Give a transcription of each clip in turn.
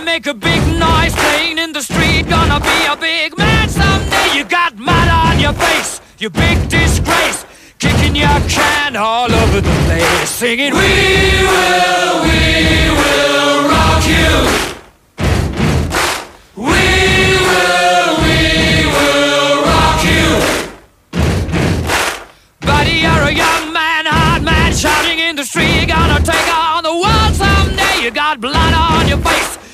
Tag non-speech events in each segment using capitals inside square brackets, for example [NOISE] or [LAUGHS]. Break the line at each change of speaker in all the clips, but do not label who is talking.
I make a big noise playing in the street. Gonna be a big man someday. You got mud on your face, you big disgrace. Kicking your can all over the place, singing, We will, we will rock you. We will, we will rock you. Buddy, you're a young man, hard man, shouting in the street. Gonna take on the world someday. You got blood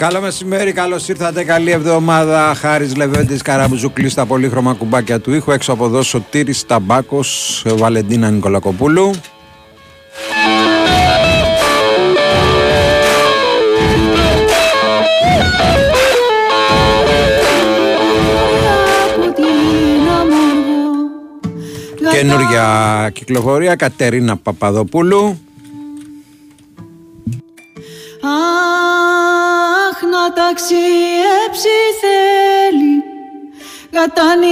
Καλό μεσημέρι, καλώς ήρθατε. Καλή εβδομάδα. Χάρης Λεβέντης Καραμπουζουκλής στα πολύχρωμα κουμπάκια του ήχου. Έξω από εδώ Σωτήρης Ταμπάκος, Βαλεντίνα Νικολακοπούλου. Καινούργια κυκλοφορία Κατερίνα Παπαδοπούλου.
Αχ να ταξιέψει θέλει Κατάνι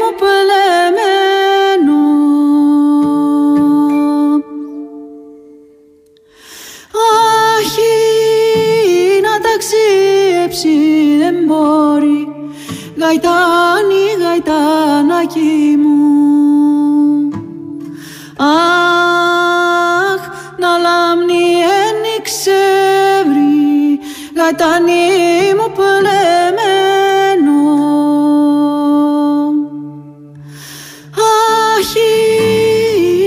μου πελεμένο Αχ να ταξιέψει δεν μπορεί. Γαϊτάνι γαϊτάνακι μου. Αχ, να λάμνη ένιξε βρει γατανί μου πελεμένο. Αχ,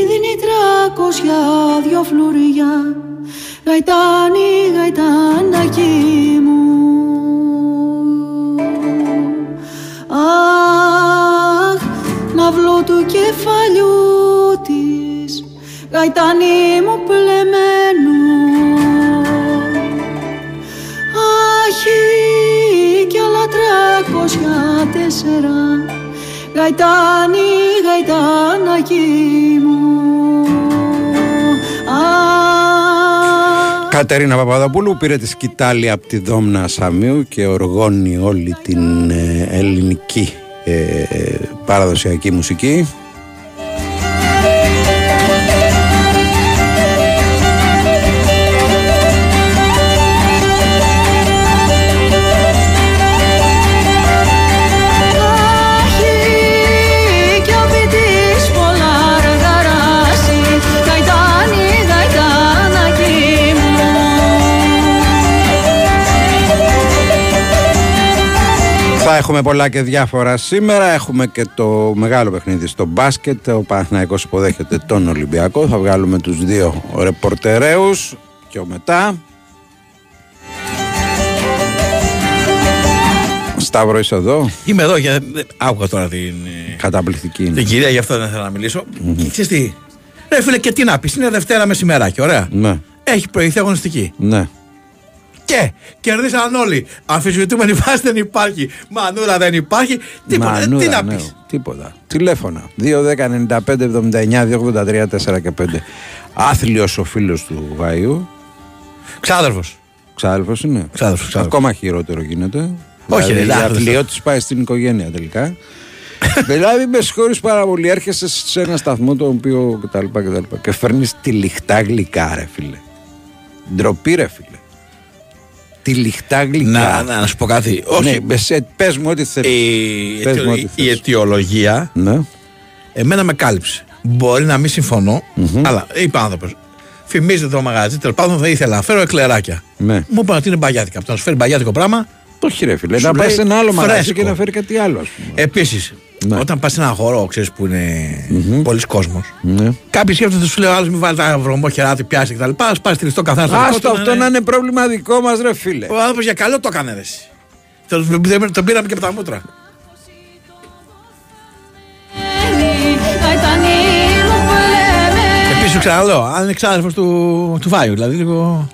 δίνει τρακόσια δυο φλουριά γαϊτάνι, γαϊτάνακι μου. Αχ, να βλώ του κεφαλιού της γαϊτανί μου πλεμένο Αχι κι άλλα τρακόσια τέσσερα γαϊτάνι, γαϊτάνακι μου
Κατερίνα Παπαδοπούλου πήρε τη σκητάλη από τη Δόμνα Σαμίου και οργώνει όλη την ε, ελληνική ε, παραδοσιακή μουσική. Θα έχουμε πολλά και διάφορα σήμερα. Έχουμε και το μεγάλο παιχνίδι στο μπάσκετ. Ο Παναθηναϊκός υποδέχεται τον Ολυμπιακό. Θα βγάλουμε τους δύο ρεπορτερέους και ο μετά. Σταύρος είσαι εδώ;
Είμαι εδώ για. Άκουγα τώρα την, ε,
Καταπληκτική είναι.
την κυρία, γι' αυτό δεν ήθελα να μιλήσω. Και ξέρεις τι. Ρε φίλε, και τι να πεις, είναι Δευτέρα μεσημεράκι, ωραία.
Ναι,
Έχει προηγηθεί αγωνιστική.
ναι.
Και κερδίσαν όλοι. Αμφισβητούμενη βάση δεν υπάρχει. Μανούρα δεν υπάρχει. Τίποτα. Ε,
Μανούρα,
τι να
ναι,
πεις.
Τίποτα. Τηλέφωνα. 2-10-95-79-283-4 και 5. Άθλιος ο φίλος του Βάιου.
Ξάδερφος.
Ξάδελφος είναι.
Ξάδελφος, ξάδελφος.
Ακόμα χειρότερο γίνεται.
Όχι,
δηλαδή,
ρε,
η
άθλιος.
αθλειότης πάει στην οικογένεια τελικά. [LAUGHS] δηλαδή με συγχωρείς πάρα πολύ έρχεσαι σε ένα σταθμό το οποίο κτλ. κτλ. Και φέρνεις τη λιχτά γλυκά ρε φίλε. Ντροπή ρε φίλε. Τη λιχτά γλυκά.
Να, να, να σου πω κάτι. Όχι.
Ναι, σε- πες μου ό,τι θέλεις.
Η,
Πες μου ό,τι
η,
θες.
η αιτιολογία
Ναι.
εμένα με κάλυψε. Μπορεί να μην συμφωνώ, αλλά είπε άνθρωπος. Φημίζεται το μαγαζί, τέλος πάντων θα ήθελα να φέρω εκλεράκια.
Ναι.
Μου είπαν ότι είναι μπαγιάτικα. Από το να σου φέρει μπαγιάτικο πράγμα,
Όχι ρε φίλε.
Σου
Να πάει
λέει
σε ένα άλλο μαγαζί
φρέσκο.
και να φέρει κάτι άλλο ας πούμε.
Επίσης,
Ναι.
Όταν πας σε ένα χώρο, ξέρεις που είναι πολλοί κόσμος.
Ναι.
Κάποιοι σκέφτονται, σου λέει ο άλλος, μην βάλεις τα βρωμόχερά του, πιάσει κτλ. Α πάει στηριστό καθένα στο δικό
Άστο
του,
αυτό
ναι.
να είναι πρόβλημα δικό μας, ρε φίλε.
Ο άνθρωπος για καλό το έκανε. Ρε. εσύ. Τον, τον- τον πήραμε και από τα μούτρα.
Γαϊτανή μου πλέμε
Επίσης, ξαναλέω, αν είναι εξάδελφο του, του Βάιου, δηλαδή λίγο.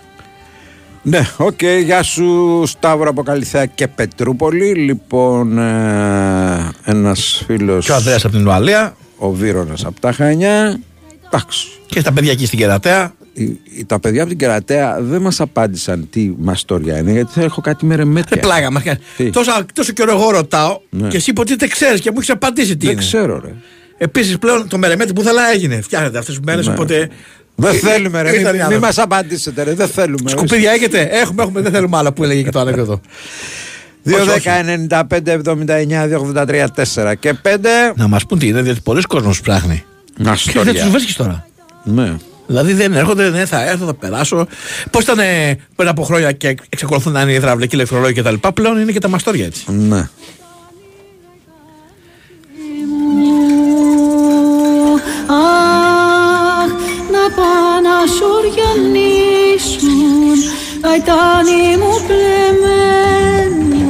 Ναι, οκ, γεια σου Σταύρο από Καλλιθέα και Πετρούπολη. Λοιπόν, ε, ένας φίλος,
Και ο Ανδρέας από την Ουαλία
ο Βύρονας από τα Χανιά. Εντάξει,
και στα παιδιά εκεί στην Κερατέα.
οι- οι- τα παιδιά από την Κερατέα δεν μας απάντησαν τι μαστοριά είναι, γιατί θα έχω κάτι με
Ρε
ρεμέτια.
πλάκα μας.
Τι;
Τόσο, τόσο καιρό εγώ ρωτάω
Ναι.
και εσύ υποτίθεται ξέρεις και μου έχεις απαντήσει τι
Δεν
είναι.
ξέρω, ρε.
Επίσης πλέον το μερεμέτι που ήθελα έγινε. Φτιάχνετε αυτές τις μέρες.
Ναι.
Οπότε.
Δεν θέλουμε, ρε.
Ήρθαν
Μην
οι
μη
άνθρωποι.
μας απαντήσετε, ρε. Δεν θέλουμε.
Σκουπίδια έχετε; Έχουμε, έχουμε. Δεν θέλουμε άλλα που έλεγε και το ανέκδοτο.
2,
Όχι,
10, 95, 79, 283, 4 και 5.
Να μας πούν τι είναι, διότι πολλοί κόσμοι ψάχνει. Και δεν
Μαστοριά.
τους βρίσκεις τώρα.
Ναι.
Δηλαδή δεν έρχονται, δεν θα έρθω, θα περάσω. Πώς ήταν ε, πριν από χρόνια και εξακολουθούν να είναι οι υδραυλικοί ηλεκτρολόγοι κτλ. Πλέον είναι και τα μαστόρια έτσι.
Ναι.
Αχ, να πάνε να σουριανίσουν Γαϊτάνι μου πλεμένο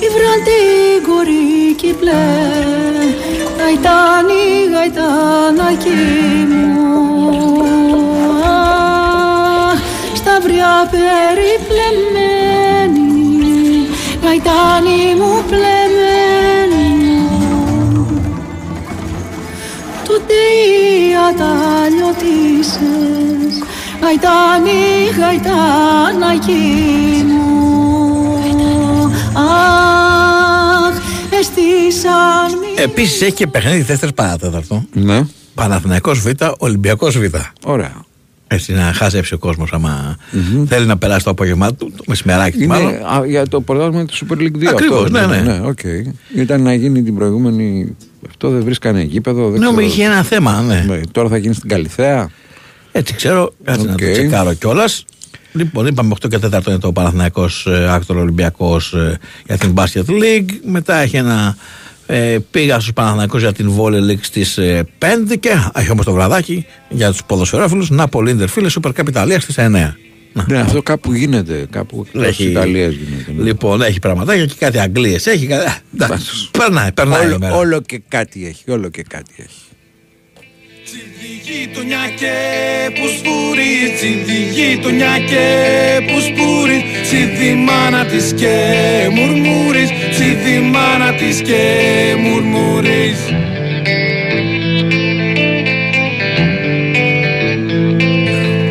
Η βραντίγκορη πλέ Γαϊτάνι, γαϊτάνακι μου. Αχ, σταυριά περιπλεμένη. Γαϊτάνι μου πλεμένο Τούτε οι αταλιωτήσες Γαϊτάνι, γαϊτάνακι μου Αχ, εστίσαν μη
Επίσης έχει και παιχνίδι 4 παρατέταρτο.
Ναι.
Παναθηναϊκός Β, Ολυμπιακός Β.
Ωραία.
Έτσι να χάζεψει ο κόσμος άμα θέλει να περάσει το απόγευμά του, το μεσημεράκι του μάλλον.
Είναι α, για το πρωτάθλημα του Super League 2.
Ακριβώς,
αυτό,
ναι, ναι.
ναι. οκ. Ήταν να γίνει την προηγούμενη. Αυτό δεν βρίσκανε γήπεδο. Δεν
Ναι,
ξέρω.
είχε ένα θέμα, ναι.
Ναι, Τώρα θα γίνει στην Καλλιθέα.
Έτσι ξέρω, κάτσε να
Οκ.
το τσεκάρω κιόλας. Λοιπόν, είπαμε 8 και 4 είναι το Παναθηναϊκός ε, Άκτορ Ολυμπιακός ε, για την Basket League. Μετά έχει ένα ε, πήγα στους Παναθηναϊκούς για την Volley League στις ε, 5 και έχει όμως το βραδάκι για τους ποδοσφαιρόφιλους Νάπολη Ίντερ φίλε Super Cup Ιταλίας στις 9. Να.
Ναι, αυτό κάπου γίνεται. Κάπου εκτός
Έχει-
Ιταλίας γίνεται. ναι.
Λοιπόν, έχει πραγματάκια και κάτι Αγγλίες. Έχει. κα- ε, εντάξει, Περνάει, περνάει. η
όλο,
μέρα.
όλο και κάτι έχει. Όλο και κάτι έχει.
Τσιδι γειτονιά και που σπουρεί Τσιδι γειτονιά και που σπουρεί Τσιδι μάνα της και μουρμουρείς Τσιδι μάνα της και μουρμουρείς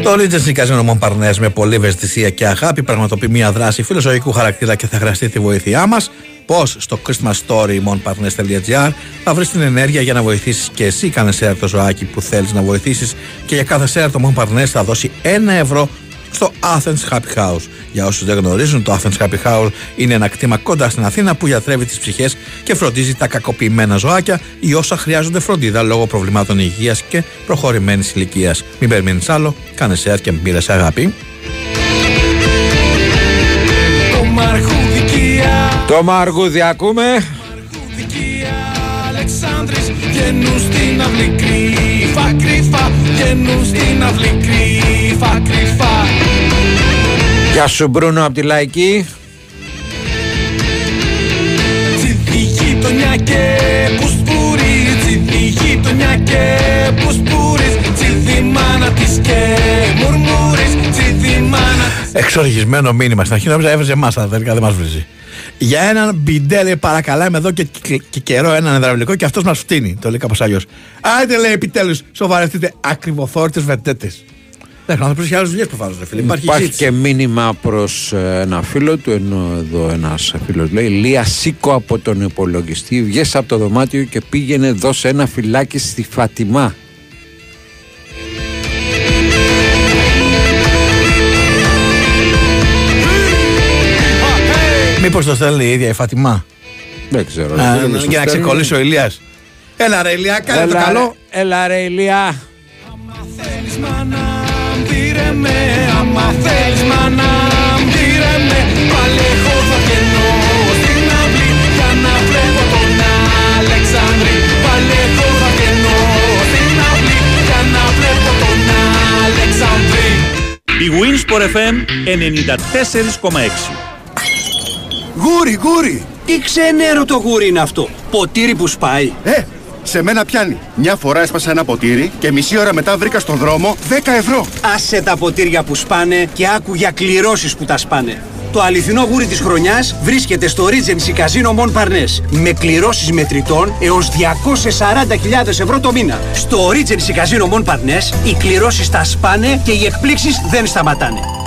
Το Regency Casino Montparnasse με πολλή ευαισθησία και αγάπη πραγματοποιεί μια δράση φιλοσοφικού χαρακτήρα και θα χρειαστεί τη βοήθειά μας. Πώς στο Christmas Story montparnasse.gr θα βρεις την ενέργεια για να βοηθήσεις και εσύ. Κάνε share το ζωάκι που θέλεις να βοηθήσεις και για κάθε share το Montparnasse θα δώσει ένα ευρώ στο Athens Happy House. Για όσους δεν γνωρίζουν, το Athens Happy House είναι ένα κτήμα κοντά στην Αθήνα που γιατρεύει τις ψυχές και φροντίζει τα κακοποιημένα ζωάκια ή όσα χρειάζονται φροντίδα λόγω προβλημάτων υγείας και προχωρημένης ηλικίας. Μην περιμένεις άλλο, κάνε share και μοίρασε αγάπη.
Το
Μαργούδι ακούμε.
Μαρχουδικία Αλεξάνδρης Γεννούν στην αυλή κρύφα κρύφα. Γεννούν στην αυλή κρύφα κρύφα.
Γεια σου Μπρούνο από τη Λαϊκή.
Τσιδι γειτονιά και πους σπουρεί Τσιδι γειτονιά και πους σπουρείς Τσιδι μάνα της και μουρμουρείς Τσιδι μάνα της.
Εξοργισμένο μήνυμα στην αρχή. Νόμιζα έβριζε εμάς, αλλά τελικά δεν μας βρίζει. Για έναν μπιντέ λέει παρακαλάμε εδώ και, και, και καιρό έναν υδραυλικό και αυτός μας φτύνει. Το λέει κάπως αλλιώς. Άντε λέει επιτέλους, σοβαρευτείτε ακριβοθόρτε βεντέτες. Δεν θα πρέπει και άλλες δουλειές που βάζουν, φίλε. Υπάρχει,
Υπάρχει
ζήτηση.
και μήνυμα προς ένα φίλο του, ενώ εδώ ένας φίλος λέει: Λία, σήκω από τον υπολογιστή, βγες από το δωμάτιο και πήγαινε δώσε ένα φυλάκι στη Φατιμά.
Μήπως το στέλνει η ίδια η Φατιμά.
Δεν ξέρω.
Ε, Α,
δεν
για να ξεκολλήσει ο Ηλίας. Έλα ρε Ηλία, κάνε
έλα,
το
καλό. Έλα ρε Ηλία.
Η
Winsport FM 94,6
Γούρι, γούρι!
Τι ξενέρο το γούρι είναι αυτό. Ποτήρι που σπάει.
Ε, σε μένα πιάνει. Μια φορά έσπασα ένα ποτήρι και μισή ώρα μετά βρήκα στον δρόμο 10 ευρώ.
Άσε τα ποτήρια που σπάνε και άκου για κληρώσεις που τα σπάνε. Το αληθινό γούρι της χρονιάς βρίσκεται στο Regency Casino Mon Parnes με κληρώσεις μετρητών έως 240.000 ευρώ το μήνα. Στο Regency Casino Mon Parnes οι κληρώσεις τα σπάνε και οι εκπλήξεις δεν σταματάνε.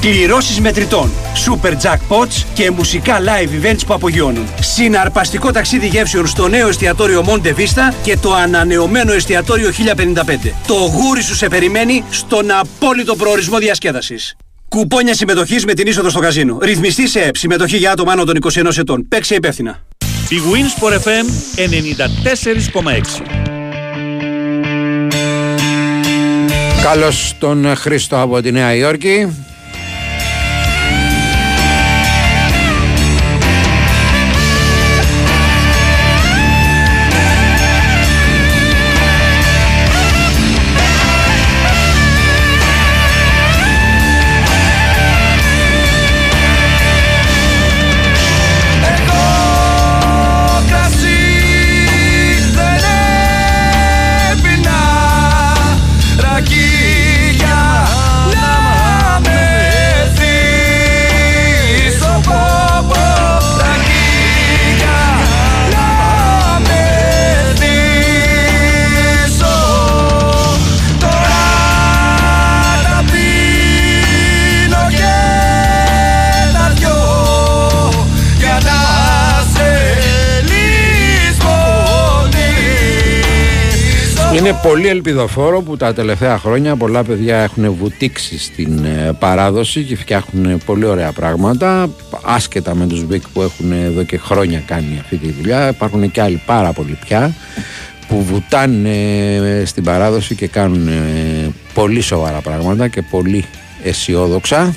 Κληρώσεις μετρητών, super jackpots και μουσικά live events που απογειώνουν. Συναρπαστικό ταξίδι γεύσεων στο νέο εστιατόριο Monte Vista και το ανανεωμένο εστιατόριο 1055. Το γούρι σου σε περιμένει στον απόλυτο προορισμό διασκέδασης. Κουπόνια συμμετοχής με την είσοδο στο καζίνο. Ρυθμιστή σε ΕΠ. Συμμετοχή για άτομα άνω των 21 ετών. Παίξε υπεύθυνα.
Η Winsport FM 94,6
Καλώς τον Χρήστο από τη Νέα Υόρκη. Είναι πολύ ελπιδοφόρο που τα τελευταία χρόνια πολλά παιδιά έχουν βουτήξει στην ε, παράδοση και φτιάχνουν πολύ ωραία πράγματα άσχετα με τους Big που έχουν εδώ και χρόνια κάνει αυτή τη δουλειά. Υπάρχουν και άλλοι πάρα πολλοί πια που βουτάνε ε, στην παράδοση και κάνουν ε, πολύ σοβαρά πράγματα και πολύ αισιόδοξα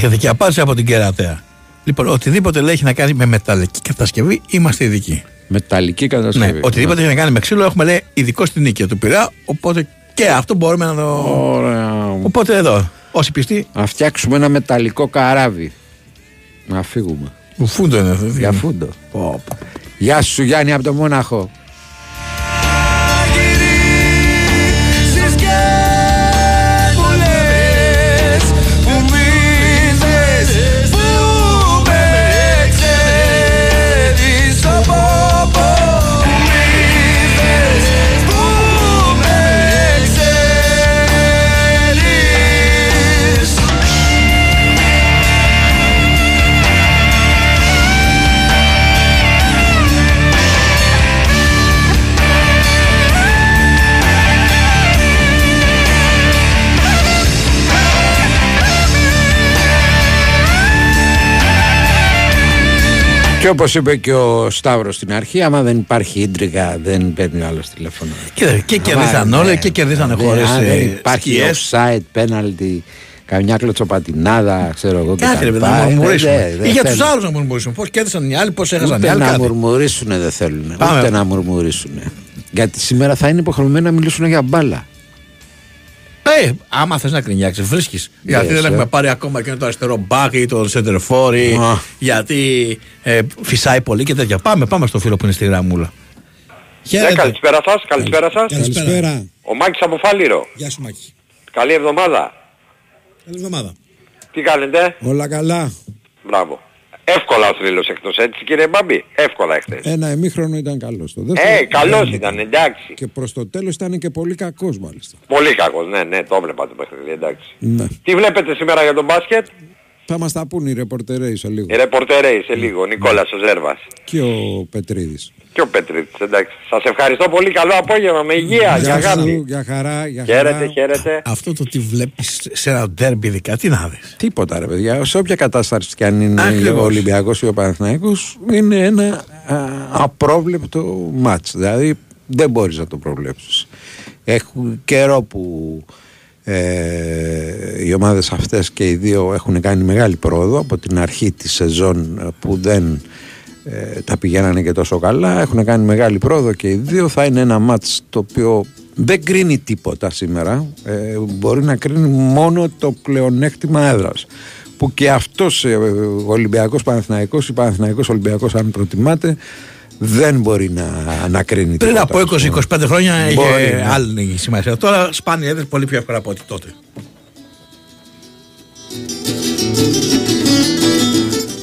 Α, Έρχεται και απάντηση από την κερατέα. Λοιπόν, οτιδήποτε λέει έχει να κάνει με μεταλλική κατασκευή, είμαστε ειδικοί.
μεταλλική
Ναι,
κατασκευή
οτιδήποτε έχει να κάνει με ξύλο, έχουμε λέει ειδικό στην νίκη του Πειραιά. Οπότε και αυτό μπορούμε να το.
Ωραία.
Οπότε εδώ, όσοι πιστοί,
Να φτιάξουμε ένα μεταλλικό καράβι. Να φύγουμε.
φούντο είναι αυτό.
Για φούντο. Γεια σου Γιάννη από το Μόναχο.
Και
όπως είπε και ο Σταύρος στην αρχή, άμα δεν υπάρχει ίντριγα, δεν παίρνει άλλος τηλέφωνο.
Κοίτα, και κερδίσαν
Άμα,
όλοι
ναι.
και κερδίσανε
Ναι,
χωρίς,
αν
ε,
Δεν υπάρχει
σκιές.
offside, penalty, καμιά κλωτσοπατινάδα, ξέρω εγώ. και
Κάτι
τα
ρε παιδί,
λοιπά.
να
Ε,
μουρμουρίσουμε.
δεν- δεν
Ή για
θέλουν.
τους άλλους να μουρμουρίσουμε. Πώς κέρδισαν οι άλλοι, πώς έχασαν οι
Ούτε
άλλοι.
να
κάτι.
μουρμουρίσουν δεν θέλουν.
Πάμε.
Ούτε να μουρμουρίσουν. Γιατί σήμερα θα είναι υποχρεωμένοι να μιλήσουν για μπάλα.
Ε, άμα θες να κρινιάξει, βρίσκεις. Γιατί δεν
ε.
έχουμε πάρει ακόμα και το αριστερό μπακ ή το center for, ή
Α.
γιατί ε, φυσάει πολύ και τέτοια. Πάμε, πάμε στο φίλο που είναι στη γραμμούλα.
Ναι, καλησπέρα σας, καλησπέρα σας.
Καλησπέρα.
Ο Μάκης από Φάληρο.
Γεια σου Μάκη.
Καλή εβδομάδα.
Καλή εβδομάδα.
Τι κάνετε;
Όλα καλά.
Μπράβο. Εύκολα ο θρύλος εκτός έτσι κύριε Μπάμπη; Εύκολα εχθές.
Ένα ημίχρονο ήταν καλός. Το
Ε, καλός ήταν, εντάξει.
Και προς το τέλος ήταν και πολύ κακός μάλιστα.
Πολύ κακός, ναι, ναι, το έβλεπα το παιχνίδι, εντάξει.
Ναι.
Τι βλέπετε σήμερα για τον μπάσκετ;
Θα μας τα πούνε οι ρεπορτερέοι σε λίγο.
Η ρεπορτερέη σε λίγο, Νικόλας ο Ζέρβας.
Και ο Πετρίδης.
Και ο Πετρίτης, εντάξει. Σας ευχαριστώ πολύ, καλό απόγευμα, με υγεία, για αγάπη.
για χαρά, για
Χαίρετε,
χαρά.
χαίρετε.
Αυτό το τι βλέπεις σε ένα ντέρμπι ειδικά, τι να δεις.
Τίποτα ρε παιδιά, σε όποια κατάσταση και αν είναι
Ακριβώς.
ο Ολυμπιακός ή ο Παναθηναϊκός είναι ένα α, απρόβλεπτο μάτς. Δηλαδή δεν μπορείς να το προβλέψεις. Έχουν καιρό που Ε, οι ομάδες αυτές και οι δύο έχουν κάνει μεγάλη πρόοδο από την αρχή της σεζόν ε, που δεν ε, τα πηγαίνανε και τόσο καλά έχουν κάνει μεγάλη πρόοδο και οι δύο θα είναι ένα μάτς το οποίο δεν κρίνει τίποτα σήμερα ε, μπορεί να κρίνει μόνο το πλεονέκτημα έδρας που και αυτός ε, ο Ολυμπιακός Παναθηναϊκός ή Παναθηναϊκός Ολυμπιακός αν προτιμάτε δεν μπορεί να, να κρίνει
Πριν
τίποτα,
από
ας πούμε.
20-25 χρόνια
Μπορεί,
είχε
ναι.
άλλη σημασία. Τώρα σπάνια έδρες πολύ πιο εύκολα από ό,τι τότε.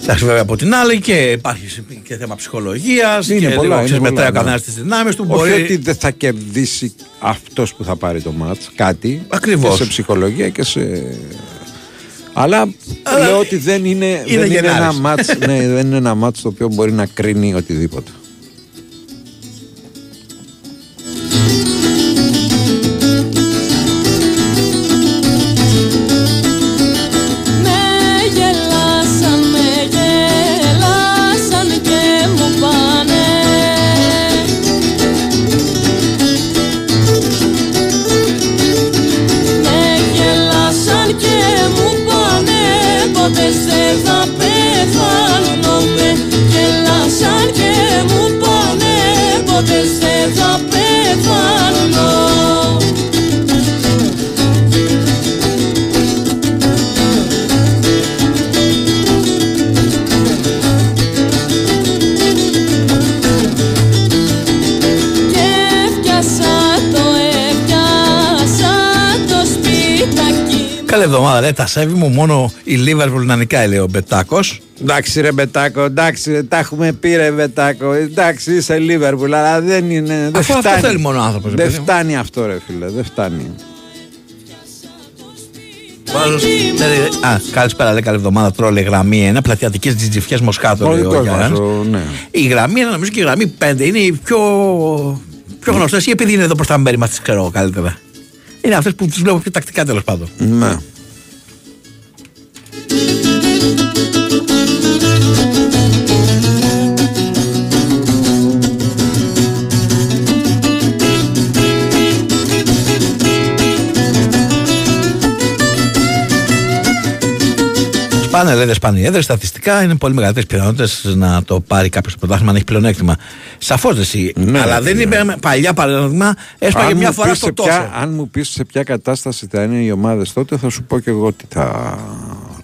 Εντάξει, βέβαια από την άλλη και υπάρχει και θέμα ψυχολογίας.
Είναι
και
πολλά,
λίγο,
είναι
ξέρεις,
πολλά,
μετράει ο
ναι.
καθένας τις δυνάμεις του.
Όχι
Μπορεί...
ότι δεν θα κερδίσει αυτός που θα πάρει το μάτς κάτι
Ακριβώς.
και σε ψυχολογία και σε... Αλλά,
Αλλά
λέω ότι δεν είναι,
είναι
δεν είναι ένα
Γενάρης.
μάτς, ναι, δεν είναι ένα μάτς το οποίο μπορεί να κρίνει οτιδήποτε.
Εβδομάδα, ρε. Τα σέβη μου μόνο η Λίβερπουλ να νικάει, λέει ο Μπετάκος.
Εντάξει ρε Μπετάκο, εντάξει ρε, τα έχουμε πει ρε Μπετάκο, εντάξει είσαι Λίβερπουλ, αλλά δεν είναι, δεν
Αφού αυτό
φτάνει.
θέλει μόνο ο άνθρωπος, ρε
Δεν
παιδί μου.
φτάνει αυτό ρε φίλε, δεν φτάνει.
Α, καλησπέρα, λέει καλή εβδομάδα. Τρόλε γραμμή 1, πλατιατική τζιτζιφιές Μοσχάτο,
Ο
λέει ο
δικός μας,
Γιάννης.
ο- ναι.
Η γραμμή 1, νομίζω και η γραμμή 5 είναι οι πιο, πιο γνωστές ή επειδή είναι εδώ προς τα μέρη μας, τις ξέρω εγώ καλύτερα. Είναι αυτές που τις βλέπω πιο τακτικά τέλος πάντων.
Ναι.
Σπάνε, λέει, δεν σπάνε οι έδρες. Στατιστικά είναι πολύ μεγαλύτερε πιθανότητες να το πάρει κάποιος το πρωτάθλημα αν έχει πλεονέκτημα. Σαφώς εσύ.
Ναι,
αλλά δεν
ναι.
είναι παλιά παράδειγμα. Έσπαγε
Αν
μια
μου
φορά
πεις
στο
σε
τόσο.
ποια- αν μου πεις σε ποια κατάσταση θα είναι οι ομάδες τότε θα σου πω και εγώ τι θα,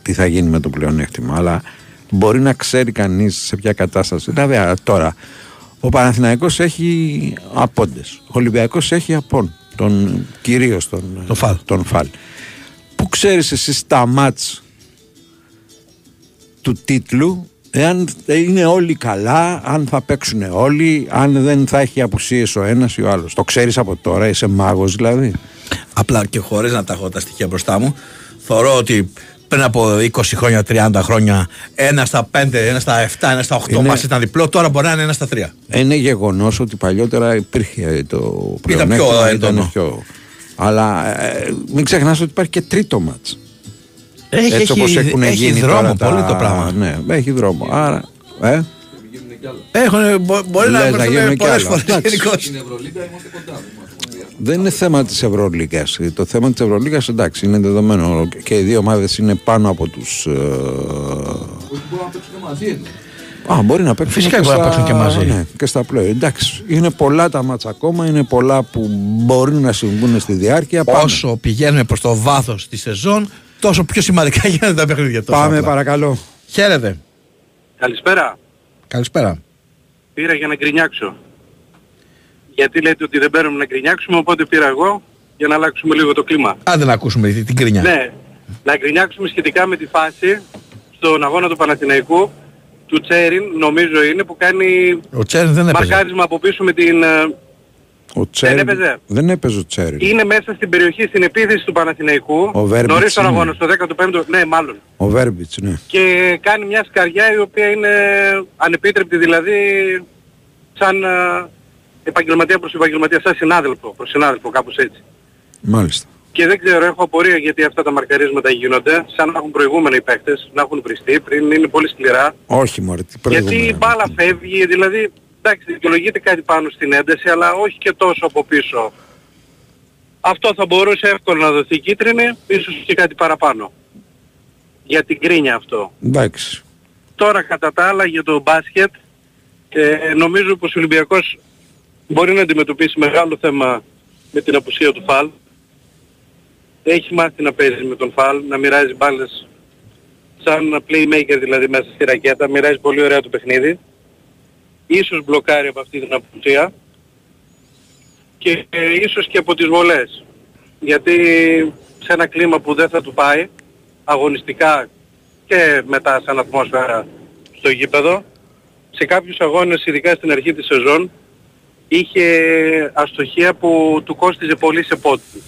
τι θα γίνει με το πλεονέκτημα αλλά μπορεί να ξέρει κανείς σε ποια κατάσταση δηλαδή τώρα ο Παναθηναϊκός έχει απόντες ο Ολυμπιακός έχει απόν τον, κυρίως τον,
Το φαλ.
τον φαλ που ξέρεις εσύ στα μάτς του τίτλου εάν είναι όλοι καλά, αν θα παίξουν όλοι, αν δεν θα έχει απουσίες ο ένας ή ο άλλος. Το ξέρεις από τώρα, είσαι μάγος δηλαδή.
Απλά και χωρίς να τα έχω τα στοιχεία μπροστά μου, θεωρώ ότι πριν από 20 χρόνια, 30 χρόνια, ένα στα 5, ένα στα 7, ένα στα 8
Είναι-
μας ήταν διπλό, τώρα μπορεί να είναι ένα στα 3.
Είναι γεγονός ότι παλιότερα υπήρχε το
πιο
πλεονέκτημα,
έντονο.
πιο... Αλλά ε, μην ξεχνάς ότι υπάρχει και τρίτο μάτς.
Έχει,
Έτσι όπως έχουν
έχει
γίνει
δρόμο
τώρα τα-
πολύ το πράγμα.
Ναι, έχει δρόμο. Άρα, ε,
Έχουν, μπο- μπορεί να
Λες να γίνουν
βρεθούν
κι
πολλές
άλλα.
φορές
Εντάξει.
Γενικώς.
δεν είναι θέμα της Ευρωλίγκας. Το θέμα της Ευρωλίγκας εντάξει είναι δεδομένο και οι δύο ομάδες είναι πάνω από τους... Ε, Α, μπορεί να παίξουν
Φυσικά
και
μπορεί να
στα-
παίξουν και μαζί.
Ναι, και στα πλέον. Εντάξει, είναι πολλά τα μάτσα ακόμα, είναι πολλά που μπορεί να συμβούν στη διάρκεια. Πάμε,
Όσο πηγαίνουμε προς το βάθος της σεζόν, τόσο πιο σημαντικά [LAUGHS] γίνονται τα παιχνίδια. τόσο
Πάμε
απλά.
παρακαλώ.
Χαίρετε.
Καλησπέρα.
Καλησπέρα.
Πήρα για να γκρινιάξω. Γιατί λέτε ότι δεν παίρνουμε να γκρινιάξουμε, οπότε πήρα εγώ για να αλλάξουμε λίγο το κλίμα.
Άντε να ακούσουμε την την κρίνια.
Ναι, να γκρινιάξουμε σχετικά με τη φάση στον αγώνα του Παναθηναϊκού του Τσέριν, νομίζω είναι, που κάνει
Ο Τσέρν δεν έπαιζε.
μαρκάρισμα από πίσω με την... ε,
Ο Τσέρι,
έπαιζε.
δεν έπαιζε ο Τσέρι.
Είναι μέσα στην περιοχή, στην επίθεση του Παναθηναϊκού.
Ο Βέρμπιτς
νωρίς τον
είναι.
αγώνα, στο 15ο, ναι μάλλον.
Ο Βέρμπιτς, ναι.
Και κάνει μια σκαριά η οποία είναι ανεπίτρεπτη, δηλαδή σαν ε, επαγγελματία προς επαγγελματία, σαν συνάδελφο προς συνάδελφο, κάπως έτσι.
Μάλιστα.
Και δεν ξέρω, έχω απορία γιατί αυτά τα μαρκαρίσματα γίνονται, σαν να έχουν προηγούμενα οι παίκτες, να έχουν βριστεί πριν, είναι πολύ σκληρά.
Όχι μωρέ, τι
Γιατί
προηγούμενα.
η μπάλα φεύγει, δηλαδή, εντάξει, δικαιολογείται κάτι πάνω στην ένταση, αλλά όχι και τόσο από πίσω. αυτό θα μπορούσε εύκολα να δοθεί κίτρινη, ίσως και κάτι παραπάνω. Για την κρίνια αυτό.
Εντάξει.
Τώρα κατά τα άλλα για το μπάσκετ, ε, νομίζω πως ο Ολυμπιακός μπορεί να αντιμετωπίσει μεγάλο θέμα με την απουσία του Φαλ. Έχει μάθει να παίζει με τον Φαλ, να μοιράζει μπάλες σαν playmaker δηλαδή μέσα στη ρακέτα, μοιράζει πολύ ωραία το παιχνίδι. Ίσως μπλοκάρει από αυτή την απουσία και ε, ίσως και από τις βολές. Γιατί σε ένα κλίμα που δεν θα του πάει, αγωνιστικά και μετά σαν ατμόσφαιρα στο γήπεδο, σε κάποιους αγώνες, ειδικά στην αρχή της σεζόν, είχε αστοχία που του κόστιζε πολύ σε πόντους.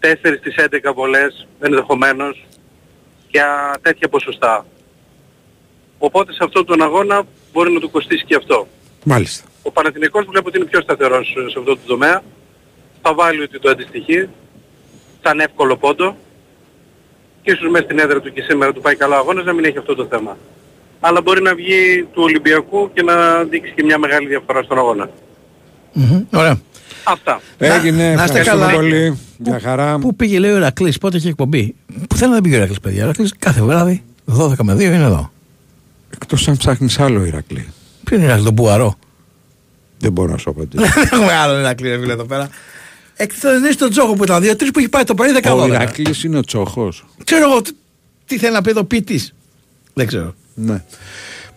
4 στις 11 βολές ενδεχομένως για τέτοια ποσοστά. Οπότε σε αυτόν τον αγώνα μπορεί να του κοστίσει και αυτό.
Μάλιστα.
Ο Παναθηναϊκός βλέπω ότι είναι πιο σταθερός σε αυτό το τομέα. Θα βάλει ότι το αντιστοιχεί. Σαν εύκολο πόντο. Και ίσως μέσα στην έδρα του και σήμερα του πάει καλά ο αγώνας να μην έχει αυτό το θέμα. Αλλά μπορεί να βγει του Ολυμπιακού και να δείξει και μια μεγάλη διαφορά στον αγώνα.
Μμμ, Ωραία.
Αυτά.
Έγινε,
να είστε
ευχαριστούμε
καλά.
πολύ. Για χαρά.
Πού πήγε, λέει ο Ηρακλή, πότε έχει εκπομπή. Πουθενά δεν πήγε ο Ηρακλή, παιδιά. Ο Ηρακλή κάθε βράδυ, 12 με 2 είναι εδώ.
Εκτός αν ψάχνεις άλλο Ηρακλή.
Ποιο είναι ο Ηρακλή, τον Πουαρό;
Δεν μπορώ να σου απαντήσω. [LAUGHS]
Δεν έχουμε άλλο Ηρακλή, ρε φίλε εδώ πέρα. Εκτός τον Τζόχο που ήταν δύο-τρει που έχει πάει το πρωί
Ο
10
Ηρακλής είναι ο Τσόχος.
Ξέρω εγώ τι- τι θέλει να πει εδώ ποιητή. Δεν ξέρω.
Ναι.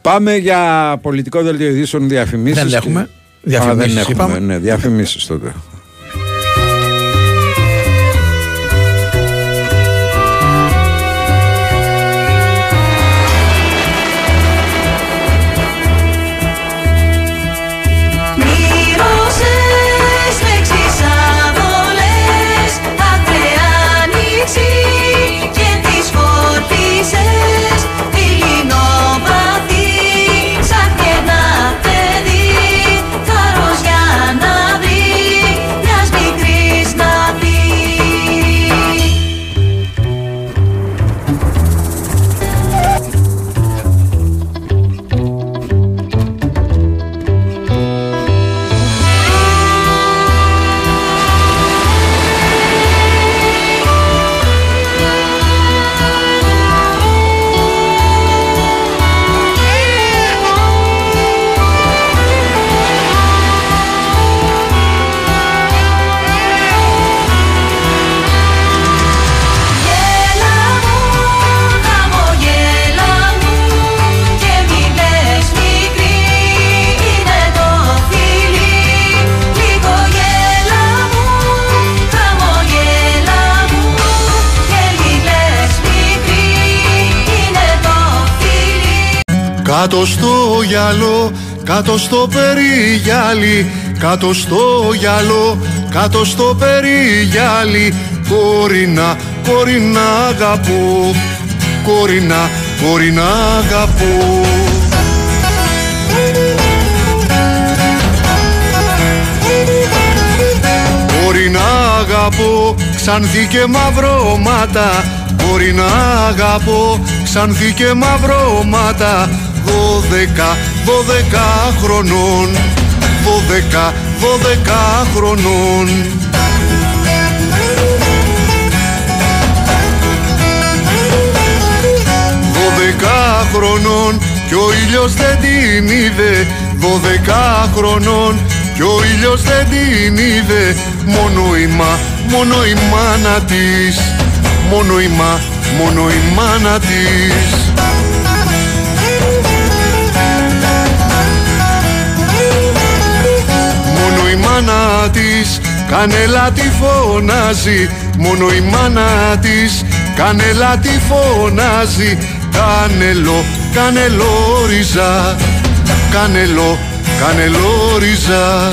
Πάμε για πολιτικό δελτίο ειδήσεων διαφημίσεις.
Δεν
και-
έχουμε.
Α,
Διαφημίσεις
δεν έχουμε,
είπαμε.
ναι, διαφημίσεις τότε.
Κάτω στο γυαλό, κάτω στο περιγυάλι Κάτω στο γυαλό, κάτω στο περιγυάλι. Κορίνα, κορίνα αγαπώ Κορίνα, κορίνα αγαπώ. Μπορεί να αγαπώ ξανθή και μαυρώματα Μπορεί να αγαπώ ξανθή και μαυρώματα Δώδεκα, δώδεκα χρονών. Δώδεκα, δώδεκα χρονών. Δώδεκα χρονών κι ο ήλιος δεν την είδε. Δώδεκα χρονών κι ο ήλιος δεν την είδε. Μόνο η μα, μόνο η μάνα της. Μόνο η μα, μόνο η μάνα της μάνα της. Κανέλα τη φωνάζει Μόνο η μάνα της. Κανέλα τη φωνάζει Κανελό, κανελόριζα. Κανελό, κανελόριζα.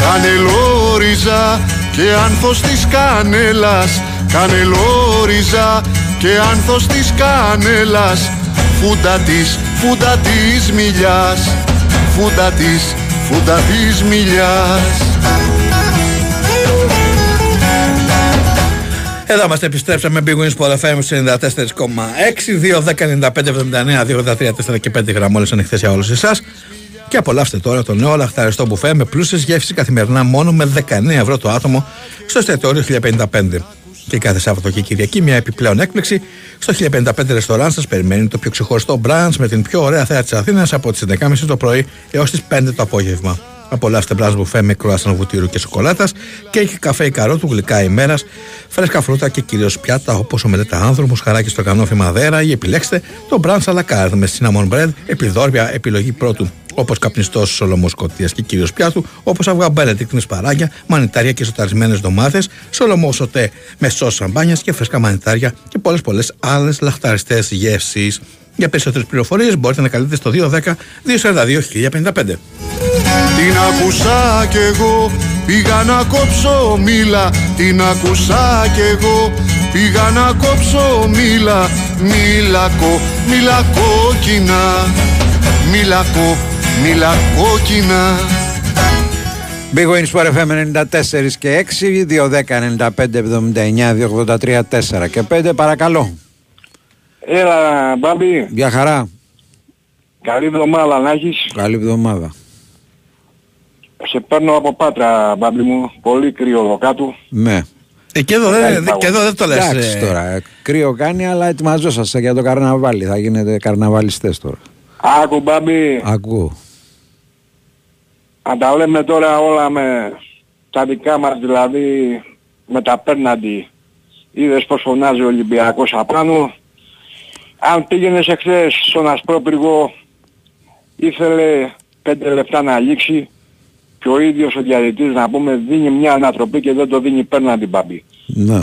Κανελόριζα και άνθος της κανέλας. Κανελόριζα και άνθος της κανέλας Φούντα της, φούντα της μιλιάς. Φούντα της, φούντα της μιλιάς.
Εδώ είμαστε, επιστρέψαμε Big Wins Sport FM στους 94,6 2, 10, 95, 79, 2, 83, 4 και 5 γραμμόλες ανοιχτές για όλους εσάς. Και απολαύστε τώρα το νέο λαχταριστό μπουφέ με πλούσιες γεύσεις καθημερινά μόνο με 19 ευρώ το άτομο στο εστιατόριο 1055. Και κάθε Σάββατο και Κυριακή μια επιπλέον έκπληξη στο 1055 ρεστοράν σας περιμένει το πιο ξεχωριστό brunch με την πιο ωραία θέα της Αθήνας από τις 11.30 το πρωί έως τις 5 το απόγευμα. Απολαύστε μπράζ μπουφέ με κρουάσαν βουτύρου και σοκολάτας και έχει καφέ ή καρότου, γλυκά ημέρας, φρέσκα φρούτα και κυρίως πιάτα όπως ο μελέτα άνθρωπος, χαράκι στο κανόφι μαδέρα ή επιλέξτε το brunch à la carte με cinnamon bread, επιδόρπια επιλογή πρώτου όπως καπνιστός σολομός κοτία και κυρίω πιάτου, όπως αυγά μπέλετικ σπαράγγια, μανιτάρια και σοταρισμένε ντομάτες, σολομός σωτέ με σος σαμπάνιας και φρέσκα μανιτάρια και πολλές πολλές άλλες λαχταριστές γεύσεις. Για περισσότερες πληροφορίες μπορείτε να καλείτε στο 210 242 1055.
Την άκουσα κι εγώ πήγα να κόψω μήλα Την άκουσα κι εγώ πήγα να κόψω μήλα Μήλα κο, μήλα κόκκινα Μήλα κο, μήλα κόκκινα
Big Wins Sport FM 94 και 6, 210 95 79 283 4 και 5 παρακαλώ.
Έλα, Μπάμπη,
Γεια χαρά.
καλή εβδομάδα να έχεις.
Καλή εβδομάδα.
Σε παίρνω από Πάτρα, Μπάμπη μου. Πολύ κρύο εδώ κάτω.
Ναι.
Ε, και, εδώ δεν, και εδώ δεν το λες.
Εντάξει τώρα. ε, Κρύο κάνει, αλλά ετοιμαζόσαστε για το καρναβάλι. Θα γίνετε καρναβαλιστές τώρα.
Άκου, Μπάμπη,
Ακούω.
Αν τα λέμε τώρα όλα με τα δικά μας, δηλαδή με τα πέρναντι. Είδες πως φωνάζει ο Ολυμπιακός απάνω. Αν πήγαινες εχθές στον Ασπρόπυργο, ήθελε πέντε λεπτά να λήξει και ο ίδιος ο διαιτητής να πούμε δίνει μια ανατροπή και δεν το δίνει πέρναντι Μπάμπη.
Ναι.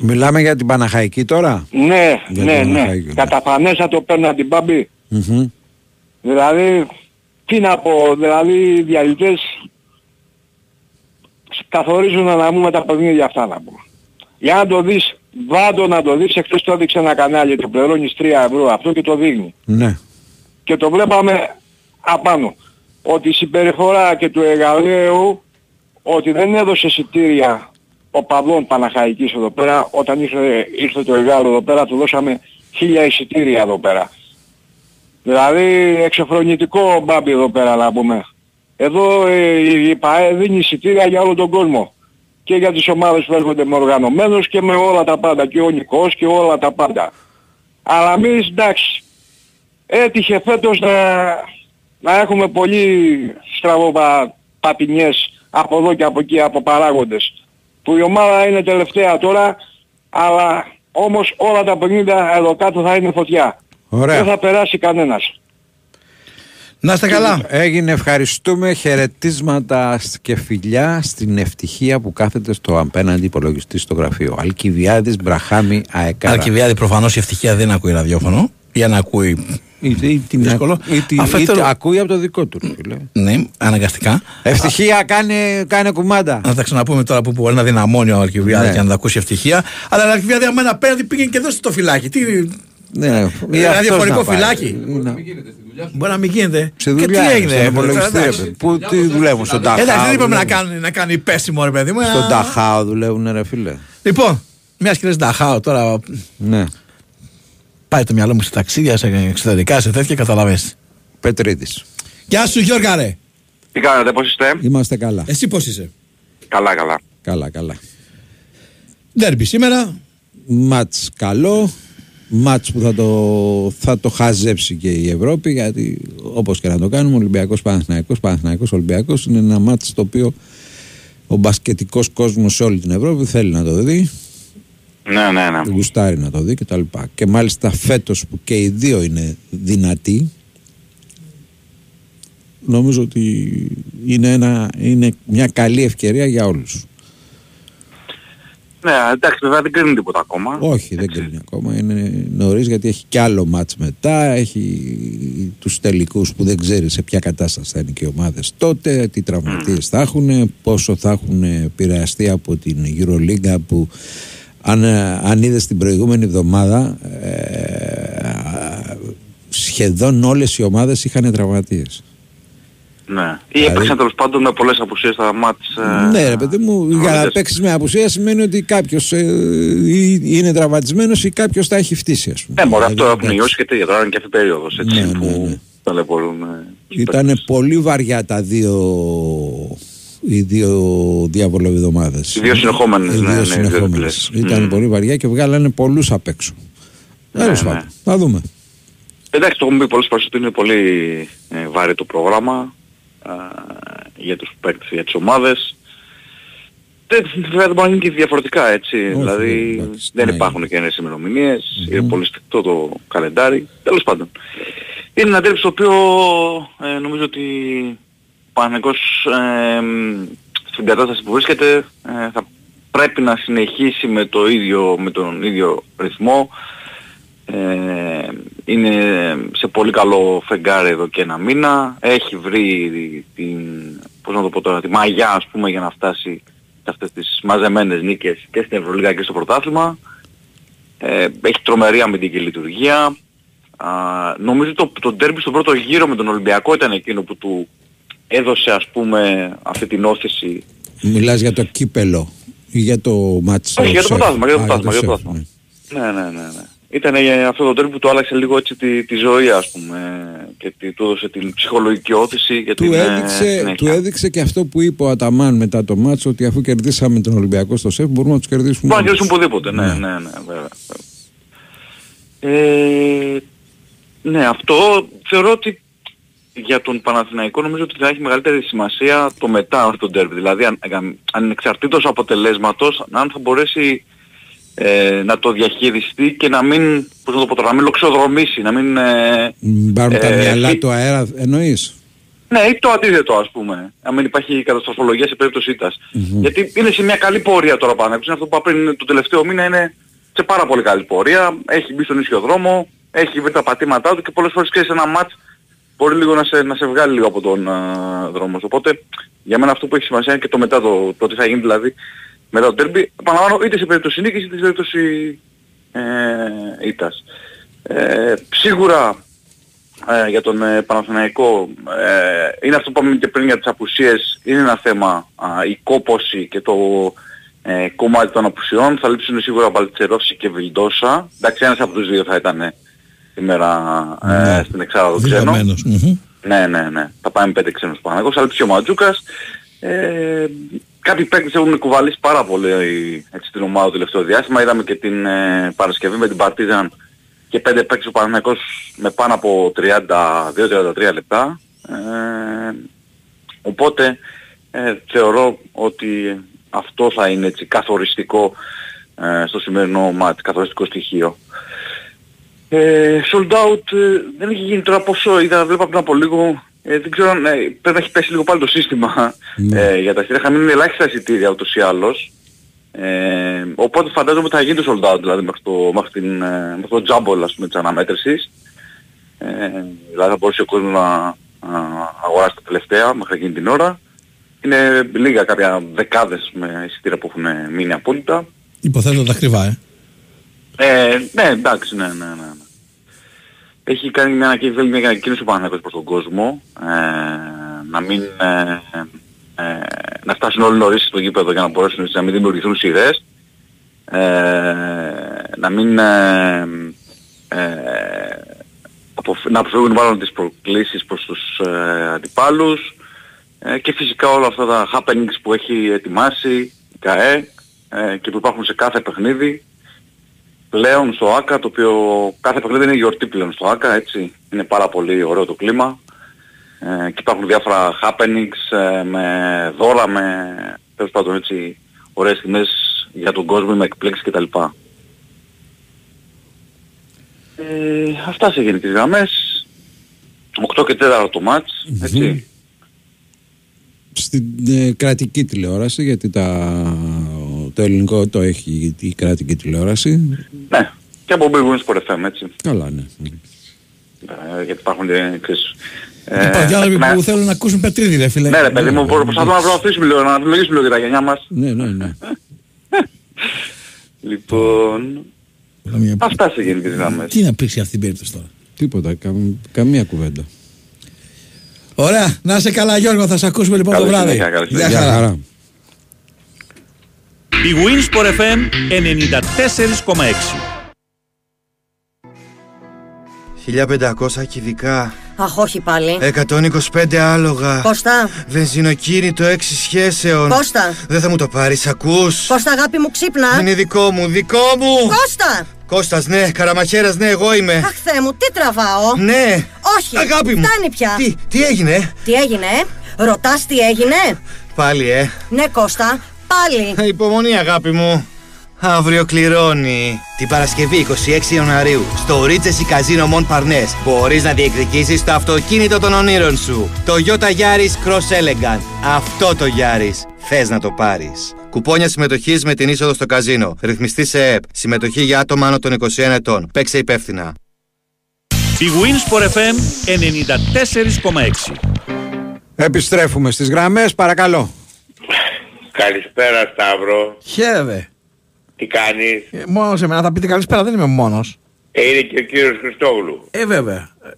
Μιλάμε για την Παναχαϊκή τώρα;
Ναι,
Για
ναι,
τον
ναι.
Μαχαϊκό, ναι.
Καταφανέστατο πέρναντι Μπάμπη.
Μμμ.
Δηλαδή, τι να πω, δηλαδή οι διαλυτές καθορίζουν να πούμε τα παιχνίδια αυτά να πούμε. Για να το δεις, βάντο να το δεις, εκτός το έδειξε ένα κανάλι, το πληρώνεις 3 ευρώ αυτό και το δείχνει.
Ναι.
Και το βλέπαμε απάνω. Ότι η συμπεριφορά και του Εγαλαίου, ότι δεν έδωσε εισιτήρια ο Παυλών Παναχαϊκής εδώ πέρα, όταν ήρθε, ήρθε το Εγάλο εδώ πέρα, του δώσαμε χίλια εισιτήρια εδώ πέρα. Δηλαδή εξωφρονητικό μπάμπι εδώ πέρα να πούμε. Εδώ ε, η ΠαΕ δίνει εισιτήρια για όλο τον κόσμο. Και για τις ομάδες που έρχονται με οργανωμένους και με όλα τα πάντα. Και ο Νικός και όλα τα πάντα. Αλλά εμείς εντάξει. Έτυχε φέτος να, να έχουμε πολύ στραβοπατινιές από εδώ και από εκεί από παράγοντες. Που η ομάδα είναι τελευταία τώρα, αλλά όμως όλα τα παιχνίδια εδώ κάτω θα είναι φωτιά.
Ωραία.
Δεν θα περάσει κανένας.
Να είστε καλά.
Έγινε ευχαριστούμε χαιρετίσματα και φιλιά στην ευτυχία που κάθεται στο απέναντι υπολογιστή στο γραφείο. Αλκιβιάδης Μπραχάμι Αεκάρα.
Αλκιβιάδη, προφανώς η ευτυχία δεν ακούει ραδιόφωνο. Ή να ακούει.
Ή, ή, την
Δύσκολο.
Ή, την-
Αφετέρου-
ή- ακούει από το δικό του. ρε φίλε.
Ναι, αναγκαστικά.
Ευτυχία κάνε, κάνε κουμάντα.
Να τα ξαναπούμε τώρα που μπορεί να δυναμώνει ο Αλκιβιάδη
Ναι.
και να τα ακούσει ευτυχία. Αλλά ο Αλκιβιάδη, άμα ένα απέναντι πήγαινε και δώσει το φυλάκι. Τι.
Ναι,
Ε,
ή αυτός
ραδιοφωνικό
να πάει.
φυλάκι.
Να-
Μπορεί να μην γίνεται.
Σε
και
δουλειά,
τι έγινε;
στον
ε,
υπολογιστή,
τώρα,
ρε
εντάξει.
παιδί. Πού τι δουλεύουν, στον Ταχάο.
Εντάξει, δεν είπαμε να
δουλεύουν.
κάνει, να κάνει πέσιμο, ρε παιδί μου.
Στον
ε,
Ταχάο δουλεύουν, ρε φίλε.
Λοιπόν, μια και λες Νταχάο τώρα
Ναι.
πάει το μυαλό μου σε ταξίδια, σε εξωτερικά, σε τέτοια, καταλαβες.
Πετρίδης.
Γεια σου Γιώργα ρε.
Τι κάνετε, πώς είστε;
Είμαστε καλά.
Εσύ πώς είσαι;
Καλά, καλά.
Καλά, καλά.
Ντέρμπι σήμερα.
Μάτς καλό. Μάτς που θα το, θα το χαζέψει και η Ευρώπη γιατί όπως και να το κάνουμε Ολυμπιακός Παναθηναϊκός Παναθηναϊκός Ολυμπιακός είναι ένα μάτς το οποίο ο μπασκετικός κόσμος σε όλη την Ευρώπη θέλει να το δει
Ναι, ναι, ναι.
γουστάρει να το δει κτλ. Και, και μάλιστα φέτος που και οι δύο είναι δυνατοί νομίζω ότι είναι, ένα, είναι μια καλή ευκαιρία για όλους.
Ναι, εντάξει, βέβαια δεν κρίνει τίποτα ακόμα.
Όχι, δεν κρίνει ακόμα. Είναι νωρίς γιατί έχει κι άλλο μάτς μετά. Έχει τους τελικούς που δεν ξέρει σε ποια κατάσταση θα είναι και οι ομάδες τότε, τι τραυματίες θα έχουν, πόσο θα έχουν επηρεαστεί από την Euroliga που αν, αν είδες την προηγούμενη εβδομάδα ε, σχεδόν όλες οι ομάδες είχαν τραυματίες.
Ναι. Ή έπαιξαν τέλος πάντων με πολλές απουσίες στα μάτς. ε,
Ναι, ρε παιδί μου, για να
προπονητές.
παίξεις με απουσία σημαίνει ότι κάποιος είναι τραυματισμένος ή κάποιος τα έχει φτύσει, ας πούμε.
Ναι, μωρέ, αυτό
Δηλαδή,
έχουν νιώσει και τέτοια. Τώρα είναι και αυτή η περίοδος, έτσι,
Ναι, ναι,
που ταλαιπωρούν. ε, τους
Ήταν πολύ βαριά τα δύο, οι δύο διαβολοβιδομάδες.
Οι δύο συνεχόμενες,
Οι
ναι,
δύο
ναι, οι δύο
συνεχόμενες.
διπλές.
Ήταν
Μμμ.
πολύ βαριά και βγάλανε πολλούς απ' έξω. Τέλος
ναι.
πάντων, θα δούμε.
Εντάξει, το έχουμε πει πολλές φορές ότι είναι πολύ ε, βαρύ το πρόγραμμα α, για τους παίκτες, για τις ομάδες. Δεν, βέβαια δεν μπορεί να είναι και διαφορετικά έτσι. δηλαδή
εντάξει,
δεν
ναι.
υπάρχουν και νέες ημερομηνίες, είναι πολύ στικτό το καλεντάρι. Τέλος πάντων. Είναι ένα τέρμι στο οποίο ε, νομίζω ότι ο Παναγικός ε, στην κατάσταση που βρίσκεται ε, θα πρέπει να συνεχίσει με, το ίδιο, με τον ίδιο ρυθμό. Ε, είναι σε πολύ καλό φεγγάρι εδώ και ένα μήνα. Έχει βρει την, πώς να το πω τώρα, τη μαγιά ας πούμε για να φτάσει σε αυτές τις μαζεμένες νίκες και στην Ευρωλίγα και στο πρωτάθλημα. Ε, έχει τρομερή αμυντική λειτουργία. Α, νομίζω το, το ντέρμπι στο πρώτο γύρο με τον Ολυμπιακό ήταν εκείνο που του έδωσε ας πούμε αυτή την όθηση.
Μιλάς για το κύπελο ή για το μάτσο.
Όχι, για το πρωτάθλημα, για το
Α,
πρωτάθλημα, για το
σεφ,
πρωτάθλημα. Ναι, ναι, ναι, ναι. Ήταν ε, αυτό το τέρμι που του άλλαξε λίγο έτσι τη, τη ζωή ας πούμε και τη, του έδωσε την ψυχολογική όθηση για
Του
την ε,
έδειξε,
συνέχεια.
του έδειξε και αυτό που είπε ο Αταμάν μετά το μάτσο ότι αφού κερδίσαμε τον Ολυμπιακό στο ΣΕΦ μπορούμε να τους κερδίσουμε.
Μπορεί να
όλους.
κερδίσουν οπουδήποτε, ναι, ναι, ναι, βέβαια. Ε, ναι, αυτό θεωρώ ότι για τον Παναθηναϊκό νομίζω ότι θα έχει μεγαλύτερη σημασία το μετά από τον τέρβι. Δηλαδή αν, αν- ανεξαρτήτως αποτελέσματος, αν θα μπορέσει ε, να το διαχειριστεί και να μην, πώς να το πω τώρα, να μην λοξοδρομήσει, να μην... Ε,
Μ, Πάρουν τα
ε,
μυαλά
φύ-
του αέρα, εννοείς;
ναι, ή το αντίθετο ας πούμε. Αν μην υπάρχει καταστροφολογία σε περίπτωση ήττας. Γιατί είναι σε μια καλή πορεία τώρα πάνω. Είναι αυτό που είπα πριν το τελευταίο μήνα είναι σε πάρα πολύ καλή πορεία. Έχει μπει στον ίσιο δρόμο, έχει βρει τα πατήματά του και πολλές φορές και σε ένα μάτς μπορεί λίγο να σε, να σε βγάλει λίγο από τον α, δρόμο. σου. Οπότε για μένα αυτό που έχει σημασία είναι και το μετά, το, το τι θα γίνει δηλαδή μετά το τέρμπι. Επαναλαμβάνω είτε σε περίπτωση νίκης είτε σε περίπτωση ε, ήττας. Ε, σίγουρα ε, για τον ε, Παναθηναϊκό ε, είναι αυτό που είπαμε και πριν για τις απουσίες είναι ένα θέμα α, η κόπωση και το ε, κομμάτι των απουσιών θα λείψουν σίγουρα Μπαλτσερόφση και Βιλντόσα εντάξει ένας από τους δύο θα ήταν ε, σήμερα ε, στην εξάδα ξένο
Δηλωμένος. Μμμ.
ναι, ναι, ναι. Θα πάμε πέντε ξένους Παναγός, θα λείψει ο Ματζούκας. Ε, κάποιοι παίκτες έχουν κουβαλήσει πάρα πολύ έτσι, την ομάδα το τελευταίο διάστημα. Είδαμε και την ε, Παρασκευή με την Παρτίζαν και πέντε παίκτες ο Παναγικός με πάνω από 32-33 λεπτά. Ε, οπότε ε, θεωρώ ότι αυτό θα είναι έτσι καθοριστικό ε, στο σημερινό μάτι, καθοριστικό στοιχείο. Ε, sold out ε, δεν έχει γίνει τώρα πόσο είδα, βλέπα πριν από λίγο. Ε, δεν ξέρω αν ε, πρέπει να έχει πέσει λίγο πάλι το σύστημα ε, για τα εισιτήρια. Είχα μείνει ελάχιστα εισιτήρια ούτως ή άλλως. Ε, οπότε φαντάζομαι ότι θα γίνει το sold out δηλαδή μέχρι το, μέχρι την, ε, μέχρι το jumble ας πούμε της αναμέτρησης. Ε, δηλαδή θα μπορούσε ο κόσμος να να αγοράσει τα τελευταία μέχρι εκείνη την ώρα. Είναι λίγα κάποια δεκάδες με εισιτήρια που έχουν μείνει απόλυτα.
Υποθέτω τα ακριβά, ε.
Ε, ναι, εντάξει, ναι, ναι, ναι. ναι. Έχει κάνει μια ανακοίνωση, θέλει μια ανακοίνωση ο Παναθηναϊκός προς τον κόσμο. Ε, να μην... Ε, ε, να φτάσουν όλοι νωρίς στο γήπεδο για να μπορέσουν να μην δημιουργηθούν σειρές. Ε, να μην... Ε, ε, αποφ- να αποφύγουν μάλλον τις προκλήσεις προς τους ε, αντιπάλους ε, και φυσικά όλα αυτά τα happenings που έχει ετοιμάσει η ΚΑΕ ε, και που υπάρχουν σε κάθε παιχνίδι πλέον στο ΆΚΑ, το οποίο κάθε παιχνίδι είναι γιορτή πλέον στο ΆΚΑ, έτσι. Είναι πάρα πολύ ωραίο το κλίμα. Ε, και υπάρχουν διάφορα happenings ε, με δώρα, με τέλος πάντων έτσι ωραίες στιγμές για τον κόσμο, με εκπλήξεις κτλ. Ε, αυτά σε γενικές γραμμές. 8 και 4 το μάτς, έτσι.
Στην ε, κρατική τηλεόραση, γιατί τα, το ελληνικό το έχει η κρατική τηλεόραση.
Ναι, και από Big Wins Sport FM, έτσι.
Καλά, ναι.
Ε, γιατί υπάρχουν και ξέρεις, ε,
Υπάρχουν και άνθρωποι
ναι.
που θέλουν να ακούσουν Πετρίδη, ρε φίλε.
Ναι ρε παιδί μου, προσπαθούμε να προωθήσουμε λίγο, να επιλογίσουμε λίγο και τα γενιά μας.
Ναι, ναι, ναι. [LAUGHS]
Λοιπόν,
Καμία-
αυτά σε γενικές γραμμές.
Τι να πεις για αυτή την περίπτωση τώρα;
Τίποτα, καμ- καμία κουβέντα.
Ωραία, να είσαι καλά Γιώργο, θα σε ακούσουμε λοιπόν το
Καλή
βράδυ.
συνέχεια, καλή
Γεια
συνέχεια.
χαρά.
Η Winsport FM 94,6
1500 κυβικά,
Αχ, όχι πάλι.
125 άλογα.
Κώστα,
Βενζινοκίνητο 6 σχέσεων.
Κώστα.
Δεν θα μου το πάρεις, ακούς.
Κώστα αγάπη μου ξύπνα.
Είναι δικό μου, δικό μου.
Κώστα!
Κώστας, ναι, καραμαχέρας, ναι, εγώ είμαι.
Αχ, Θεέ μου, τι τραβάω.
Ναι.
Όχι.
Αγάπη μου.
Φτάνει πια.
Τι, τι έγινε,
Τι έγινε, ε; Ρωτάς τι έγινε;
πάλι, ε.
Ναι, Κώστα, πάλι.
Υπομονή, αγάπη μου. Αύριο κληρώνει. Την Παρασκευή 26 Ιανουαρίου στο Regency Casino Mon Parnes μπορείς να διεκδικήσεις το αυτοκίνητο των ονείρων σου. Το Toyota Yaris Cross Elegant. Αυτό το Yaris. Θες να το πάρεις. Κουπόνια συμμετοχής με την είσοδο στο καζίνο. Ρυθμιστή σε ΕΠ. Συμμετοχή για άτομα άνω των 21 ετών. Παίξε υπεύθυνα.
Η Winsport FM 94,6
Επιστρέφουμε στις γραμμές, παρακαλώ.
Καλησπέρα Σταύρο.
Χαίρετε.
Τι κάνεις;
Ε, Μόνος σε μένα θα πείτε καλησπέρα, δεν είμαι μόνος.
Ε, είναι και ο κύριος Χριστόγλου.
Ε, βέβαια. Ε,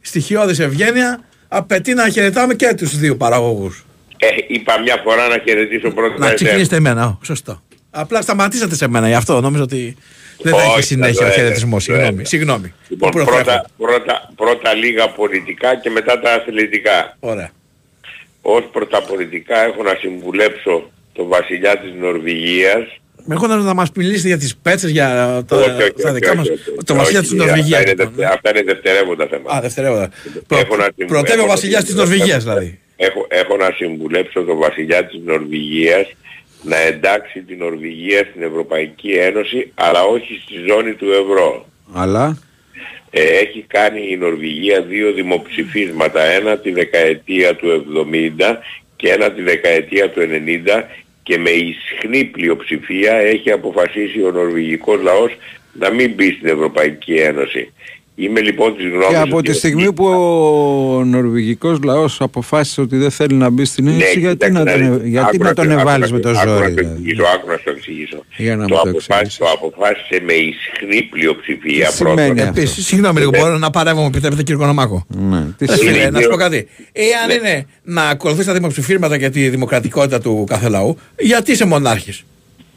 Στοιχειώδης ευγένεια απαιτεί να χαιρετάμε και τους δύο παραγωγούς.
Ε, είπα μια φορά να χαιρετήσω πρώτα
Να
εσένα.
ξεκινήσετε εμένα, ω, σωστό. Απλά σταματήσατε σε μένα γι' αυτό. Νομίζω ότι δεν θα
Όχι,
έχει συνέχεια
θα
ο
το
χαιρετισμός.
έλεγα,
Συγγνώμη.
το έλεγα.
Συγγνώμη.
Λοιπόν,
Προτρέχω.
πρώτα, πρώτα, πρώτα λίγα πολιτικά και μετά τα αθλητικά.
Ωραία.
Ως προς τα πολιτικά έχω να συμβουλέψω τον βασιλιά της Νορβηγίας.
Με έχω να, να μας μιλήσετε για τις πέτσες, για τα,
Όχι, όχι,
τα
όχι,
δικά
όχι,
μα.
όχι, όχι.
Το βασιλιά
Όχι,
τη Νορβηγίας.
Αυτά είναι, δευτε- αυτά είναι δευτερεύοντα θέματα.
Α, δευτερεύοντα. Προ,
Έχω να συμβου-
πρωτεύει ο
έχω να
βασιλιάς της
συμβουλέψω-
Νορβηγίας δηλαδή.
Έχω, έχω να συμβουλέψω τον βασιλιά της Νορβηγίας να εντάξει την Νορβηγία στην Ευρωπαϊκή Ένωση αλλά όχι στη ζώνη του ευρώ.
Αλλά;
Ε, έχει κάνει η Νορβηγία δύο δημοψηφίσματα, ένα τη δεκαετία του 70 και ένα τη δεκαετία του 90 και με ισχνή πλειοψηφία έχει αποφασίσει ο νορβηγικός λαός να μην μπει στην Ευρωπαϊκή Ένωση. Είμαι λοιπόν της γνώμης
Και από
ότι
τη στιγμή που ο νορβηγικός λαός αποφάσισε ότι δεν θέλει να μπει στην
Ναι,
Ένωση, γιατί
κοίταξε
να
δεις.
τον, γιατί
Άκου
να τον
άκου
εβάλεις με το
άκου
ζόρι.
να το
δηλαδή.
εξηγήσω, άκου να σου το εξηγήσω.
Για να
το,
μου το
αποφάσισε, το αποφάσισε με ισχνή πλειοψηφία
Τι σημαίνει
πρώτον.
αυτό;
Επίσης, συγγνώμη λίγο,
Ναι.
μπορώ να παρέμβω, μου επιτρέπετε κύριε Κονομάκο;
Ναι, τι
Ρε
σημαίνει.
φίλε, να σου πω κάτι. Εάν
Ναι.
είναι να ακολουθείς τα δημοψηφίσματα για τη δημοκρατικότητα του κάθε λαού, γιατί είσαι μονάρχης;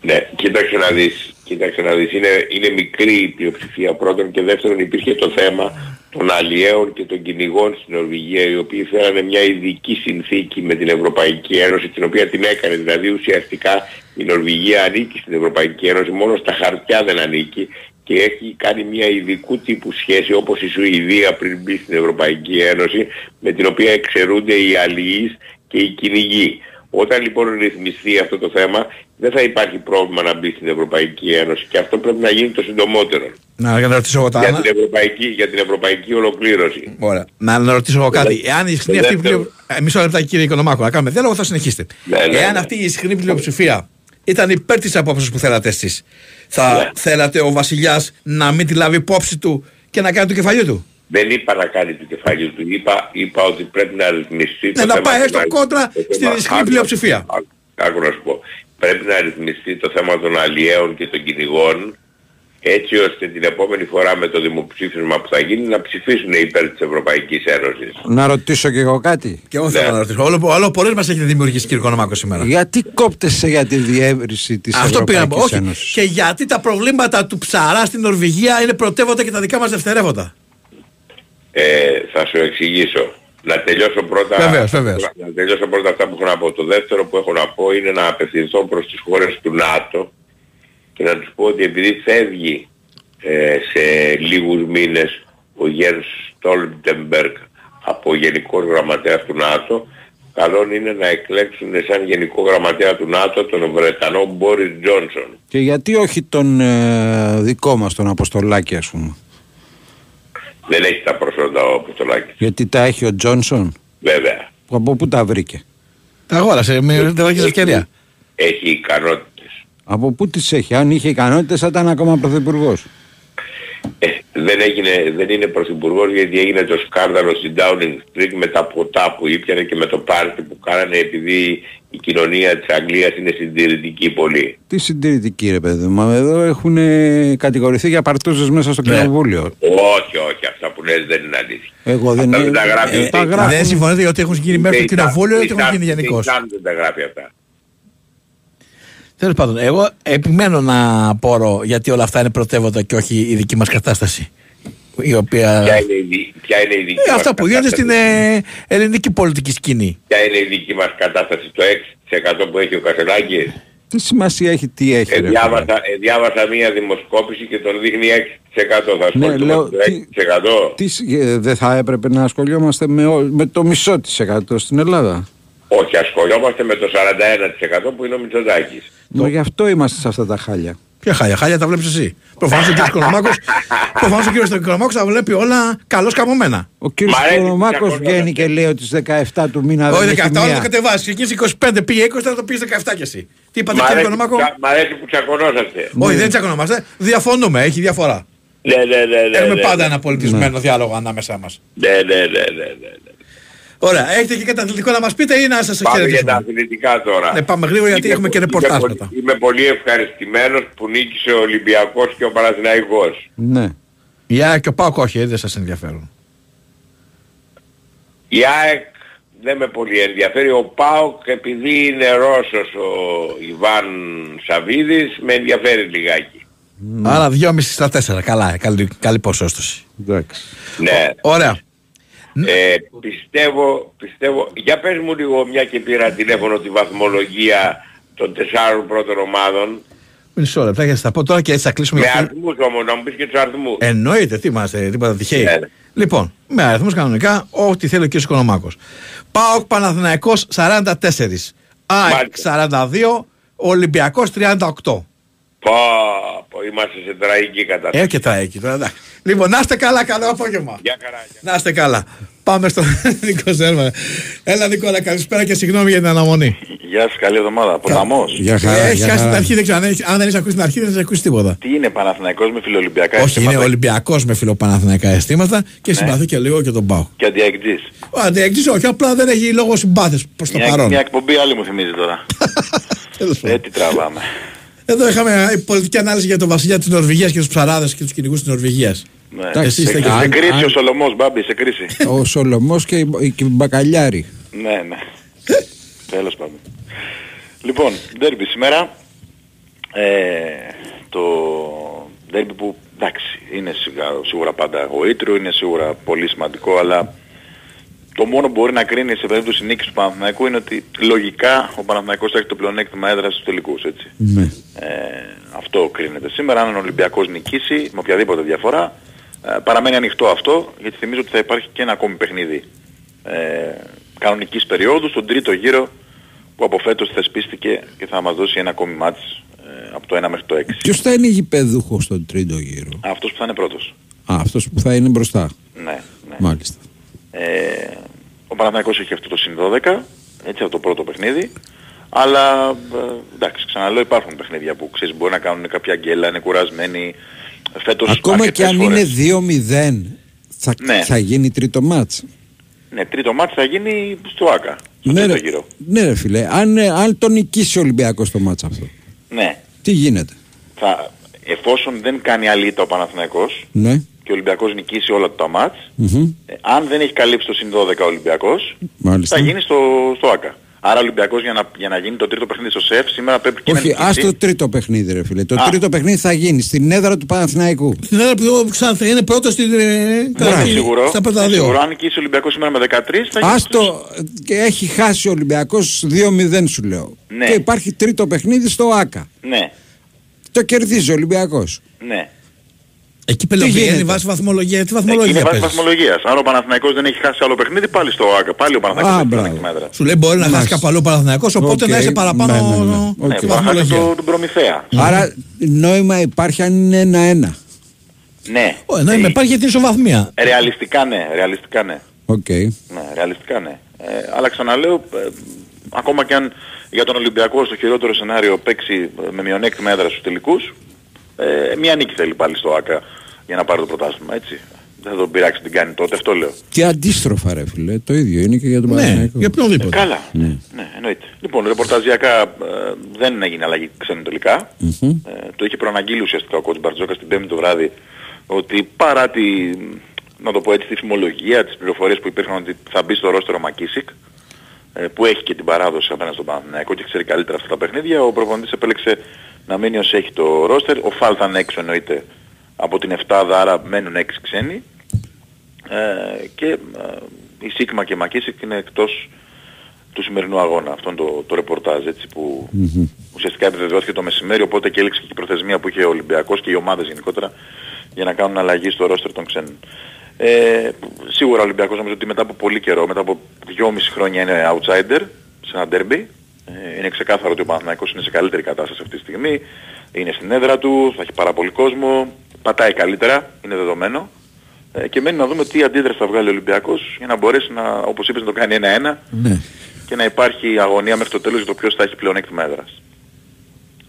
Ναι, κοίταξε να δεις, κοίταξε να δεις. Είναι, είναι μικρή η πλειοψηφία πρώτον και δεύτερον υπήρχε το θέμα των αλλιέων και των κυνηγών στην Νορβηγία οι οποίοι θέλανε μια ειδική συνθήκη με την Ευρωπαϊκή Ένωση την οποία την έκανε δηλαδή ουσιαστικά η Νορβηγία ανήκει στην Ευρωπαϊκή Ένωση μόνο στα χαρτιά δεν ανήκει και έχει κάνει μια ειδικού τύπου σχέση όπως η Σουηδία πριν μπει στην Ευρωπαϊκή Ένωση με την οποία εξαιρούνται οι αλληλείς και οι κυνηγοί. Όταν λοιπόν ρυθμιστεί αυτό το θέμα δεν θα υπάρχει πρόβλημα να μπει στην Ευρωπαϊκή Ένωση και αυτό πρέπει να γίνει το συντομότερο.
Να να ρωτήσω εγώ τα
Για
άλλα.
την, ευρωπαϊκή, για την ευρωπαϊκή ολοκλήρωση.
Ωραία. Να, να ρωτήσω εγώ κάτι.
Το
Εάν η ισχυρή
το
αυτή
δεύτερο.
πλειο... ε, Μισό λεπτάκι κύριε Οικονομάκο, να κάνουμε διάλογο, θα συνεχίσετε.
Ναι, ναι,
Εάν
ναι.
αυτή η ισχυρή πλειοψηφία ήταν υπέρ της απόψη που θέλατε εσείς, θα
Ναι.
θέλατε ο βασιλιάς να μην τη λάβει υπόψη του και να κάνει το κεφαλιού του;
Δεν είπα να κάνει το κεφάλι του. Είπα, είπα ότι πρέπει να ρυθμιστεί
Ναι,
το
να
θέμα
πάει
των
έστω
αλλιών.
κόντρα
Το
στην
θέμα-
ισχυρή
άκου-
πλειοψηφία.
άκου- Άκου να σου πω. Πρέπει να ρυθμιστεί το θέμα των αλλιέων και των κυνηγών έτσι ώστε την επόμενη φορά με το δημοψήφισμα που θα γίνει να ψηφίσουν υπέρ της Ευρωπαϊκής Ένωσης.
Να ρωτήσω και εγώ κάτι.
Και εγώ θέλω
Ναι.
να ρωτήσω. Όλο, όλο πολλές μας έχετε δημιουργήσει κύριε Οικονομάκο σήμερα.
Γιατί κόπτεσαι για τη διεύρυνση της
Αυτό πήρα να πω.
Ευρωπαϊκής
Όχι.
Ένωσης;
Και γιατί τα προβλήματα του ψαρά στην Νορβηγία είναι πρωτεύοντα και τα δικά μας δευτερεύοντα.
Ε, θα σου εξηγήσω. Να τελειώσω πρώτα,
Βεβαίως, βεβαίως.
να τελειώσω πρώτα αυτά που έχω να πω. Το δεύτερο που έχω να πω είναι να απευθυνθώ προς τις χώρες του ΝΑΤΟ και να τους πω ότι επειδή φεύγει ε, σε λίγους μήνες ο Γέρς Στόλτεμπεργκ από Γενικός Γραμματέας του ΝΑΤΟ καλό είναι να εκλέξουν σαν Γενικό Γραμματέα του ΝΑΤΟ τον Βρετανό Μπόρις Τζόνσον.
Και γιατί όχι τον ε, δικό μας τον Αποστολάκη ας πούμε;
Δεν έχει τα προσόντα ο Αποστολάκης.
Γιατί τα έχει ο Τζόνσον;
Βέβαια.
Που Από πού τα βρήκε;
Τα αγόρασε με δεν έχει ευκαιρία.
Έχει ικανότητες.
Από πού τις έχει; Αν είχε ικανότητες θα ήταν ακόμα πρωθυπουργός.
Ε, δεν, έγινε, δεν είναι πρωθυπουργός γιατί έγινε το σκάνδαλο στην Downing Street με τα ποτά που ήπιανε και με το πάρτι που κάνανε επειδή η κοινωνία της Αγγλίας είναι συντηρητική πολύ.
Τι συντηρητική ρε παιδί μου. Εδώ έχουν ε, κατηγορηθεί για παρτούζες μέσα στο
Ναι.
κοινοβούλιο.
Όχι, όχι, Όχι, αυτά που λες δεν είναι αλήθεια.
Εγώ δεν
Αυτά δεν τα γράφει.
Ε,
τα γράφουν.
δεν συμφωνείτε ότι έχουν γίνει μέχρι το κοινοβούλιο ή ότι έχουν γίνει γενικώς;
Δεν τα γράφει αυτά.
Τέλος πάντων, εγώ επιμένω να απορώ γιατί όλα αυτά είναι πρωτεύοντα και όχι η δική μας κατάσταση. Η οποία.
Ποια είναι η, δι- ποια είναι η δική
Ε,
μας
αυτά που γίνονται στην
κατάσταση;
ε, ελληνική πολιτική σκηνή.
Ποια είναι η δική μας κατάσταση, το 6% που έχει ο Κασελάκης;
Τι σημασία έχει, τι έχει.
Ε,
ρε,
διάβασα, ε, διάβασα μία δημοσκόπηση και τον δείχνει 6%. Θα
Ναι,
ασχοληθούμε
λέω,
με το
τι-
6%.
Τι, σ- ε, δεν θα έπρεπε να ασχολιόμαστε με, ό- με το μισό της εκατό στην Ελλάδα.
Όχι, ασχολιόμαστε με το 41% που είναι ο Μητσοτάκης.
Μα γι' αυτό είμαστε σε αυτά τα χάλια.
Ποια χάλια, χάλια τα βλέπεις εσύ. Προφανώ ο κ. Οικονομάκο προφανώς ο κ. Οικονομάκος τα βλέπει όλα καλώς καμωμένα.
Ο κύριος
Μ' αρέσει που
Κονομάκος
τσακωνόμαστε.
βγαίνει και λέει ότι στις 17 του μήνα
Όχι
δεν έχει
17, όλα
μία.
το κατεβάσεις. Ξεκίνησε 25, πήγε 20, τώρα το πήγε 17 κι εσύ. Τι είπατε
Μ'
κύριε
αρέσει,
Οικονομάκο.
που τσα- μ' αρέσει που τσακωνόσαστε.
Όχι, δεν τσακωνόμαστε. Διαφωνούμε, έχει διαφορά.
Ναι, ναι, ναι, ναι.
Έχουμε
ναι,
πάντα
ναι.
ένα πολιτισμένο διάλογο ανάμεσά μας.
Ναι, ναι, ναι, ναι, ναι. Ναι.
Ωραία, έχετε και καταθλιπτικό να μας πείτε ή να σας
Πάμε για τα
χαιρετήσουμε.
αθλητικά τώρα.
Ναι, πάμε γρήγορα γιατί
Είμαι
έχουμε και
πο-
ρεπορτάζ
είμαι
μετά.
πολύ- Είμαι πολύ ευχαριστημένος που νίκησε ο Ολυμπιακός και ο Παναθηναϊκός.
Ναι.
Η ΑΕΚ και ο Πάοκ όχι, ε, δεν σας ενδιαφέρουν.
Η ΑΕΚ δεν με πολύ ενδιαφέρει. Ο ΠΑΟΚ επειδή είναι Ρώσος ο Ιβάν Σαβίδης με ενδιαφέρει λιγάκι.
Άρα 2,5 στα 4. Καλά, ε, καλή, καλή ποσόστοση.
Εντάξει.
Ναι.
Ωραία.
Ε, πιστεύω, πιστεύω, για πες μου λίγο μια και πήρα τηλέφωνο τη βαθμολογία των τεσσάρων πρώτων ομάδων.
Μισό λεπτό, θα τα πω τώρα και έτσι θα κλείσουμε.
Με
γιατί-
αριθμούς όμως, να μου πεις και τους αριθμούς.
Εννοείται, τι είμαστε, τίποτα τυχαίοι.
Ναι, ναι.
Λοιπόν, με αριθμούς κανονικά, ό,τι θέλει ο κ. Οικονομάκος. ΠΑΟΚ Παναθηναϊκός 44. ΑΕΚ
Μάλιστα.
42. Ολυμπιακός 38.
Πω, πω, είμαστε σε τραγική κατάσταση.
Ε, και τα εκεί τώρα, εντάξει. Λοιπόν, να είστε καλά, καλό απόγευμα.
Γεια χαρά.
Να είστε καλά. Πάμε στο [LAUGHS] Νίκο Σέρμα. Έλα, Νικόλα, καλησπέρα και συγγνώμη για την αναμονή.
Γεια σας, καλή εβδομάδα. Ποταμός.
Για
Ε,
χαρά,
Έχει
για
χάσει την
χαρά.
αρχή, δεν ξέρω. Αν, έχεις- αν δεν έχει ακούσει την αρχή, δεν έχει ακούσει τίποτα.
Τι είναι Παναθηναϊκός με φιλολυμπιακά
Όχι, είναι
αισθήματα;
Ολυμπιακός με φιλοπαναθηναϊκά αισθήματα και συμπαθεί και λίγο και τον Πάο.
και αντιαεκτζής.
Αντιέκτηση όχι, απλά δεν έχει λόγο συμπάθειας προς το
Μια,
παρόν.
μια εκπομπή άλλη μου θυμίζει τώρα. [LAUGHS]
Τέλος πάντων.
ε, τι τραβάμε.
Εδώ είχαμε ε, πολιτική ανάλυση για τον βασιλιά της Νορβηγίας και τους ψαράδες και τους κυνηγούς της Νορβηγίας.
Ναι.
Εντάξει,
Εσείς είστε
σε,
και-
σε
αν-
κρίση
αν-
ο Σολομός, Μπάμπη, σε κρίση.
Ο Σολομός και η, και η Μπακαλιάρη.
ναι, ναι. Τέλος πάντων. Λοιπόν, ντέρμπι σήμερα. Ε, το ντέρμπι που εντάξει είναι σίγουρα, σίγουρα πάντα γοήτριο, είναι σίγουρα πολύ σημαντικό, αλλά το μόνο που μπορεί να κρίνει σε περίπτωση νίκης του Παναθηναϊκού είναι ότι λογικά ο Παναθηναϊκός θα έχει το πλεονέκτημα έδρας στους τελικούς, έτσι.
Ναι.
Ε, αυτό κρίνεται σήμερα. Αν ο Ολυμπιακός νικήσει με οποιαδήποτε διαφορά, ε, παραμένει ανοιχτό αυτό, γιατί θυμίζω ότι θα υπάρχει και ένα ακόμη παιχνίδι ε, κανονικής περίοδου, στον τρίτο γύρο που από φέτος θεσπίστηκε και θα μας δώσει ένα ακόμη μάτς ε, από το 1 μέχρι το 6.
Ποιος θα είναι γηπεδούχος στον τρίτο γύρο;
Αυτός που θα είναι πρώτος.
Α, αυτός που θα είναι μπροστά.
Ναι, ναι.
Μάλιστα.
Ε, ο Παναθηναϊκός έχει αυτό το συν 12, έτσι από το πρώτο παιχνίδι. Αλλά ε, εντάξει, ξαναλέω υπάρχουν παιχνίδια που ξέρεις μπορεί να κάνουν κάποια γκέλα, είναι κουρασμένοι. Φέτος
Ακόμα και
αρκετές
αν
φορές.
είναι 2-0 θα,
Ναι.
θα γίνει τρίτο μάτς.
Ναι, τρίτο μάτς θα γίνει στο ΆΚΑ, στο
Ναι
τρίτο
ρε,
γύρο.
ναι ρε φίλε, αν, ε, αν τον νικήσει ο Ολυμπιακός το μάτς αυτό,
Ναι,
τι γίνεται;
θα, εφόσον δεν κάνει άλλη ήττα ο Παναθηναϊκός
Ναι.
Και ο Ολυμπιακός νικήσει όλα τα μάτς,
Μμμ.
ε, αν δεν έχει καλύψει το συν 12 ο Ολυμπιακός,
Μάλιστα.
θα γίνει στο, στο ΆΚΑ. Άρα ο Ολυμπιακός για να, για να γίνει το τρίτο παιχνίδι στο ΣΕΦ σήμερα πρέπει και
Όχι,
να
ας
νικήσει.
το τρίτο παιχνίδι ρε φίλε. Το
Α.
τρίτο παιχνίδι θα γίνει στην έδρα του Παναθηναϊκού.
Την ώρα που ξανά θα είναι πρώτος στην. ε,
Δεν
καταρχήν,
είναι σίγουρο.
Στα πρώτα
Δεν είναι
δύο.
σίγουρο. Αν νικήσει ο Ολυμπιακός σήμερα με 13 θα γίνει
Άστο και έχει χάσει ο Ολυμπιακός 2-0 σου λέω.
Ναι.
Και υπάρχει τρίτο παιχνίδι στο ΆΚΑ.
Ναι,
Το κερδίζει ο Ολυμπιακός.
ναι.
Εκεί
γίνεται;
πελοβαίνει βάση βαθμολογία. Τι
Εκεί
βαθμολογία
είναι βάση
παίζεις;
βαθμολογίας. Αν ο Παναθηναϊκός δεν έχει χάσει άλλο παιχνίδι, πάλι στο ΆΚΑ. Πάλι ο Παναθηναϊκός
Α,
έχει
μπράβο.
πλεονέκτημα έδρας.
Σου λέει μπορεί να χάσει
Μάλιστα.
κάπου αλλού Παναθηναϊκός, οπότε
Οκ,
να είσαι παραπάνω
ναι, ναι, ναι.
ε,
Οκ.
Ναι,
στη
μπορεί να χάσει
βαθμολογία.
το- τον Προμηθέα.
Άρα νόημα υπάρχει αν είναι 1-1.
Ναι.
Ω, Ενώ με υπάρχει την ισοβαθμία.
Ρεαλιστικά ναι, ρεαλιστικά ναι.
Οκ.
Ναι, ρεαλιστικά ναι. Ε, αλλά ξαναλέω, ε, ακόμα και αν για τον Ολυμπιακό στο χειρότερο σενάριο παίξει ε, με μειονέκτημα έδρα στους τελικούς, ε, μία νίκη θέλει πάλι στο ΟΑΚΑ για να πάρει το πρωτάθλημα, έτσι. Δεν θα τον πειράξει την κάνει τότε, αυτό λέω.
Και αντίστροφα ρε φίλε. Το ίδιο είναι και για τον
Ναι,
Παναθηναϊκό.
για οποιονδήποτε.
Καλά. Ναι, εννοείται. Λοιπόν, ρεπορταζιακά ε, δεν έγινε αλλαγή ξένου τελικά.
Μμμ.
Ε, το είχε προαναγγείλει ουσιαστικά ο κότς Μπαρτζόκα την πέμπτη το βράδυ ότι παρά τη να το πω έτσι, τη φημολογία, τις πληροφορίες που υπήρχαν ότι θα μπει στο ρόστερο Μακίσικ, ε, που έχει και την παράδοση απέναντι στον Παναθηναϊκό και ξέρει καλύτερα αυτά τα παιχνίδια, ο προπονητής επέλεξε να μείνει ως έχει το ρόστερ. Ο Φάλ θα είναι έξω εννοείται από την 7 άρα μένουν 6 ξένοι. Ε, και ε, η Σίγμα και η Μακίσικ είναι εκτός του σημερινού αγώνα. Αυτό είναι το, το ρεπορτάζ έτσι, που ουσιαστικά επιβεβαιώθηκε το μεσημέρι, οπότε και έληξε και η προθεσμία που είχε ο Ολυμπιακός και οι ομάδες γενικότερα για να κάνουν αλλαγή στο ρόστερ των ξένων. Ε, σίγουρα ο Ολυμπιακός νομίζω ότι μετά από πολύ καιρό, μετά από 2,5 χρόνια είναι outsider σε ένα derby. Ε, είναι ξεκάθαρο ότι ο Παναθηναϊκός είναι σε καλύτερη κατάσταση αυτή τη στιγμή. Είναι στην έδρα του, θα έχει πάρα πολύ κόσμο, πατάει καλύτερα, είναι δεδομένο. Ε, και μένει να δούμε τι αντίδραση θα βγάλει ο Ολυμπιακός για να μπορέσει να, όπως είπες, να το κάνει 1-1
Ναι.
και να υπάρχει αγωνία μέχρι το τέλος για το ποιος θα έχει πλεονέκτημα έδρας.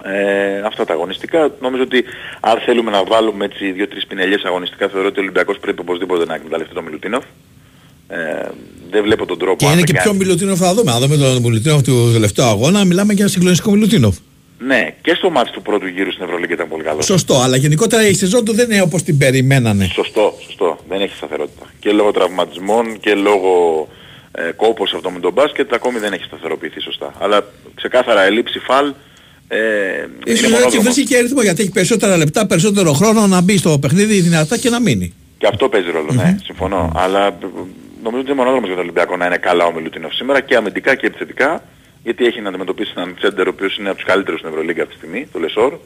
Ε, αυτά τα αγωνιστικά. Νομίζω ότι αν θέλουμε να βάλουμε έτσι δύο-τρεις πινελιές αγωνιστικά θεωρώ ότι ο Ολυμπιακός πρέπει οπωσδήποτε να εκμεταλλευτεί τον Μιλουτίνοφ. Ε, δεν βλέπω τον τρόπο.
Και
αν
είναι
δεν
και πιο
κάνει.
Μιλουτίνοφ θα δούμε. Αν δούμε τον Μιλουτίνοφ του τελευταίου αγώνα, μιλάμε για ένα συγκλονιστικό Μιλουτίνοφ.
Ναι, και στο μάτς του πρώτου γύρου στην Ευρωλίγα ήταν πολύ καλό.
Σωστό, αλλά γενικότερα η σεζόν του δεν είναι όπως την περιμένανε.
Σωστό, σωστό. Δεν έχει σταθερότητα. Και λόγω τραυματισμών και λόγω ε, κόπος αυτό με τον μπάσκετ ακόμη δεν έχει σταθεροποιηθεί σωστά. Αλλά ξεκάθαρα ελλείψη φαλ ε,
Ίσως
είναι
να έχει
μονόδρομος.
βρει και αριθμό γιατί έχει περισσότερα λεπτά, περισσότερο χρόνο να μπει στο παιχνίδι δυνατά και να μείνει.
Και αυτό παίζει ρόλο, ναι, συμφωνώ. Αλλά ε, νομίζω ότι είναι μονόδρομος για τον Ολυμπιακό να είναι καλά ο Μιλουτίνοφ σήμερα και αμυντικά και επιθετικά, γιατί έχει να αντιμετωπίσει έναν σέντερ ο οποίος είναι από τους καλύτερους στην Ευρωλίγκα αυτή τη στιγμή, το Λεσόρ.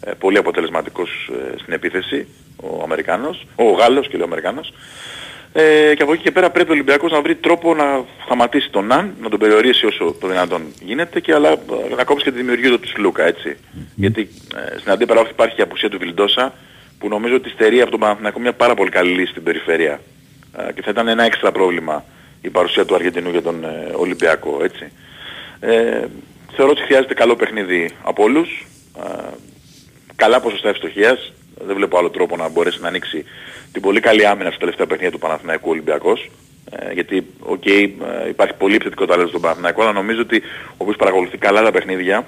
Ε, πολύ αποτελεσματικός ε, στην επίθεση, ο Αμερικάνος, ο Γάλλος και λέει ο Αμερικάνος. Ε, και από εκεί και πέρα πρέπει ο Ολυμπιακός να βρει τρόπο να σταματήσει τον Ναν, να τον περιορίσει όσο το δυνατόν γίνεται και αλλά ε, να κόψει και τη δημιουργία του Σλούκα, έτσι. Γιατί ε, στην αντίπερα όχθη υπάρχει η απουσία του Βιλντόσα που νομίζω ότι στερεί από τον Παναθηναϊκό μια πάρα πολύ καλή λύση στην περιφέρεια. Ε, και θα ήταν ένα έξτρα πρόβλημα η παρουσία του Αργεντινού για τον ε, Ολυμπιακό, έτσι. Ε, θεωρώ ότι χρειάζεται καλό παιχνίδι από όλους. Ε, καλά ποσοστά ευστοχίας. Δεν βλέπω άλλο τρόπο να μπορέσει να ανοίξει την πολύ καλή άμυνα στα τελευταία παιχνίδια του Παναθηναϊκού Ολυμπιακός. Ε, γιατί, οκ, ε, υπάρχει πολύ επιθετικό ταλέντο στον Παναθηναϊκό, αλλά νομίζω ότι όποιος παρακολουθεί καλά τα παιχνίδια,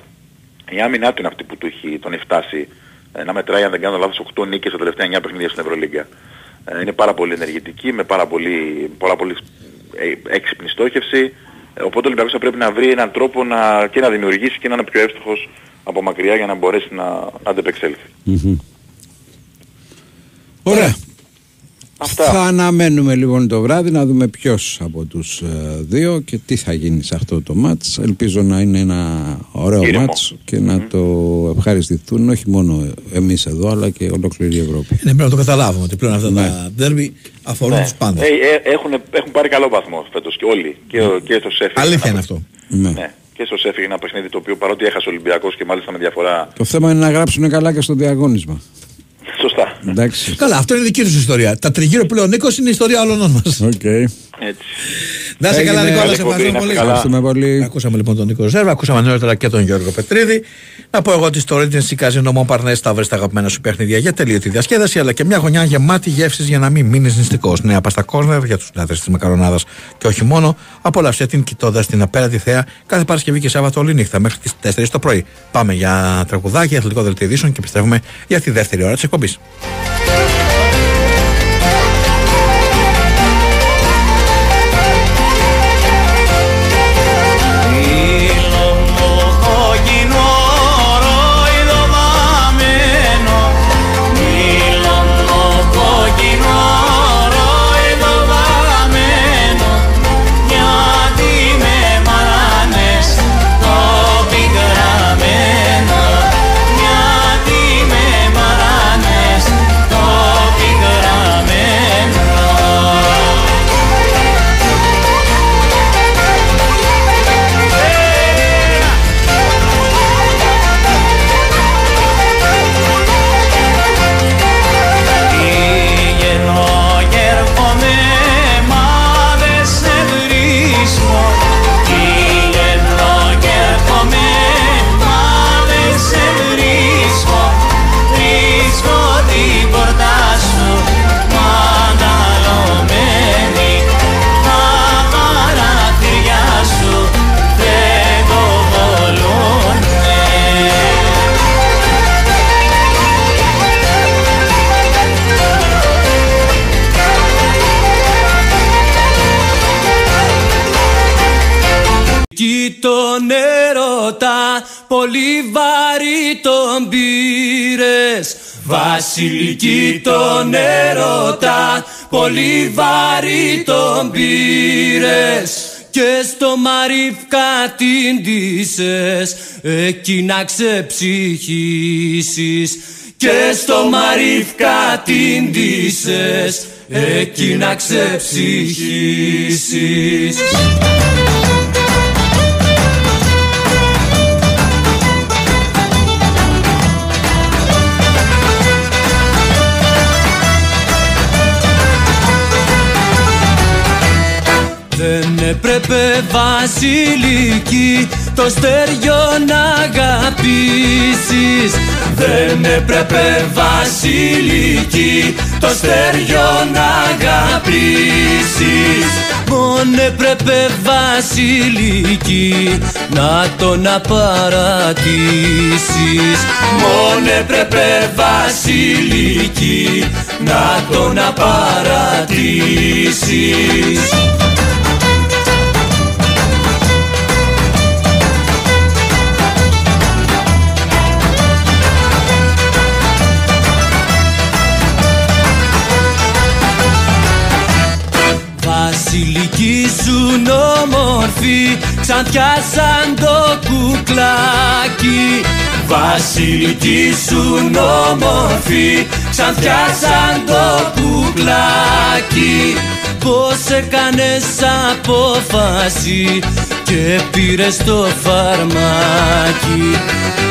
η άμυνά του είναι αυτή που του έχει, τον έχει φτάσει ε, να μετράει, αν δεν κάνω λάθος, 8 νίκες στα τελευταία 9 παιχνίδια στην Ευρωλίγκα. Ε, είναι πάρα πολύ ενεργητική, με πάρα πολύ, πολλά πολύ ε, έξυπνη στόχευση. Ε, οπότε ο Ολυμπιακός θα πρέπει να βρει έναν τρόπο να, και να δημιουργήσει και να είναι πιο εύστοχος από μακριά για να μπορέσει να, να αντεπεξέλθει.
Ωραία.
Αυτά.
Θα αναμένουμε λοιπόν το βράδυ να δούμε ποιος από τους ε, δύο και τι θα γίνει σε αυτό το μάτς. Ελπίζω να είναι ένα ωραίο
Ήρεμο.
μάτς και να το ευχαριστηθούν όχι μόνο εμείς εδώ αλλά και ολόκληρη η Ευρώπη.
Ναι, πρέπει να το καταλάβουμε ότι πλέον αυτά τα ντέρμπι αφορούν
Ναι.
τους πάντες.
Ε, ε, έχουν, έχουν πάρει καλό βαθμό φέτος και όλοι. Και, ο- και στο ΣΕΦ.
Αλήθεια είναι αυτό.
Ναι. Και στο ΣΕΦ ένα παιχνίδι το οποίο παρότι έχασε ο Ολυμπιακός και μάλιστα με διαφορά.
Το θέμα είναι να γράψουν καλά και στο διαγώνισμα.
Σωστά.
Εντάξει.
Καλά, αυτό είναι δική τους ιστορία. Τα τριγύρω που λέει ο Νίκος είναι η ιστορία όλων μας.
Οκ.
Έτσι.
Να είσαι καλά,
Έγινε.
Νικόλα, σε
Καλή εκπομπή,
ευχαριστούμε
να είστε
πολύ.
καλά.
Ευχαριστούμε πολύ.
Ακούσαμε λοιπόν τον Νίκο Ζέρβα, ακούσαμε νωρίτερα και τον Γιώργο Πετρίδη. Να πω εγώ ότι στο Regency Casino Mon Parnes θα βρεις τα αγαπημένα σου παιχνίδια για τελείωτη διασκέδαση, αλλά και μια γωνιά γεμάτη γεύσει για να μην μείνεις νηστικός. Νέα παστα κόρνερ για τους λάτρε της μακαρονάδας και όχι μόνο. Απολαύστε την κοιτώντα την απέραντη θέα κάθε Παρασκευή και Σάββατο όλη νύχτα μέχρι τις 4 το πρωί. Πάμε για τραγουδάκι, αθλητικό δελτίο ειδήσεων και επιστρέφουμε για τη δεύτερη ώρα
της εκπομπής. Τον έρωτα Πολύ βαρύ τον πήρες. Βασιλική τον έρωτα Πολύ βαρύ τον πήρες. Και στο Μαρίφκα την ντύσες εκεί να ξεψυχήσεις. Και στο Μαρίφκα την ντύσες εκεί να ξεψυχήσεις Δεν έπρεπε βασιλική το στέριο να αγαπήσεις. Δεν έπρεπε βασιλική το στέριο να αγαπήσεις. Μόνο έπρεπε βασιλική να τον απαρατήσεις. Μόνο έπρεπε βασιλική να τον απαρατήσεις Βασιλική σου όμορφη Ξανθιά σαν το κουκλάκι. Βασιλική σου όμορφη Ξανθιά σαν το κουκλάκι. Πώς έκανες απόφαση και πήρες το φαρμάκι;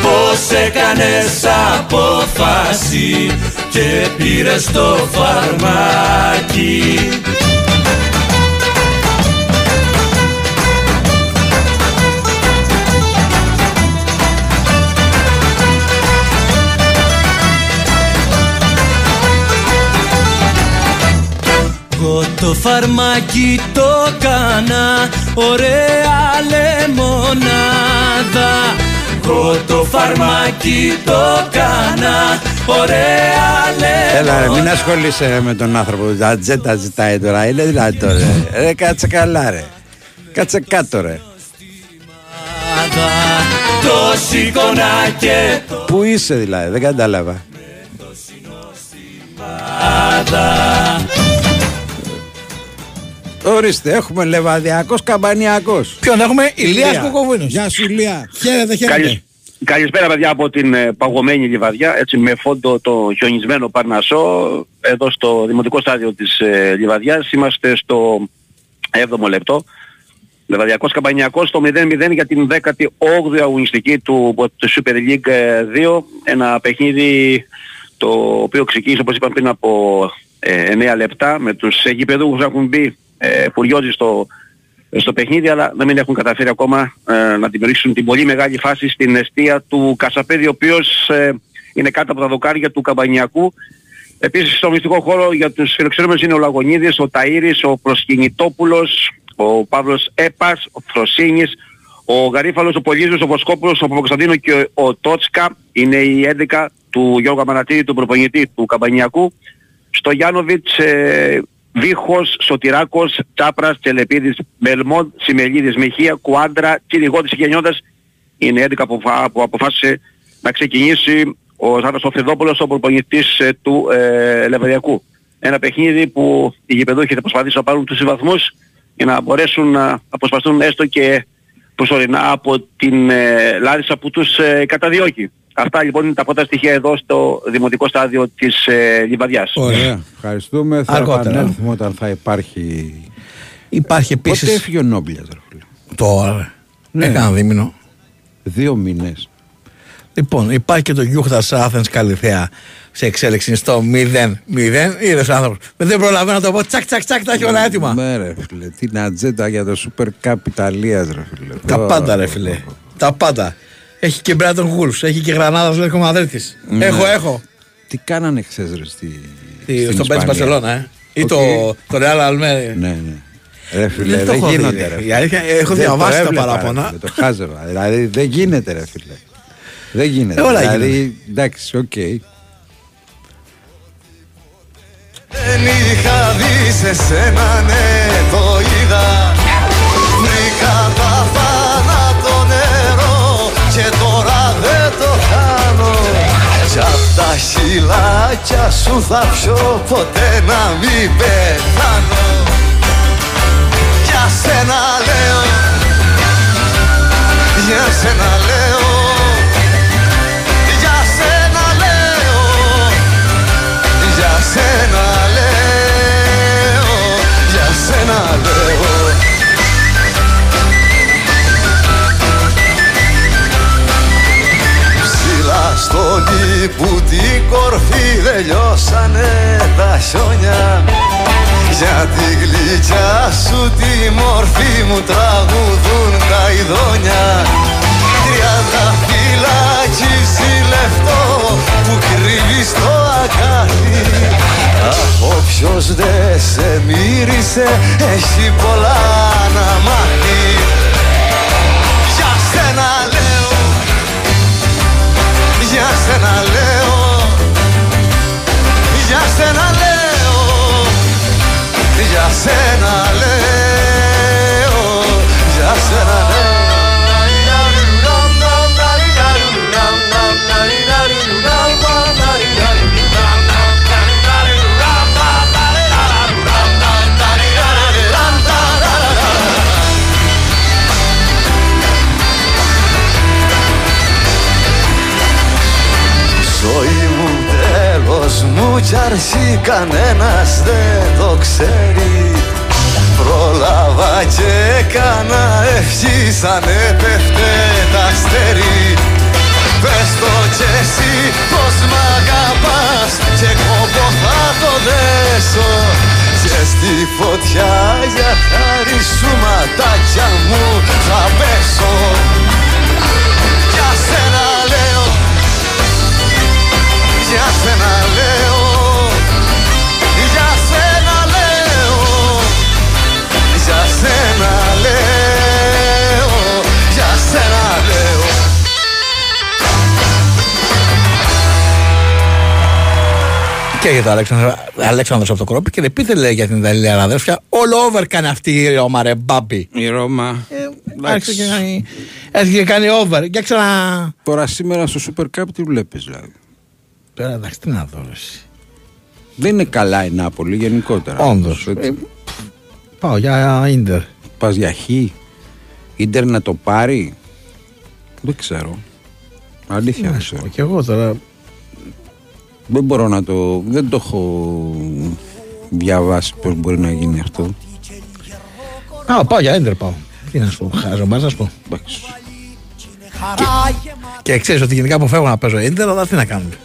Πώς έκανες απόφαση και πήρες το φαρμάκι; Το φαρμάκι το κάνα ωραία λεμονάδα Εγώ το φαρμάκι το κάνα ωραία
Έλα ρε, μην
λεμονάδα
ασχολείσαι με τον άνθρωπο. Τα τζέτα ζητάει τώρα. Είναι δυνατό ρε. Ρε, κάτσε καλά ρε. Κάτσε κάτω ρε.
Το σηκώνα και το
Πού είσαι δηλαδή, δεν κατάλαβα.
Πάντα
Ορίστε, έχουμε Λεβαδιακός Καμπανιακός.
Ποιον έχουμε, Ηλίας Κουκοβίνος.
Γεια σου, Ηλία.
Χαίρετε, χαίρετε.
Καλη- Καλησπέρα παιδιά από την ε, παγωμένη Λιβαδιά, έτσι με φόντο το χιονισμένο Παρνασσό, εδώ στο δημοτικό στάδιο της ε, Λιβαδιάς. Είμαστε στο 7ο λεπτό. Λεβαδιακός Καμπανιακός στο 0-0 για την 18η αγωνιστική του, του Super League ε, 2. Ένα παιχνίδι το οποίο ξεκίνησε όπως είπαμε πριν από ε, 9 λεπτά με τους γηπεδούχους να έχουν μπει ε, φουριώδη στο, στο παιχνίδι αλλά να μην έχουν καταφέρει ακόμα ε, να δημιουργήσουν την πολύ μεγάλη φάση στην αιστεία του Κασαπέδη ο οποίος ε, είναι κάτω από τα δοκάρια του Καμπανιακού. Επίσης στο μυστικό χώρο για τους φιλοξενούμενους είναι ο Λαγωνίδης, ο Ταΐρης, ο Προσκυνητόπουλος, ο Παύλος Έπας, ο Φροσίνης, ο Γαρίφαλος, ο Πολύζος, ο Βοσκόπουλος, ο Παπακοσταντίνο και ο Τότσκα είναι η 11 του Γιώργου Αμανατίδη, του προπονητή του Καμπανιακού. Στο Γιάννοβιτς, ε, Βίχος, Σωτηράκος, Τσάπρας, Τσελεπίδης, Μελμόντ, Σιμελίδης, Μεχία, Κουάντρα, Κυριγότης και Γενιώτας είναι 11 που, φα- που αποφάσισε να ξεκινήσει ο Σάββας ο Φεδόπουλος, ο προπονητής ε, του ε, Λεβαδιακού. Ένα παιχνίδι που οι γηπεδούχοι θα προσπαθήσουν να πάρουν τους βαθμούς για να μπορέσουν να αποσπαστούν έστω και προσωρινά από την ε, Λάρισα που τους ε, καταδιώκει. Αυτά λοιπόν είναι τα πρώτα στοιχεία εδώ στο δημοτικό στάδιο της ε, Λιβαδιάς.
Ωραία. Ευχαριστούμε. Θα
Αργότερα.
επανέλθουμε όταν θα υπάρχει.
Υπάρχει επίσης...
Πότε έφυγε ο Νόμπλιας, ρε φίλε;
Τώρα.
Ναι.
Έκανα δίμηνο.
Δύο μήνες.
Λοιπόν, υπάρχει και το Γιούχτας Athens Καλυθέα σε εξέλιξη στο 0-0. Είδες ο άνθρωπος. Δεν προλαβαίνω να το πω. Τσακ, τσακ, τσακ, τα έχει όλα έτοιμα.
Ναι, ρε φίλε. Την ατζέντα για το Super Cup Ιταλίας, ρε φίλε.
Τα
Ω,
πάντα, ρε
ω,
φιλέ.
ω.
Τα πάντα. Έχει και Brighton Wolves, έχει και Γρανάδας Λέρκο Μαδρίτης.
Ναι.
Έχω, έχω.
Τι κάνανε χθες ρε στη.
Τι,
στην
στο Μπέτζ
Ισπανία;
Μπαρσελόνα, ε. Ή
Οκ.
το, το Real Almere.
Ναι, ναι. Ρε φίλε,
Δεν
δεν,
το έχω δει,
γίνονται
ρε.
ρε.
Η αλήθεια, έχω
Δεν το
διαβάσει τα
έβλεπα, ρε
παράπονα.
φίλε, Το χάζευα. δηλαδή δεν γίνεται ρε φίλε. Δεν γίνεται.
Ε, όλα
δηλαδή, εντάξει, οκ.
Δεν είχα δει σε σένα, ναι, το είδα. Βρήκα τα φάνα το νερό και τώρα δεν το χάνω. Κι απ' τα χειλάκια σου θα πιω ποτέ να μην πεθάνω. Για σένα λέω, για σένα λέω. Για σένα λέω. Ψηλά στον ύπου την κορφή δεν λιώσανε τα χιόνια. Για τη γλυκιά σου τη μορφή μου τραγουδούν τα ειδόνια Τριάντα φυλακίσει λεφτό που κρύβει στο ακάθι Αχ όποιος δεν σε μύρισε έχει πολλά να μάθει. Για σένα λέω για σένα λέω Για σένα λέω Για σένα λέω Για σένα λέω κι αρχή κανένας δεν το ξέρει. Πρόλαβα και έκανα ευχή σαν έπεφτε τα αστέρι. Πες το κι εσύ πως μ' αγαπάς και κόμπο θα το δέσω. Και στη φωτιά για χάρη σου ματάκια μου θα πέσω. Για σένα λέω για σένα λέω
Και για τον Αλέξανδρο, Αλέξανδρος από το Κορόπη και δεν πείτε λέει για την Ιταλία αδέρφια. All over κάνει αυτή η Ρώμα ρε μπάμπη.
Η Ρώμα.
Άρχισε και κάνει, άρχισε και κάνει over. Για ξανά.
Τώρα σήμερα στο Super Cup τι βλέπεις δηλαδή;
Τώρα εντάξει τι να δω ρε, εσύ.
Δεν είναι καλά η Νάπολη γενικότερα.
Όντως.
Έτσι.
Ε, Πάω για Ίντερ.
Πας για χ. Ίντερ να το πάρει; Δεν ξέρω. Αλήθεια δεν ξέρω.
Και εγώ τώρα.
Δεν μπορώ να το... Δεν το έχω διαβάσει πώς μπορεί να γίνει αυτό.
Α, πάω για Ίντερ πάω. Τι να σου πω, χάζομαι, να σου πω. Και, και ξέρεις ότι γενικά αποφεύγω να παίζω Ίντερ, αλλά τι να κάνουμε.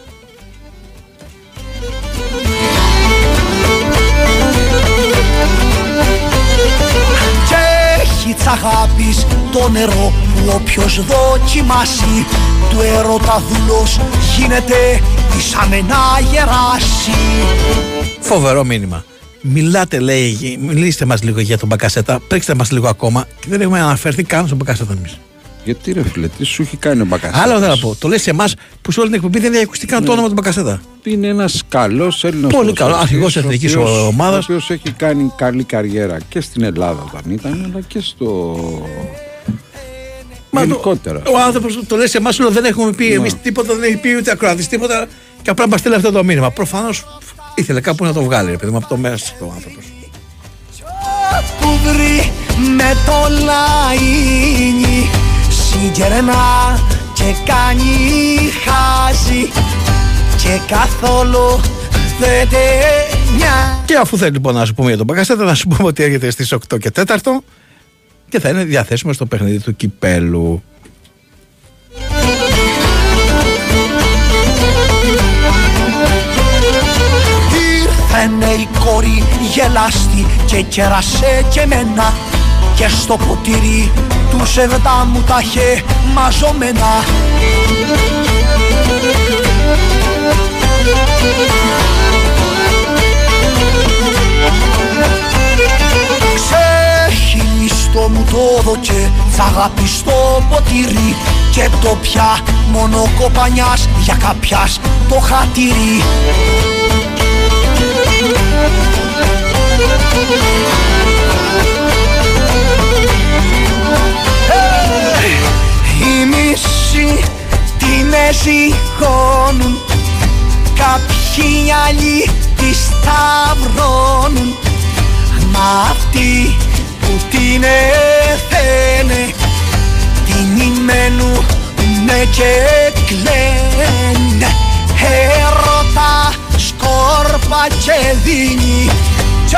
Έχει τ' αγάπης το νερό που όποιος δοκιμάσει του έρωτα δούλος γίνεται σαν να γεράσει
Φοβερό μήνυμα. Μιλάτε, λέει, μιλήστε μας λίγο για τον Μπακασέτα, παίξτε μας λίγο ακόμα και δεν έχουμε αναφερθεί καν στον Μπακασέτα εμείς.
Γιατί ρε φίλε, τι σου έχει κάνει ο Μπακασέτας;
Άλλο θέλω να πω. Το λες σε εμάς που σε όλη την εκπομπή δεν έχει ακουστεί καν το όνομα του Μπακασέτα.
Είναι ένας καλός Έλληνας.
Πολύ καλός, αρχηγός εθνικής ομάδας.
Ο οποίος έχει κάνει καλή καριέρα και στην Ελλάδα όταν ήταν, αλλά και στο.
Μα το-
Γενικότερα.
Ο άνθρωπος το λέει σε εμάς, λέω δεν έχουμε πει εμείς τίποτα, δεν έχει πει ούτε ακροατής τίποτα και απλά μας στείλει αυτό το μήνυμα. Προφανώς ήθελε κάπου να το βγάλει, ρε παιδί μου, από το μέσα του άνθρωπος.
που βρει με το λαϊνί συγκερνά και κάνει χάζι και καθόλου δεν νοιάζει
Και αφού θέλει λοιπόν να σου πούμε για τον Μπακασέτα, να σου πούμε ότι έρχεται στις 8 και 4 και θα είναι διαθέσιμο στο παιχνίδι του κυπέλου.
Ήρθανε η κόρη γελάστη και κέρασε και μένα και στο ποτήρι τους σεβδά μου τα είχε μαζωμένα. Ξεχυλιστό μου το δοκέ θα αγάπη στο ποτήρι και το πια μόνο κοπανιάς για κάποιας το χατήρι οι μισοί την εζυγώνουν Κάποιοι άλλοι τη σταυρώνουν Μα αυτοί που την έθενε Την ημένου με και κλαίνε Έρωτα σκόρπα και δίνει Κι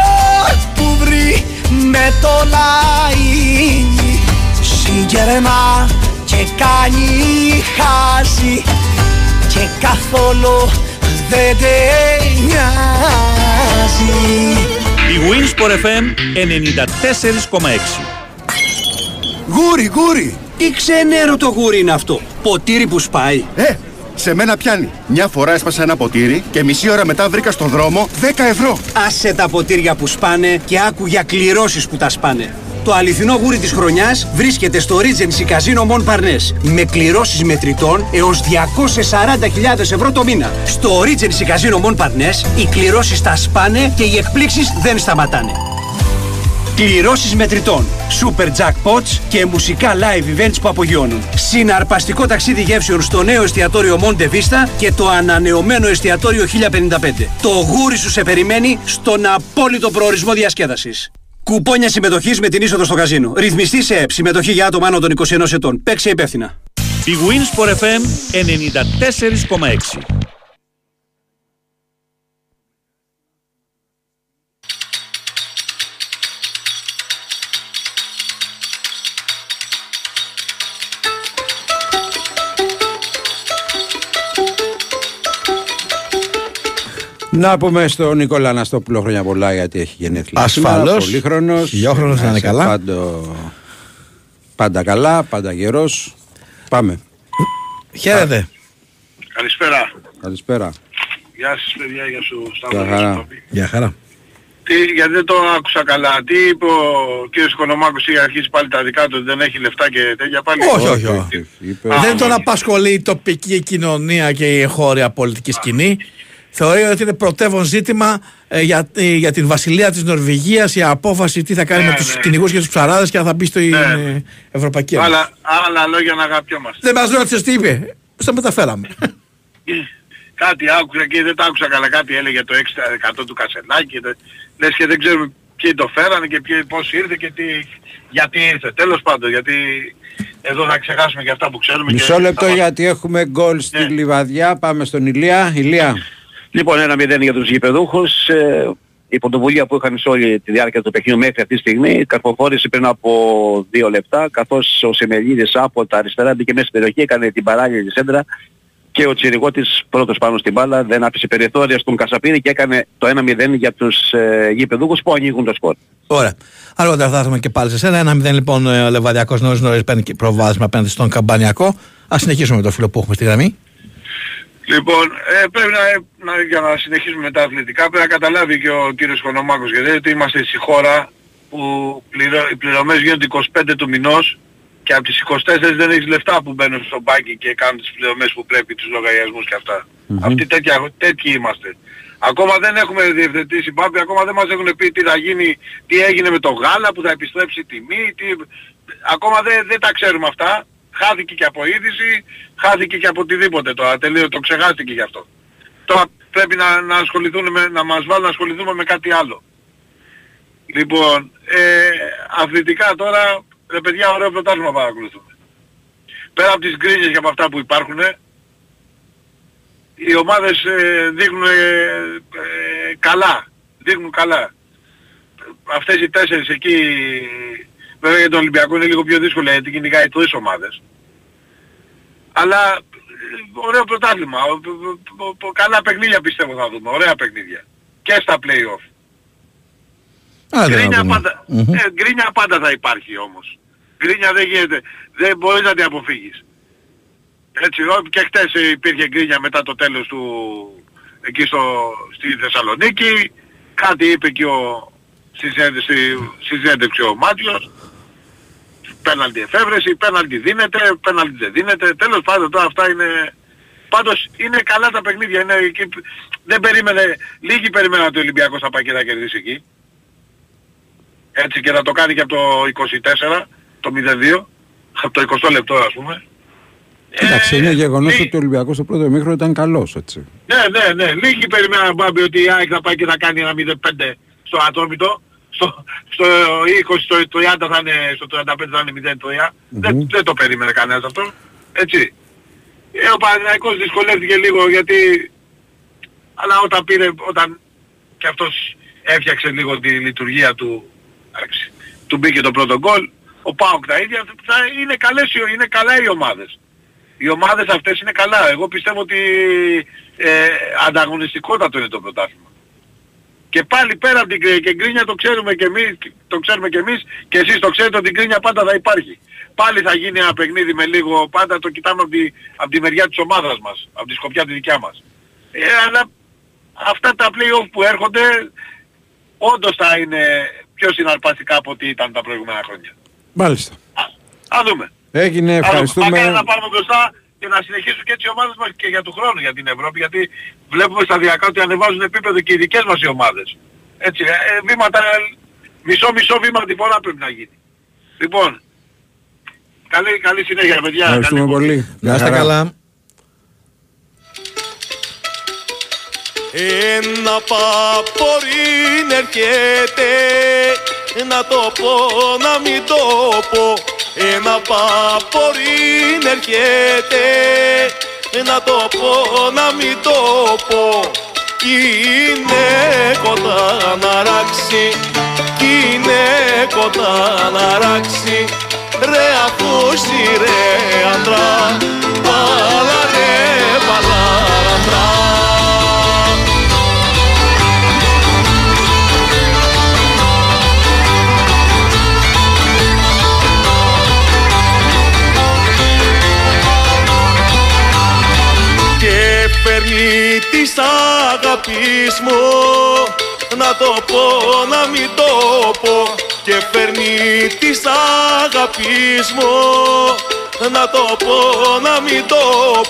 όπου βρει με το λαϊνι συγκερνά και κάνει χάζι και καθόλου δεν τε νοιάζει
Η Winsport FM 94,6
Γούρι, γούρι! Τι ξενέρο το γούρι είναι αυτό. Ποτήρι που σπάει.
Ε, σε μένα πιάνει. Μια φορά έσπασα ένα ποτήρι και μισή ώρα μετά βρήκα στο δρόμο 10 ευρώ.
Άσε τα ποτήρια που σπάνε και άκου για κληρώσεις που τα σπάνε. Το αληθινό γούρι της χρονιάς βρίσκεται στο Regency Casino Mon Parnes με κληρώσεις μετρητών έως 240.000 ευρώ το μήνα. Στο Regency Casino Mon Parnes οι κληρώσεις τα σπάνε και οι εκπλήξεις δεν σταματάνε. Κληρώσεις μετρητών, super jackpots και μουσικά live events που απογειώνουν. Συναρπαστικό ταξίδι γεύσεων στο νέο εστιατόριο Monte Vista και το ανανεωμένο εστιατόριο 1055. Το γούρι σου σε περιμένει στον απόλυτο προορισμό διασκέδασης. Κουπόνια συμμετοχής με την είσοδο στο καζίνο. Ρυθμιστή σε ΕΠ. Συμμετοχή για άτομα άνω των 21 ετών. Παίξε υπεύθυνα.
Η Winsport FM 94,6
Να πούμε στον Νικόλα Αναστόπουλο χρόνια πολλά γιατί έχει γενέθλια.
Ασφαλώς.
Πολύ χρόνο.
Χιλιόχρονος να είναι καλά.
πάντα καλά, πάντα γερός. Πάμε.
Χαίρετε.
Καλησπέρα.
Καλησπέρα.
Γεια σας παιδιά, γεια σου
Γεια
Σταύρο.
χαρά.
Γεια χαρά.
Τι, γιατί δεν το άκουσα καλά. Τι είπε ο κύριος Κονομάκος είχε αρχίσει πάλι τα δικά του, ότι δεν έχει λεφτά και τέτοια πάλι;
Όχι, όχι, όχι. Δεν τον απασχολεί η τοπική κοινωνία και η εγχώρια πολιτική σκηνή. Θεωρεί ότι είναι πρωτεύον ζήτημα ε, για, ε, για την βασιλεία της Νορβηγίας η απόφαση τι θα κάνει
Ναι,
με τους
ναι.
κυνηγούς και τους ψαράδες και αν θα μπει στο ε, Ευρωπαϊκή Ένωση.
Άλλα, άλλα λόγια να αγαπιόμαστε.
Δεν μας ρώτησες τι είπε. Στο μεταφέραμε. [LAUGHS]
Κάτι άκουσα και δεν τα άκουσα καλά. Κάτι έλεγε το 6% του Κασελάκη. Δε- Λες και δεν ξέρουμε ποιοι το φέρανε και ποιοι, πώς ήρθε και τι, γιατί ήρθε. Τέλος πάντων, γιατί εδώ θα ξεχάσουμε και αυτά που ξέρουμε.
Μισό
και
λεπτό
θα-
γιατί έχουμε γκολ στη Λιβαδιά. Πάμε στον Ηλία. Ηλία.
Λοιπόν, ένα μηδέν για τους γηπεδούχους. Ε, η πρωτοβουλία που είχαν σε όλη τη διάρκεια του παιχνιδιού μέχρι αυτή τη στιγμή καρποφόρησε πριν από δύο λεπτά καθώς ο Σεμελίδης από τα αριστερά μπήκε μέσα στην περιοχή, έκανε την παράλληλη σέντρα και ο Τσιριγώτης πρώτος πάνω στην μπάλα δεν άφησε περιθώρια στον Κασαπίνη και έκανε το 1-0 για τους ε, γηπεδούχους που ανοίγουν το σκορ.
Ωραία. Αργότερα θα έρθουμε και πάλι σε σένα. Ένα μηδέν λοιπόν ε, ο Λεβαδιακός νωρίς νωρίς παίρνει και προβάδισμα απέναντι στον Καμπανιακό. Α συνεχίσουμε με το φίλο που έχουμε στη γραμμή.
Λοιπόν, ε, πρέπει να, να, για να συνεχίσουμε με τα αθλητικά, πρέπει να καταλάβει και ο κύριος Κονομάκος γιατί ότι είμαστε στη χώρα που πληρω, οι πληρωμές γίνονται 25 του μηνός και από τις 24 δεν έχεις λεφτά που μπαίνουν στο μπάκι και κάνουν τις πληρωμές που πρέπει, τους λογαριασμούς και αυτά. Αυτοί τέτοια, τέτοιοι είμαστε. Ακόμα δεν έχουμε διευθετήσει Μπάμπη, ακόμα δεν μας έχουν πει τι θα γίνει, τι έγινε με το γάλα που θα επιστρέψει η τιμή, τι... ακόμα δεν, δεν τα ξέρουμε αυτά. Χάθηκε και από είδηση, χάθηκε και από οτιδήποτε τώρα, τελείω, το ξεχάστηκε γι' αυτό. Τώρα πρέπει να, να ασχοληθούν με, να μας βάλουν να ασχοληθούμε με κάτι άλλο. Λοιπόν, ε, αθλητικά τώρα, ρε παιδιά, ωραίο πρωτάθλημα παρακολουθούμε. Πέρα από τις γκρίνιες και από αυτά που υπάρχουν, οι ομάδες ε, δείχνουν ε, ε, καλά. Δείχνουν καλά. Αυτές οι τέσσερις εκεί, βέβαια για τον Ολυμπιακό είναι λίγο πιο δύσκολο γιατί κυνηγάει τρεις ομάδες. Αλλά ε, ωραίο πρωτάθλημα. Ο- ο- ο- ο- Καλά παιχνίδια πιστεύω θα δούμε. Ωραία παιχνίδια. Και στα play-off. Γκρίνια πάντα, ε, γκρίνια πάντα θα υπάρχει όμως. Γκρίνια δεν γίνεται. Δεν μπορείς να την αποφύγεις. Έτσι, ό, και χτες ε, υπήρχε γκρίνια μετά το τέλος του εκεί στο, στη Θεσσαλονίκη. Κάτι είπε και ο, στη, συνέντευξη, στη συνέντευξη ο Μάτιος. Πέναλτι εφεύρεση, πέναλτι δίνεται, πέναλτι δεν δίνεται. Τέλος πάντων τώρα αυτά είναι... Πάντως είναι καλά τα παιχνίδια. Είναι, εκεί, δεν περίμενε, λίγοι περίμεναν ότι ο Ολυμπιακός θα πάει και θα κερδίσει εκεί. Έτσι και να το κάνει και από το 24, το 0-2, από το 20 λεπτό ας πούμε.
Εντάξει, είναι γεγονός ότι ο Ολυμπιακός στο πρώτο ημίχρονο ήταν καλός, έτσι.
Ναι, ναι, ναι. Λίγοι περιμέναν Μπάμπη ότι η ΑΕΚ θα πάει και θα κάνει ένα 0-5 στο ατόμητο. Στο, στο 20, στο 30 θα είναι, στο 35 θα είναι 0-3. Δεν, δεν το περίμενε κανένας αυτό. Έτσι. Ε, ο Παναθηναϊκός δυσκολεύτηκε λίγο γιατί... Αλλά όταν πήρε, όταν και αυτός έφτιαξε λίγο τη λειτουργία του, εντάξει, του μπήκε το πρώτο γκολ, ο Πάοκ τα ίδια, θα είναι, καλές, οι- είναι καλά οι ομάδες. Οι ομάδες αυτές είναι καλά. Εγώ πιστεύω ότι ε, ανταγωνιστικότατο είναι το πρωτάθλημα. Και πάλι πέρα από την κρι- και γκρίνια το ξέρουμε και εμείς, το ξέρουμε και εμείς και εσείς το ξέρετε ότι η γκρίνια πάντα θα υπάρχει. Πάλι θα γίνει ένα παιχνίδι με λίγο, πάντα το κοιτάμε από τη, από τη μεριά της ομάδας μας, από τη σκοπιά τη δικιά μας. Ε, αλλά αυτά τα play-off που έρχονται όντως θα είναι πιο συναρπαστικά από ό,τι ήταν τα προηγούμενα χρόνια.
Μάλιστα.
Α δούμε.
Έγινε,
Άλλο,
ευχαριστούμε.
Μακάρι να πάρουμε μπροστά και να συνεχίσουν και έτσι οι ομάδες μας και για του χρόνου για την Ευρώπη γιατί βλέπουμε σταδιακά ότι ανεβάζουν επίπεδο και οι δικές μας οι ομάδες. Έτσι, ε, ε, βήματα, μισό-μισό βήμα την φορά πρέπει να γίνει. Λοιπόν, καλή, καλή συνέχεια παιδιά.
Ευχαριστούμε
Καλή
πολύ.
Να είστε
χαρά.
καλά.
Ένα παπορήν έρχεται Να το πω να μην το πω Ένα παπορήν έρχεται Να το πω να μην το πω. Είναι κοντά να ράξει Κι είναι κοντά να ράξει. Ρε ακούσει ρε άντρα Πάλα ρε αγάπης μου να το πω να μην το πω. Και φέρνει της αγάπης μου να το πω να μην το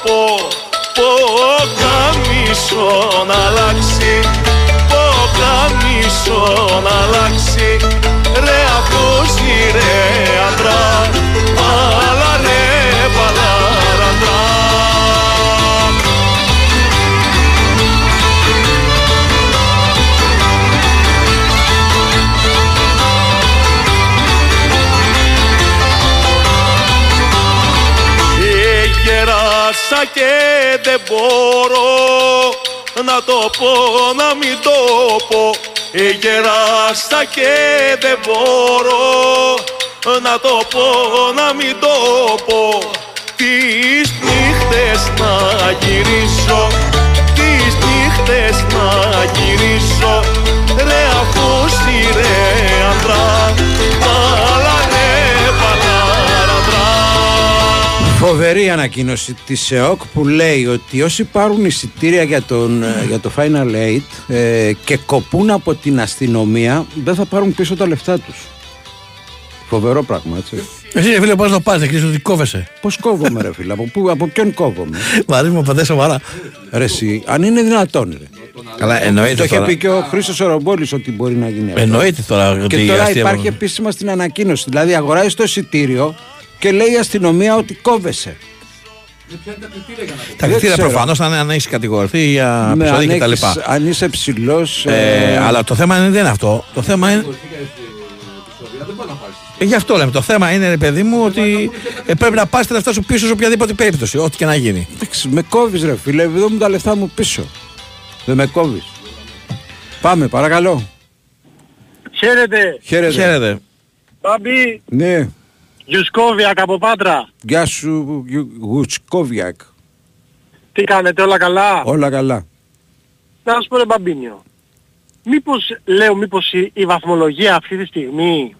πω. Πω καμίσο να αλλάξει πω καμίσο να αλλάξει. Ρε ακούσει ρε άντρα γεράσα και δεν μπορώ να το πω να μην το πω. Ε, γεράσα και δεν μπορώ να το πω να μην το πω. Τις νύχτες να γυρίσω Τις νύχτες να γυρίσω. Ρε αφούσι ρε άντρα
Φοβερή ανακοίνωση της ΕΟΚ που λέει ότι όσοι πάρουν εισιτήρια για, τον, ε, για το Final Eight ε, και κοπούν από την αστυνομία δεν θα πάρουν πίσω τα λεφτά τους. Φοβερό πράγμα, έτσι.
Εσύ ρε φίλε πώς το πας, δεν ότι κόβεσαι;
Πώς κόβομαι ρε φίλε, από, πού, από ποιον κόβομαι;
Βαρύ μου πατέ σοβαρά.
Ρε εσύ, αν είναι δυνατόν ρε.
Καλά, εννοείται
Το είχε
τώρα.
πει και ο Χρήστος Ορομπόλης ότι μπορεί να γίνει αυτό.
Εννοείται τώρα ότι
Και
η
τώρα
αστεία-
υπάρχει επίσημα στην ανακοίνωση. Δηλαδή αγοράζεις το εισιτήριο και λέει η αστυνομία ότι κόβεσαι.
Τα
Δεν
κριτήρια
ξέρω.
προφανώς θα είναι αν έχεις κατηγορηθεί για
Ναι,
επεισόδια
αν,
κτλ.
έχεις- αν είσαι ψηλός.
Ε, αλλά το θέμα είναι, δεν είναι αυτό. Το θέμα είναι. Ε, γι' αυτό λέμε. Το θέμα είναι, ρε παιδί μου, ότι ε, πρέπει να πας τα λεφτά σου πίσω σε οποιαδήποτε περίπτωση. Ό,τι και να γίνει.
με κόβεις, ρε φίλε, εδώ μου τα λεφτά μου πίσω. Δεν με κόβεις. Πάμε, παρακαλώ.
Χαίρετε.
Χαίρετε.
Χαίρετε.
Μπάμπη,
Ναι.
Γιουσκόβιακ από Πάτρα.
Γεια σου, Γιου- Γουτσκόβιακ.
Τι κάνετε, όλα καλά;
Όλα καλά.
Να σου πω ρε Μπαμπίνιο. Μήπως, λέω, μήπως η, η βαθμολογία αυτή τη στιγμή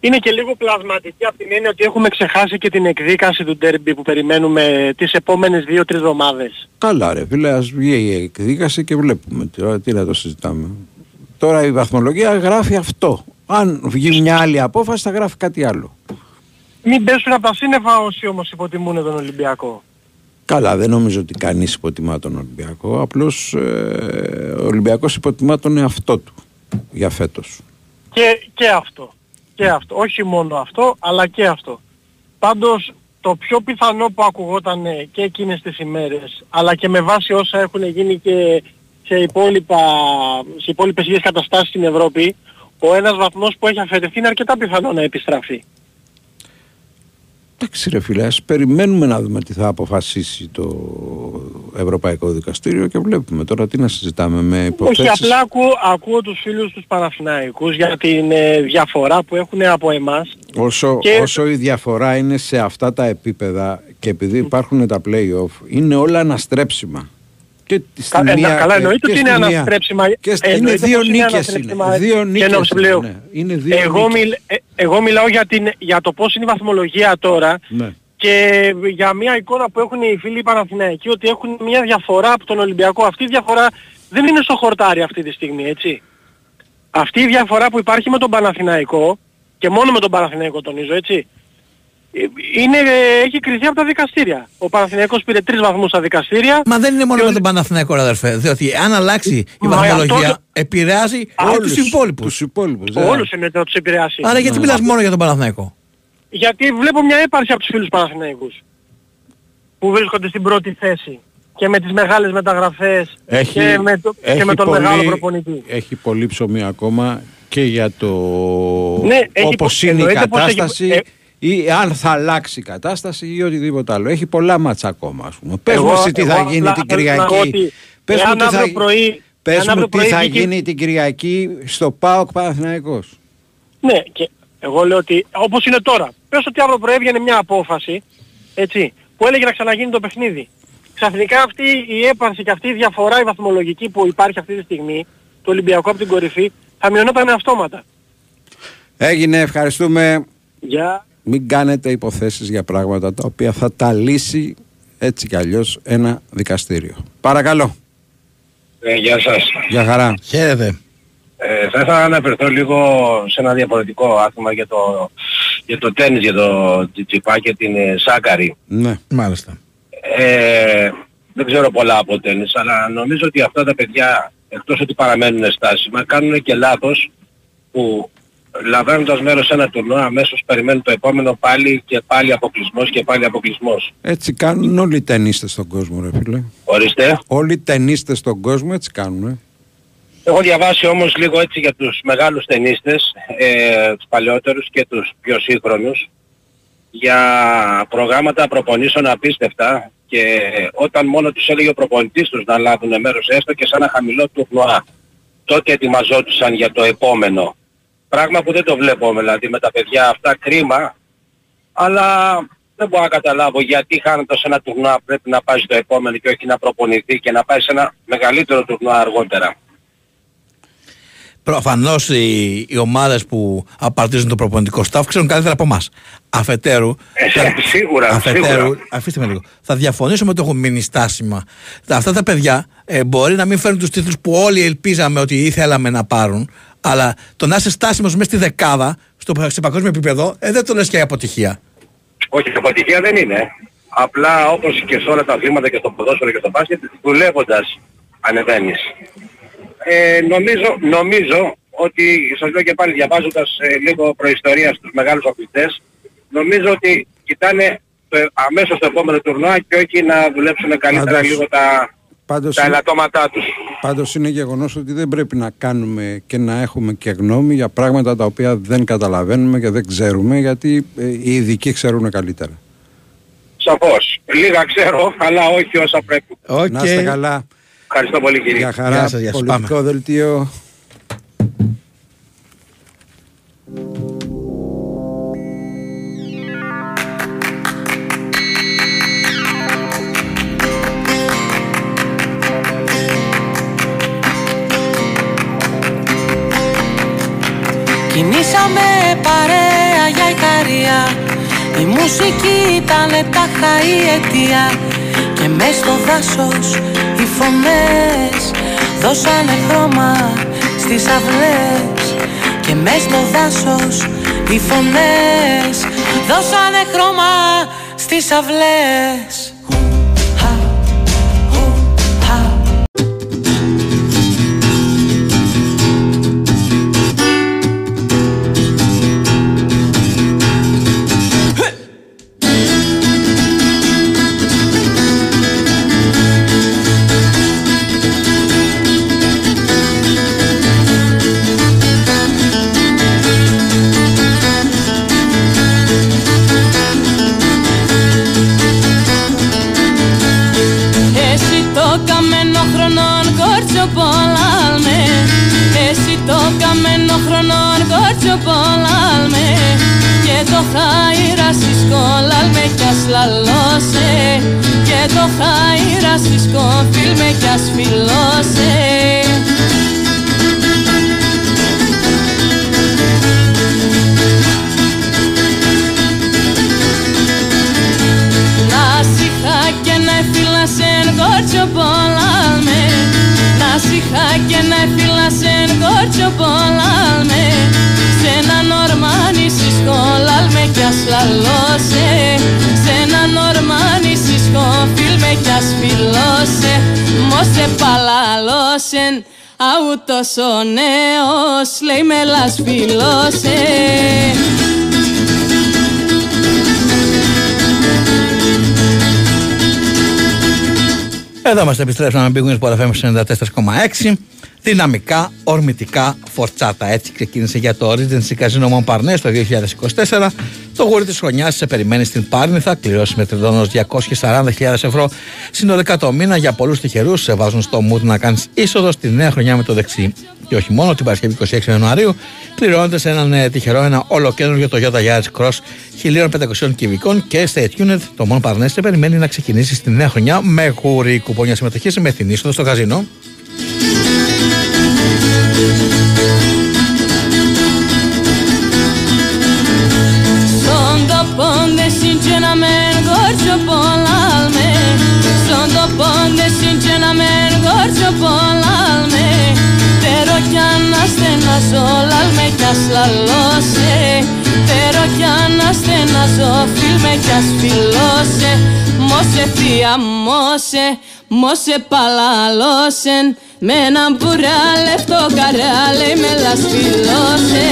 είναι και λίγο πλασματική από την έννοια ότι έχουμε ξεχάσει και την εκδίκαση του ντέρμπι που περιμένουμε τις επόμενες δύο-τρεις εβδομάδες.
Καλά, ρε φίλε, ας βγει η εκδίκαση και βλέπουμε. Τώρα τι να το συζητάμε. Τώρα η βαθμολογία γράφει αυτό. Αν βγει μια άλλη απόφαση, θα γράφει κάτι άλλο.
Μην πέσουν από τα σύννεφα όσοι όμως υποτιμούν τον Ολυμπιακό.
Καλά, δεν νομίζω ότι κανείς υποτιμά τον Ολυμπιακό. Απλώς ε, ο Ολυμπιακός υποτιμά τον εαυτό του για φέτος.
Και, και αυτό. Και αυτό. Όχι μόνο αυτό, αλλά και αυτό. Πάντως το το πιο πιθανό που ακουγόταν ε, και εκείνες τις ημέρες, αλλά και με βάση όσα έχουν γίνει και σε, υπόλοιπα, σε υπόλοιπες ίδιες καταστάσεις στην Ευρώπη, ο ένας βαθμός που έχει αφαιρεθεί είναι αρκετά πιθανό να επιστραφεί.
Εντάξει ρε φίλε, ας περιμένουμε να δούμε τι θα αποφασίσει το Ευρωπαϊκό Δικαστήριο και βλέπουμε τώρα τι να συζητάμε με υποθέσεις.
Όχι, απλά ακούω, ακούω τους φίλους τους Παναθηναϊκούς για την ε, διαφορά που έχουν από εμάς.
Όσο,
Και-
όσο η διαφορά είναι σε αυτά τα επίπεδα και επειδή υπάρχουν τα play-off, είναι όλα αναστρέψιμα. Και στη
Κα- ε,
μία
καλά,
και-
εννοείται
και
ότι είναι
στη μία.
αναστρέψιμα.
Και στη- είναι
Εννοείται
δύο
πως είναι
νίκες
αναστρέψιμα
είναι. Δύο
και
νίκες
ενός
είναι,
πλέον.
ναι. Είναι δύο
εγώ,
νίκες.
μιλ, ε, εγώ μιλάω για, την, για το πώς είναι η βαθμολογία τώρα
Ναι.
και για μια εικόνα που έχουν οι φίλοι Παναθηναϊκοί ότι έχουν μια διαφορά από τον Ολυμπιακό. Αυτή η διαφορά δεν είναι στο χορτάρι αυτή τη στιγμή, έτσι. Αυτή η διαφορά που υπάρχει με τον Παναθηναϊκό και μόνο με τον Παναθηναϊκό τονίζω, έτσι. Ε, Είναι, ε, έχει κριθεί από τα δικαστήρια. Ο Παναθηναϊκός πήρε τρεις βαθμούς στα δικαστήρια.
Μα δεν είναι μόνο με τον Παναθηναϊκό, ρε αδερφέ. Διότι αν αλλάξει η
Μα
βαθμολογία,
αυτό-
επηρεάζει και
Όλους.
τους υπόλοιπους.
Τους υπόλοιπους. ε.
Όλους εννοείται να τους επηρεάσει.
Άρα γιατί
Ναι.
μιλάς μόνο για τον Παναθηναϊκό;
Γιατί βλέπω μια έπαρση από τους φίλους Παναθηναϊκούς που βρίσκονται στην πρώτη θέση και με τις μεγάλες μεταγραφές
Έχει,
και με, το, και
έχει
με τον
πολύ-
μεγάλο προπονητή.
Έχει πολύ ψωμί ακόμα και για το
Ναι, έχει
όπως
πο-
είναι η
εννοείται πως έχει-
κατάσταση
ε-
ή αν θα αλλάξει η κατάσταση ή οτιδήποτε άλλο. Έχει πολλά μάτσα ακόμα ας πούμε. Πες
Εγώ-
μου εσύ τι
εγώ
θα
απλά
γίνει την
θέλω να πω
Κυριακή.
ότι
Πες μου
εάν
τι θα,
αύριο πρωί-
πες
εάν
μου
αύριο
τι
πρωί
θα
βγήκε-
γίνει την Κυριακή στο ΠΑΟΚ Παναθηναϊκός.
Ναι, και εγώ λέω ότι όπως είναι τώρα. Πες ότι αύριο πρωί έβγαινε μια απόφαση, έτσι, που έλεγε να ξαναγίνει το παιχνίδι. Ξαφνικά αυτή η έπαρση και αυτή η διαφορά η βαθμολογική που υπάρχει αυτή τη στιγμή, το Ολυμπιακό από την κορυφή, θα μειωνόταν αυτόματα.
Έγινε, ευχαριστούμε.
Για...
Μην κάνετε υποθέσεις για πράγματα τα οποία θα τα λύσει έτσι κι αλλιώς ένα δικαστήριο. Παρακαλώ.
Ε, γεια σας.
Για χαρά.
Χαίρετε.
Ε, θα ήθελα να αναφερθώ λίγο σε ένα διαφορετικό άθλημα για το, για το τέννις, για το τσιτσιπά και την ε, Σάκαρη.
Ναι.
Μάλιστα.
Ε, δεν ξέρω πολλά από τέννις, αλλά νομίζω ότι αυτά τα παιδιά, εκτός ότι παραμένουν στάσιμα, κάνουν και λάθος που λαμβάνοντας μέρος σε ένα τουρνουά αμέσως περιμένουν το επόμενο πάλι και πάλι αποκλεισμός και πάλι αποκλεισμός.
Έτσι κάνουν όλοι οι ταινίστες στον κόσμο ρε φίλε.
Ορίστε.
Όλοι οι ταινίστες στον κόσμο έτσι κάνουν. ε.
Έχω διαβάσει όμως λίγο έτσι για τους μεγάλους ταινίστες, ε, τους παλαιότερους και τους πιο σύγχρονους, για προγράμματα προπονήσεων απίστευτα και όταν μόνο τους έλεγε ο προπονητής τους να λάβουν μέρος έστω και σε ένα χαμηλό τουρνουά, τότε ετοιμαζόντουσαν για το επόμενο. Πράγμα που δεν το βλέπω δηλαδή με τα παιδιά αυτά κρίμα, αλλά δεν μπορώ να καταλάβω γιατί χάνοντας ένα τουρνουά πρέπει να πάει στο επόμενο και όχι να προπονηθεί και να πάει σε ένα μεγαλύτερο τουρνουά αργότερα.
Προφανώς οι, οι ομάδες που απαρτίζουν το προπονητικό staff ξέρουν καλύτερα από εμάς. Αφετέρου.
Ε, σίγουρα,
αφετέρου
σίγουρα.
αφήστε με λίγο. Θα διαφωνήσω με το έχουν μείνει στάσιμα. Αυτά τα παιδιά ε, μπορεί να μην φέρουν τους τίτλους που όλοι ελπίζαμε ότι ήθελαμε να πάρουν, αλλά το να είσαι στάσιμος μέσα στη δεκάδα, στο, σε παγκόσμιο επίπεδο, ε, δεν το λες και αποτυχία.
Όχι, αποτυχία δεν είναι. Απλά όπως και σε όλα τα αθλήματα και στο ποδόσφαιρο και στο μπάσκετ, δουλεύοντας ανεβαίνεις. Ε, νομίζω, νομίζω ότι, σας λέω και πάλι διαβάζοντας ε, λίγο προϊστορία στους μεγάλους αθλητές, νομίζω ότι κοιτάνε το, αμέσως το επόμενο τουρνουά και όχι να δουλέψουν καλύτερα
Πάντως-
λίγο τα,
Πάντως
τα
είναι-
ελαττώματά τους.
Πάντως είναι γεγονός ότι δεν πρέπει να κάνουμε και να έχουμε και γνώμη για πράγματα τα οποία δεν καταλαβαίνουμε και δεν ξέρουμε γιατί ε, οι ειδικοί ξέρουν καλύτερα.
Σαφώς. Λίγα ξέρω, αλλά όχι όσα πρέπει.
Να είστε καλά.
Ευχαριστώ πολύ κύριε.
Για χαρά.
Γεια σας, γεια σας.
Πολιτικό δελτίο.
Κινήσαμε παρέα για Ικαρία Η μουσική ήταν τάχα η αιτία. Και μες στο δάσος οι φωνές Δώσανε χρώμα στις αυλές. Και μες στο δάσος οι φωνές Δώσανε χρώμα στις αυλές λέει με λασφιλώσε
Εδώ είμαστε, επιστρέψαμε με Big Wins Sport FM 94,6. Δυναμικά, ορμητικά, φορτσάτα. Έτσι ξεκίνησε για το Regency Casino Montparnasse το 2024. Το γούρι της χρονιάς σε περιμένει στην Πάρνη. Θα κληρώσεις με τριδόνο 240.000 ευρώ συνολικά το μήνα. Για πολλούς τυχερούς σε βάζουν στο mood να κάνεις είσοδο στη νέα χρονιά με το δεξί. Και όχι μόνο την Παρασκευή 26 Ιανουαρίου, πληρώνεται σε έναν ε, τυχερό ένα ολοκένουργιο Toyota Yaris Cross 1500 κυβικών και Stay Tuned. Το Montparnasse σε περιμένει να ξεκινήσει στη νέα χρονιά με γούρι κουπόνια συμμετοχής με την είσοδο στο καζίνο.
Ασθενάζω λαλme κι ας λαλώσε. Pero κι αν ασθενάζω φίλμε κι ας φιλώσε. Μόσε θεία μόσε Μόσε παλαλώσεν. Με έναν μπουράλευτο καράλε με λασφιλώσε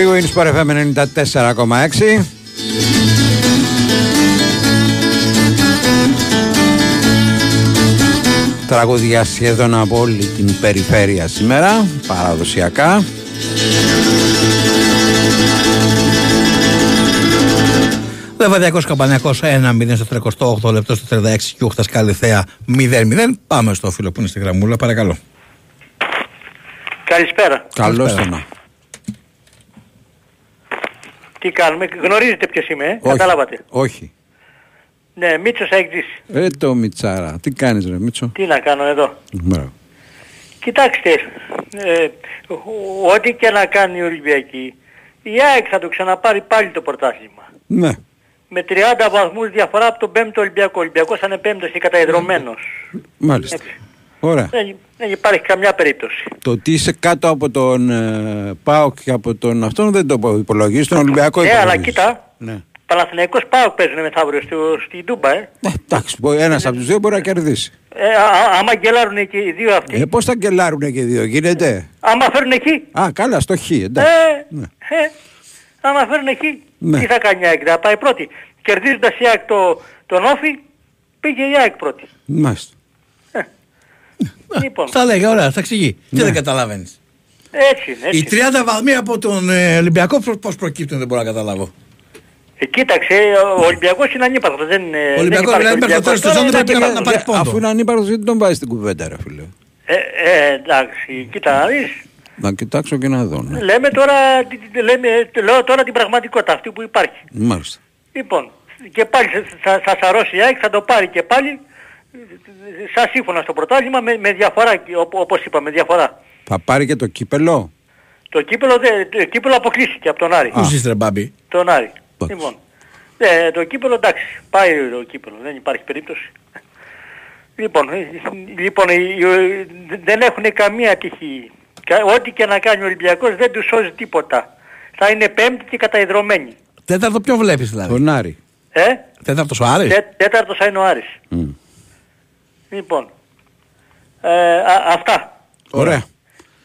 Big Wins Sport FM 94,6. Τραγούδια σχεδόν από όλη την περιφέρεια σήμερα, παραδοσιακά.
Λεβαδιακό Καμπανιακός 1-0 στο 38 λεπτό στο 36 και Ούχτα Καλυθέα 0-0. Πάμε στο φίλο που είναι στη γραμμούλα, παρακαλώ.
Καλησπέρα.
Καλώς το
Τι κάνουμε, γνωρίζετε ποιος είμαι, ε; κατάλαβατε.
Όχι.
Ναι, Μίτσος Αιγτής.
Ε, το Μιτσάρα. Τι κάνεις ρε Μίτσο;
Τι να κάνω εδώ;
Μπράβο.
Κοιτάξτε, ε, ό,τι και να κάνει η Ολυμπιακή, η ΑΕΚ θα το ξαναπάρει πάλι το πρωτάθλημα.
Ναι.
Με 30 βαθμούς διαφορά από τον 5ο Ολυμπιακό. Ο Ολυμπιακός θα είναι πέμπτος και καταϊδρωμένος.
Μάλιστα. Ωραία.
Δεν, δεν υπάρχει καμιά περίπτωση.
Το ότι είσαι κάτω από τον ε, ΠΑΟΚ και από τον αυτόν δεν το υπολογίζεις, τον Ολυμπιακό
Ναι, αλλά
υπολογίζεις.
κοίτα,
Ναι.
Παναθηναϊκός ΠΑΟΚ παίζουν μεθαύριο στο, στη Ντούμπα, ε.
Εντάξει, μπορεί- ένας από τους δύο μπορεί να κερδίσει.
ε α, α- άμα γκελάρουν και οι δύο αυτοί,
Ε, πώς θα γκελάρουνε και οι δύο, γίνεται;
άμα φέρουν εκεί,
Α, καλά, στο χ, εντάξει.
Ε, ε, άμα φέρουν εκεί,
Ναι.
τι θα κάνει η ΑΕΚ, θα πάει πρώτη. Κερδίζοντας η ΑΕΚ το, τον Όφη, πήγε η ΑΕΚ πρώτη.
Μάλιστα.
Λοιπόν,
Τα λέγα, ωραία, θα εξηγεί. Τι δεν καταλαβαίνεις.
έτσι είναι, έτσι.
Οι 30 βαθμοί από τον ε, Ολυμπιακό πώς προκύπτουν δεν μπορώ να καταλάβω.
Ε, κοίταξε, ο Ολυμπιακός είναι ανύπαρκτος, δεν είναι...
Ο Ολυμπιακός
δεν υπάρχει
δηλαδή μέχρι το τέλος
Ολυμπιακός.
της σεζόν δεν
Τώρα
πρέπει
είναι
να- να πάρει
ανύπαρκτος.
πόντο.
Αφού είναι ανύπαρκτος γιατί τον βάζει στην κουβέντα ρε φίλε;
Ε, ε, εντάξει, κοίτα να δεις.
Να κοιτάξω και να δω. Ναι.
Λέμε τώρα, τι- τι- λέμε, λέω τώρα την πραγματικότητα αυτή που υπάρχει.
Μάλιστα.
Λοιπόν, και πάλι θα, θα σαρώσει η ΑΕΚ, θα το πάρει και πάλι σαν σύμφωνα στο πρωτάθλημα με, με διαφορά, οπ- όπως είπα, με διαφορά.
Θα πάρει και το κύπελο;
Το κύπελο, δε- το κύπελο αποκλείστηκε από τον Άρη.
Πού ζεις ρε μπάμπη;
Τον Άρη. Λοιπόν, ε, το κύπελο εντάξει, πάει το κύπελο, δεν υπάρχει περίπτωση. Λοιπόν, ε, λοιπόν ε, ε, δεν έχουν καμία τύχη. Κα- Ό,τι και να κάνει ο Ολυμπιακός δεν του σώζει τίποτα. Θα είναι πέμπτη και καταϊδρωμένη.
Τέταρτο ποιο βλέπεις δηλαδή;
Τον Άρη.
Ε;
Τέταρτος ο Άρης;
Τέ, τέταρτος θα είναι ο Άρης.
Μμ.
Λοιπόν, ε, α- αυτά.
Ωραία.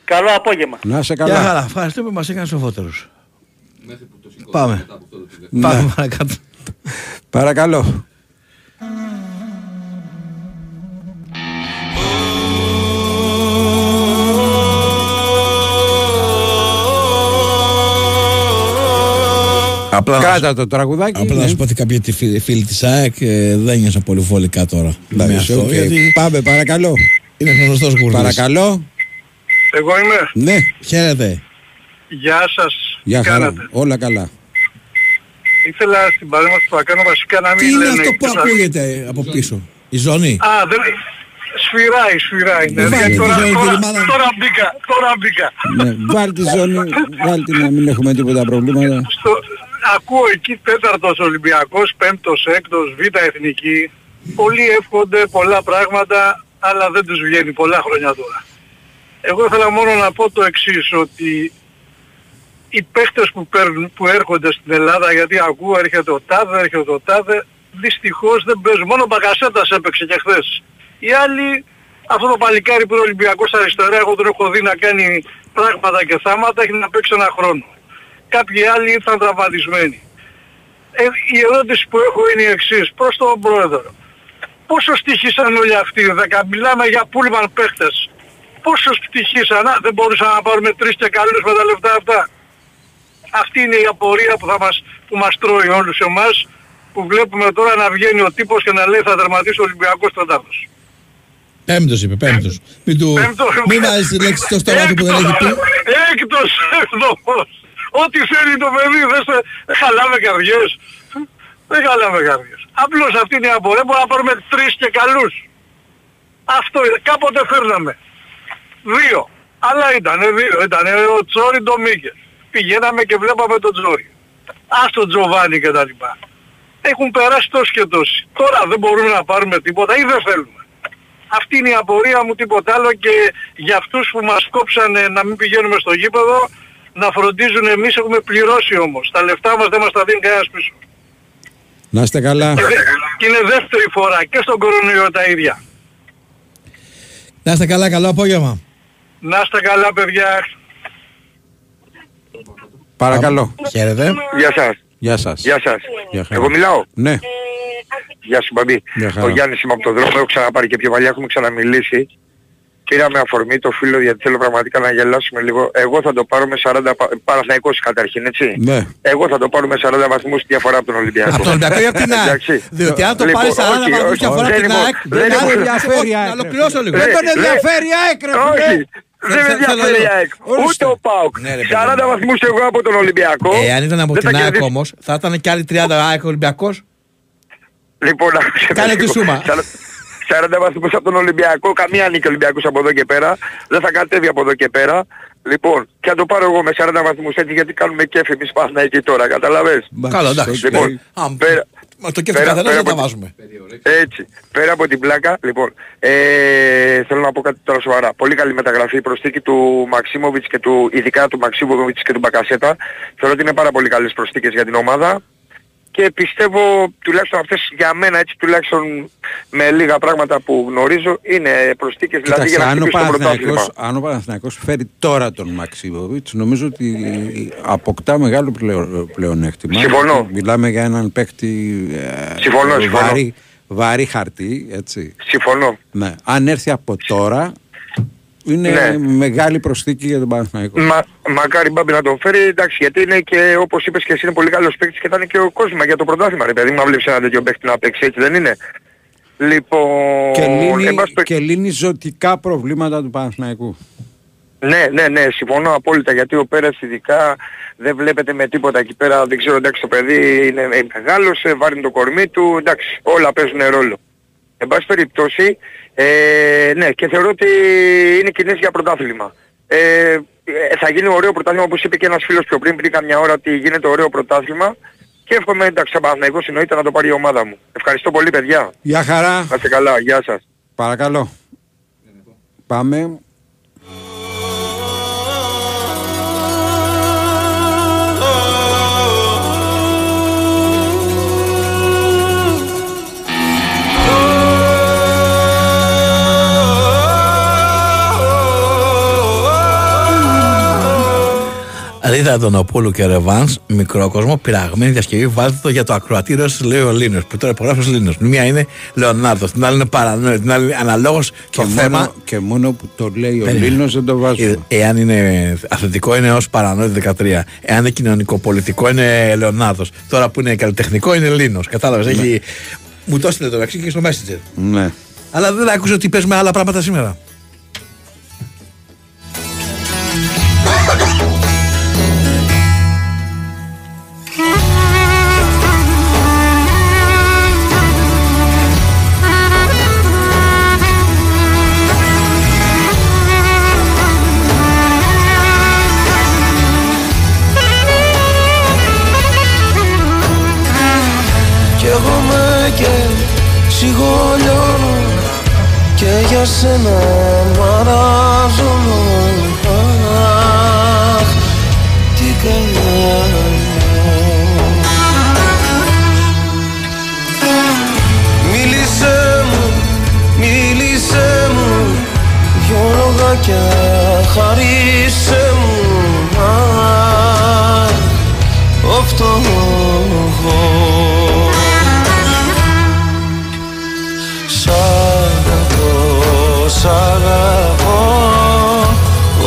Καλό απόγευμα.
Να σε
Γεια
καλά.
χαρά. Ευχαριστούμε που μας έκανες σοφότερους. Πάμε.
Ναι.
Πάμε παρακάτω.
Παρακαλώ.
Απλά να
Κράτα το τραγουδάκι.
Απλά να
ναι.
σου πω ότι κάποιοι τη φίλοι, φίλοι της ΑΕΚ ε, δεν νιώσαν πολύ βολικά τώρα. με
Εντάξει,
αυτό,
οκ.
γιατί
Πάμε, παρακαλώ.
είναι γνωστός γουρνής.
Παρακαλώ.
Εγώ είμαι.
Ναι,
Χαίρετε.
Γεια σας.
για
Τι
χαρά.
κάνατε;
Όλα καλά.
Ήθελα στην παρέμβαση που θα κάνω βασικά να μην
Τι είναι
λένε
αυτό που
και θα-
ακούγεται από πίσω, η ζώνη.
Α, δεν... Σφυράει, σφυράει. Ναι.
Βάλε
Γιατί
τη
τώρα,
ζώνη,
τώρα,
Κυριμάδα.
τώρα μπήκα, τώρα μπήκα.
ναι, βάλ τη ζώνη, [LAUGHS] βάλ τη να μην έχουμε τίποτα προβλήματα.
Στο, ακούω εκεί τέταρτος Ολυμπιακός, πέμπτος, έκτος, β' εθνική. Πολλοί εύχονται πολλά πράγματα, αλλά δεν τους βγαίνει πολλά χρόνια τώρα. Εγώ ήθελα μόνο να πω το εξής, ότι οι παίχτες που, παίρνουν, που έρχονται στην Ελλάδα, γιατί ακούω έρχεται ο Τάδε, έρχεται ο Τάδε, δυστυχώς δεν παίζουν. Μόνο ο Μπακασέτας έπαιξε και χθες. Οι άλλοι, αυτό το παλικάρι που είναι Ολυμπιακός αριστερά, εγώ τον έχω δει να κάνει πράγματα και θάματα, έχει να παίξει ένα χρόνο. Κάποιοι άλλοι ήρθαν τραυματισμένοι. Ε, η ερώτηση που έχω είναι η εξής, προς τον Πρόεδρο. Πόσο στοιχήσαν όλοι αυτοί, δεκα, μιλάμε για πούλμαν παίχτες. Πόσο στοιχήσαν, α, δεν μπορούσαν να πάρουμε τρεις και καλούς με τα λεφτά αυτά. Αυτή είναι η απορία που, θα μας, που μας τρώει όλους εμάς, που βλέπουμε τώρα να βγαίνει ο τύπος και να λέει θα τερματίσει ο Ολυμπιακός τρεντάδος.
Πέμπτος είπε, πέμπτος. Μην, του,
Πέμπτος.
μην βάζεις τη λέξη στο στόμα του που δεν έχει πει.
Έκτος έβδομος. Ό,τι θέλει το παιδί, δεν σε... δεν χαλάμε καρδιές. Δεν χαλάμε καρδιές. Απλώς αυτή είναι η απορία, μπορούμε να πάρουμε τρεις και καλούς. Αυτό είναι. Κάποτε φέρναμε. Δύο. Αλλά ήταν δύο. Ήταν ο Τσόρι το Μίκες. Πηγαίναμε και βλέπαμε τον Τσόρι. Ας τον Τζοβάνι και τα λοιπά. Έχουν περάσει τόσοι και τόσοι. Τώρα δεν μπορούμε να πάρουμε τίποτα ή δεν θέλουμε. Αυτή είναι η απορία μου τίποτα άλλο και για αυτούς που μας κόψανε να μην πηγαίνουμε στο γήπεδο να φροντίζουν εμείς έχουμε πληρώσει όμως. Τα λεφτά μας δεν μας τα δίνει κανένας πίσω.
Να είστε καλά.
Και δε- Και είναι δεύτερη φορά και στον κορονοϊό τα ίδια.
Να είστε καλά, καλό απόγευμα.
Να είστε καλά παιδιά.
Παρακαλώ.
Χαίρετε.
Γεια σας.
Γεια σας.
Γεια σας.
Γεια χαρά.
Εγώ μιλάω;
Ναι.
Γεια σου Μπαμπή.
Γεια χαρά.
Ο Γιάννης είμαι από τον δρόμο, έχω ξαναπάρει και πιο παλιά, έχουμε ξαναμιλήσει. Πήραμε αφορμή το φίλο γιατί θέλω πραγματικά να γελάσουμε λίγο. Εγώ θα το πάρω με 40 πα- Παναθηναϊκός καταρχήν, έτσι.
Ναι.
Εγώ θα το πάρω με 40 βαθμούς διαφορά από τον Ολυμπιακό.
Από τον Ολυμπιακό ή από την [LAUGHS] ΑΕΚ.
Εντάξει.
Διότι αν το
Λοιπόν,
πάρεις 40
όχι,
βαθμούς
όχι,
διαφορά από
δεν
την
είναι-
ΑΕΚ,
δεν
δεν
είναι-
Δεν ενδιαφέρει η
Να
ΑΕΚ, ρε
ολοκληρώσω λίγο.
Δεν τον
Ρε,
ενδιαφέρει η ΑΕΚ, ρε
Όχι,
φίλε.
δεν με
Θέλω-
ενδιαφέρει η
θέλω-
ΑΕΚ.
Ορίστε.
Ούτε ο ΠΑΟΚ.
Ναι, ρε, παιδί
40
μου.
βαθμούς εγώ από τον Ολυμπιακό.
Ε, αν ήταν από
δεν θα
την ΑΕΚ
κερδίσει.
όμως, θα ήταν και άλλοι 30 ΑΕΚ Ολυμπιακός;
Λοιπόν, άκουσε με
Κάνε τη
λίγο.
σούμα.
Σαρα- 40 βαθμούς από τον Ολυμπιακό, καμία νίκη Ολυμπιακός από εδώ και πέρα. Δεν θα κατέβει από εδώ και πέρα. Λοιπόν, και θα το πάρω εγώ με 40 βαθμούς έτσι γιατί κάνουμε κέφι εμείς Παναθηναϊκοί τώρα, καταλαβες;
Καλό, εντάξει.
Λοιπόν,
Α,
πέρα,
Μα το κέφι
πέρα-
καθένας
πέρα
δεν τα
από-
βάζουμε.
έτσι, πέρα από την πλάκα, λοιπόν, ε, θέλω να πω κάτι τώρα σοβαρά. Πολύ καλή μεταγραφή, η προσθήκη του Μαξίμοβιτς και του, ειδικά του Μαξίμοβιτς και του Μπακασέτα. Θεωρώ ότι είναι πάρα πολύ καλές προσθήκες για την ομάδα. Και πιστεύω, τουλάχιστον αυτές για μένα, έτσι τουλάχιστον με λίγα πράγματα που γνωρίζω, είναι προσθήκες δηλαδή για
Κοίταξε,
να
αν ο,
χτυπήσει το πρωτάθλημα.
Παναθηναϊκός, αν ο Παναθηναϊκός φέρει τώρα τον Μαξίμοβιτς, νομίζω ότι αποκτά μεγάλο πλεο, πλεονέκτημα.
Συμφωνώ.
Μιλάμε για έναν παίκτη ε,
Συμφωνώ, συμφωνώ.
βαρύ, βαρύ χαρτί, έτσι.
Συμφωνώ.
Ναι. Αν έρθει από τώρα, είναι
Ναι.
μεγάλη προσθήκη για τον Παναθηναϊκό.
Μα, μακάρι Μπάμπη να τον φέρει, εντάξει, γιατί είναι και όπως είπες και εσύ είναι πολύ καλός παίκτης και θα είναι και ο κόσμος για το πρωτάθλημα, ρε παιδί μου, αν βλέπεις ένα τέτοιο παίκτη να παίξει, έτσι δεν είναι. Λοιπόν,
Και
εν
λύνει,
πάση πε-
και λύνει ζωτικά προβλήματα του Παναθηναϊκού.
ναι, ναι, ναι, συμφωνώ απόλυτα, γιατί ο Πέρας ειδικά δεν βλέπετε με τίποτα εκεί πέρα, δεν ξέρω, εντάξει, το παιδί είναι ε, μεγάλος, βάρει το κορμί του, εντάξει, όλα παίζουν ρόλο. Εν πάση περιπτώσει, ε, ναι, και θεωρώ ότι είναι κοινές για πρωτάθλημα. Ε, ε, θα γίνει ωραίο πρωτάθλημα όπως είπε και ένας φίλος πιο πριν πριν καμιά ώρα ότι γίνεται ωραίο πρωτάθλημα και εύχομαι εντάξει σαν Παναθηναϊκός εννοείται να το πάρει η ομάδα μου. Ευχαριστώ πολύ παιδιά.
Γεια χαρά.
Να είστε καλά. Γεια σας.
Παρακαλώ. Πάμε.
Ρίδα Αντωνοπούλου και Ρεβάνς, μικρό κόσμο, πειραγμένη διασκευή, βάλτε το για το ακροατήριο σα, λέει ο Λίνος. Που τώρα υπογράφει ο Λίνος. Μία είναι Λεωνάρδος, την άλλη είναι παρανόητη, την άλλη αναλόγως
Και,
το θέμα.
μόνο, και μόνο που το λέει ο
Περίμενε.
Λίνος δεν το βάζουμε.
Ε, Εάν είναι αθλητικό είναι ως παρανόητη 13. Εάν είναι κοινωνικοπολιτικό είναι Λεωνάρδος. Τώρα που είναι καλλιτεχνικό είναι Λίνος. Κατάλαβες. Έχει... Μου το έστειλε το μεταξύ και στο Messenger.
Ναι.
Αλλά δεν άκουσε ότι παίζουμε άλλα πράγματα σήμερα.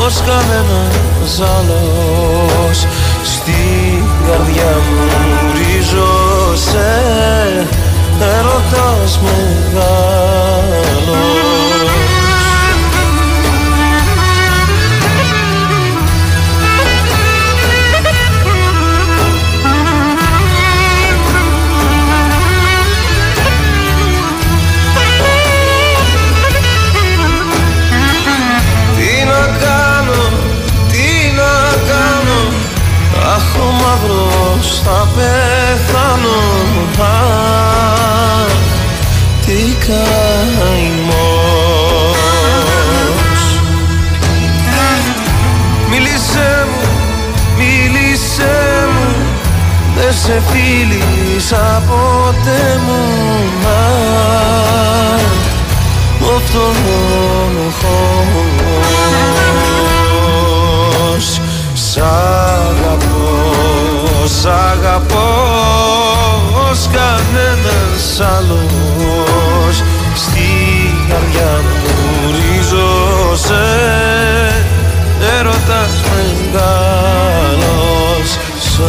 Ως κανένας άλλος Στην καρδιά μου ρίζωσε. Έρωτας μεγάλος Δεν σε φίλησα ποτέ μου Αχ, ο φτωχός Σ' αγαπώ, σ' αγαπώ ως κανένας άλλος. Στην καρδιά μου ρίζωσε έρωτας μεγάλος Σ'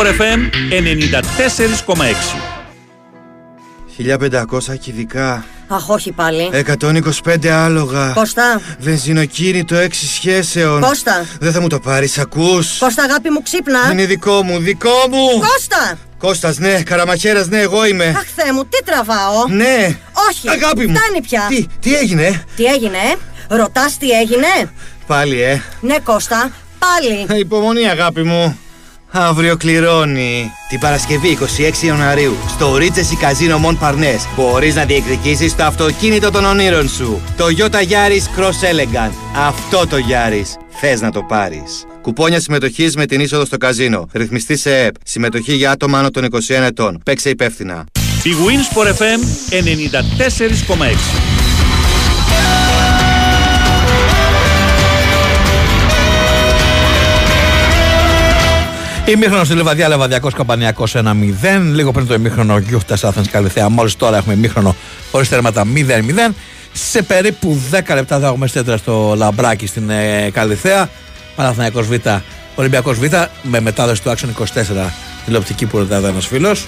Η Winsport FM 94,6
1500 κυβικά,
Αχ, όχι πάλι.
125 άλογα.
Κώστα.
Βενζινοκίνητο 6 σχέσεων.
Κώστα.
Δεν θα μου το πάρεις, ακούς.
Κώστα, αγάπη μου, ξύπνα.
Είναι δικό μου, δικό μου.
Κώστα!
Κώστας, ναι, καραμαχέρας, ναι, εγώ είμαι.
Αχ, Θεέ μου, τι τραβάω;
Ναι.
Όχι.
Αγάπη μου.
Φτάνει πια.
Τι, τι έγινε,
Τι έγινε, ε; Ρωτάς τι έγινε;
πάλι, ε.
Ναι, Κώστα, πάλι.
Υπομονή, αγάπη μου. Αύριο κληρώνει. Την Παρασκευή 26 Ιανουαρίου στο Ρίτσεση Καζίνο Μον Παρνές μπορείς να διεκδικήσεις το αυτοκίνητο των ονείρων σου. Το Toyota Yaris Cross Elegant. Αυτό το Yaris. Θες να το πάρεις. Κουπόνια συμμετοχής με την είσοδο στο καζίνο. Ρυθμιστή σε ΕΠ. Συμμετοχή για άτομα άνω των 21 ετών. Παίξε υπεύθυνα.
Η Winsport FM 94,6
Ημίχρονο στη Λεβαδιά, Λεβαδιακός Καμπανιακός 1-0. Λίγο πριν το ημίχρονο Γιούχτα Άθεν Καλυθέα. Μόλις τώρα έχουμε ημίχρονο χωρίς τέρματα 0-0. Σε περίπου 10 λεπτά θα έχουμε στέτρα στο Λαμπράκι στην ε, Καλυθέα. Παναθηναϊκός Β, Ολυμπιακός Β με μετάδοση του Action 24 τηλεοπτική που ρωτάει ένας φίλος.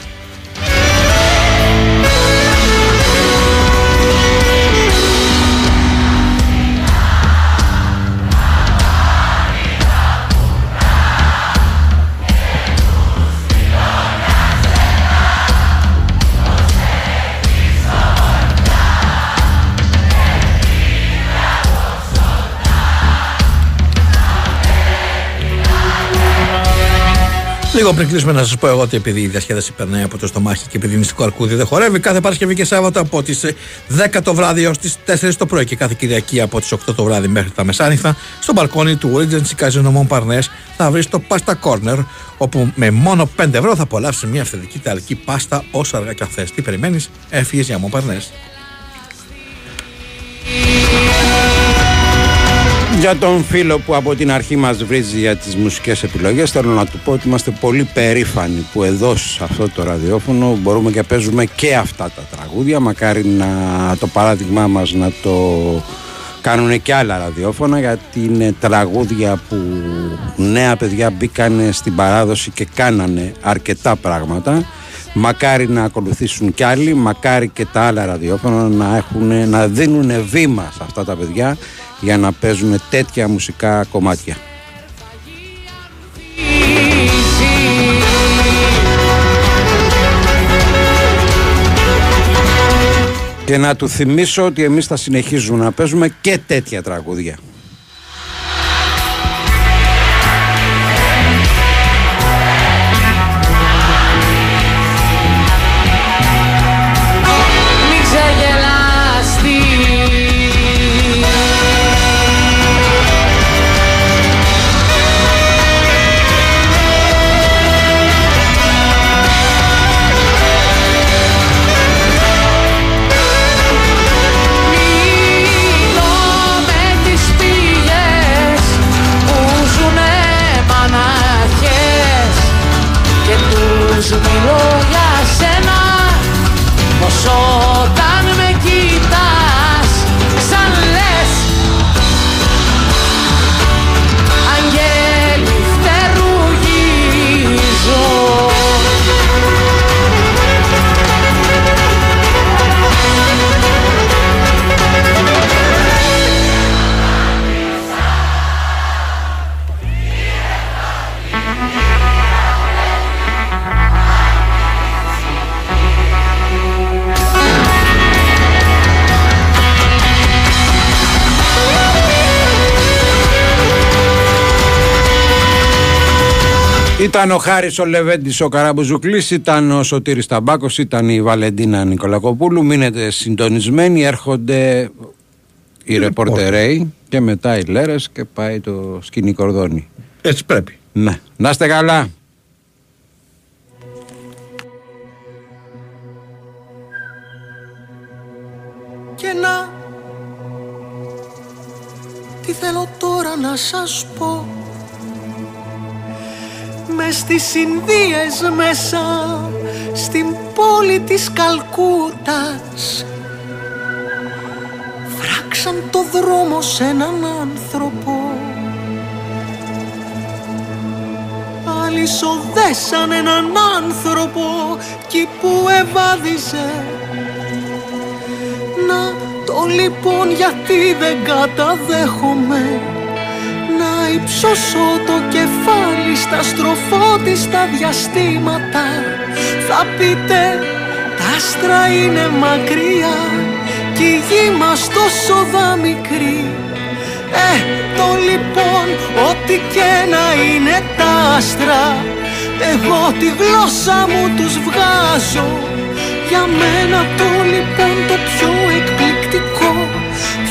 Λίγο πριν κλείσουμε να σας πω εγώ ότι επειδή η διασκέδαση περνάει από το στομάχι και επειδή μυστικό αρκούδι δεν χορεύει, κάθε Παρασκευή και Σάββατο από τις 10 το βράδυ έως τις 4 το πρωί και κάθε Κυριακή από τις 8 το βράδυ μέχρι τα μεσάνυχτα, στο μπαλκόνι του Regency Casino Mon Parnes θα βρεις το Pasta Corner, όπου με μόνο 5 ευρώ θα απολαύσεις μια αυθεντική ιταλική πάστα όσο αργά και αν θες. Τι περιμένεις, έφυγες για Mon
Για τον φίλο που από την αρχή μας βρίζει για τις μουσικές επιλογές θέλω να του πω ότι είμαστε πολύ περήφανοι που εδώ σε αυτό το ραδιόφωνο μπορούμε και παίζουμε και αυτά τα τραγούδια. Μακάρι να το παράδειγμά μας να το κάνουν και άλλα ραδιόφωνα γιατί είναι τραγούδια που νέα παιδιά μπήκαν στην παράδοση και κάνανε αρκετά πράγματα. Μακάρι να ακολουθήσουν κι άλλοι, μακάρι και τα άλλα ραδιόφωνα να, έχουν, να δίνουν βήμα σε αυτά τα παιδιά για να παίζουν τέτοια μουσικά κομμάτια. Και να του θυμίσω ότι εμείς θα συνεχίζουμε να παίζουμε και τέτοια τραγούδια. Ήταν ο Χάρης ο Λεβέντης ο Καραμπουζουκλής, ήταν ο Σωτήρης Ταμπάκος, ήταν η Βαλεντίνα Νικολακοπούλου. Μείνετε συντονισμένοι, έρχονται οι ρεπορτερέοι και μετά οι λέρες και πάει το σκηνή κορδόνι.
Έτσι πρέπει.
Ναι. Να είστε καλά.
Και να Τι θέλω τώρα να σας πω με στις Ινδίες μέσα Στην πόλη της Καλκούτας. Φράξαν το δρόμο σε έναν άνθρωπο. Αλυσοδέσαν έναν άνθρωπο Κι που ευάδιζε Να το λοιπόν γιατί δεν καταδέχομαι να υψώσω το κεφάλι στα στροφότιστα διαστήματα. Θα πείτε τα άστρα είναι μακριά κι η γη μας τόσο δα μικρή Ε, το λοιπόν, ό,τι και να είναι τα άστρα Εγώ τη γλώσσα μου τους βγάζω. Για μένα το λοιπόν το πιο εκπληκτικό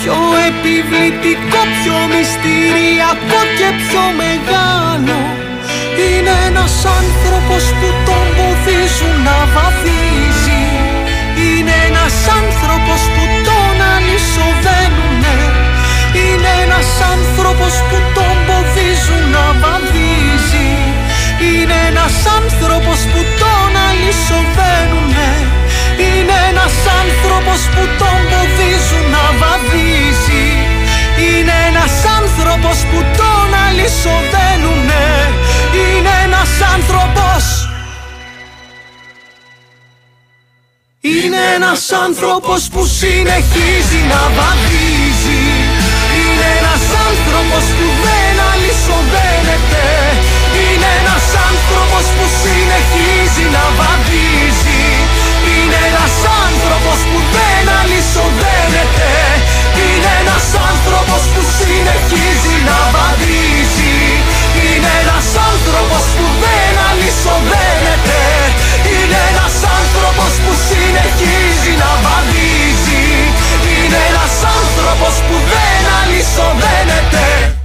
Πιο επιβλητικό, πιο μυστηριακό και πιο μεγάλο Είναι ένας άνθρωπος που τον ποδίζουν να βαδίζει Είναι ένας άνθρωπος που τον αλυσοδένουνε. Είναι ένας άνθρωπος που τον ποδίζουν να βαδίζει. Είναι ένας άνθρωπος που τον αλυσοδένουνε είναι ένας άνθρωπος που τον ποδίζουν να βαδίζει. Είναι ένας άνθρωπος που τον αλυσοδένουνε. Είναι ένας άνθρωπος. Είναι ένας άνθρωπος που συνεχίζει να βαδίζει. Είναι ένας άνθρωπος που δεν αλυσοδένεται Είναι ένας άνθρωπος που συνεχίζει να βαδίζει. Είναι ένας άνθρωπος που δεν αλυσοδένεται Είναι ένας άνθρωπος που συνεχίζει να βαδίζει. Είναι ένας άνθρωπος που δεν αλυσοδένεται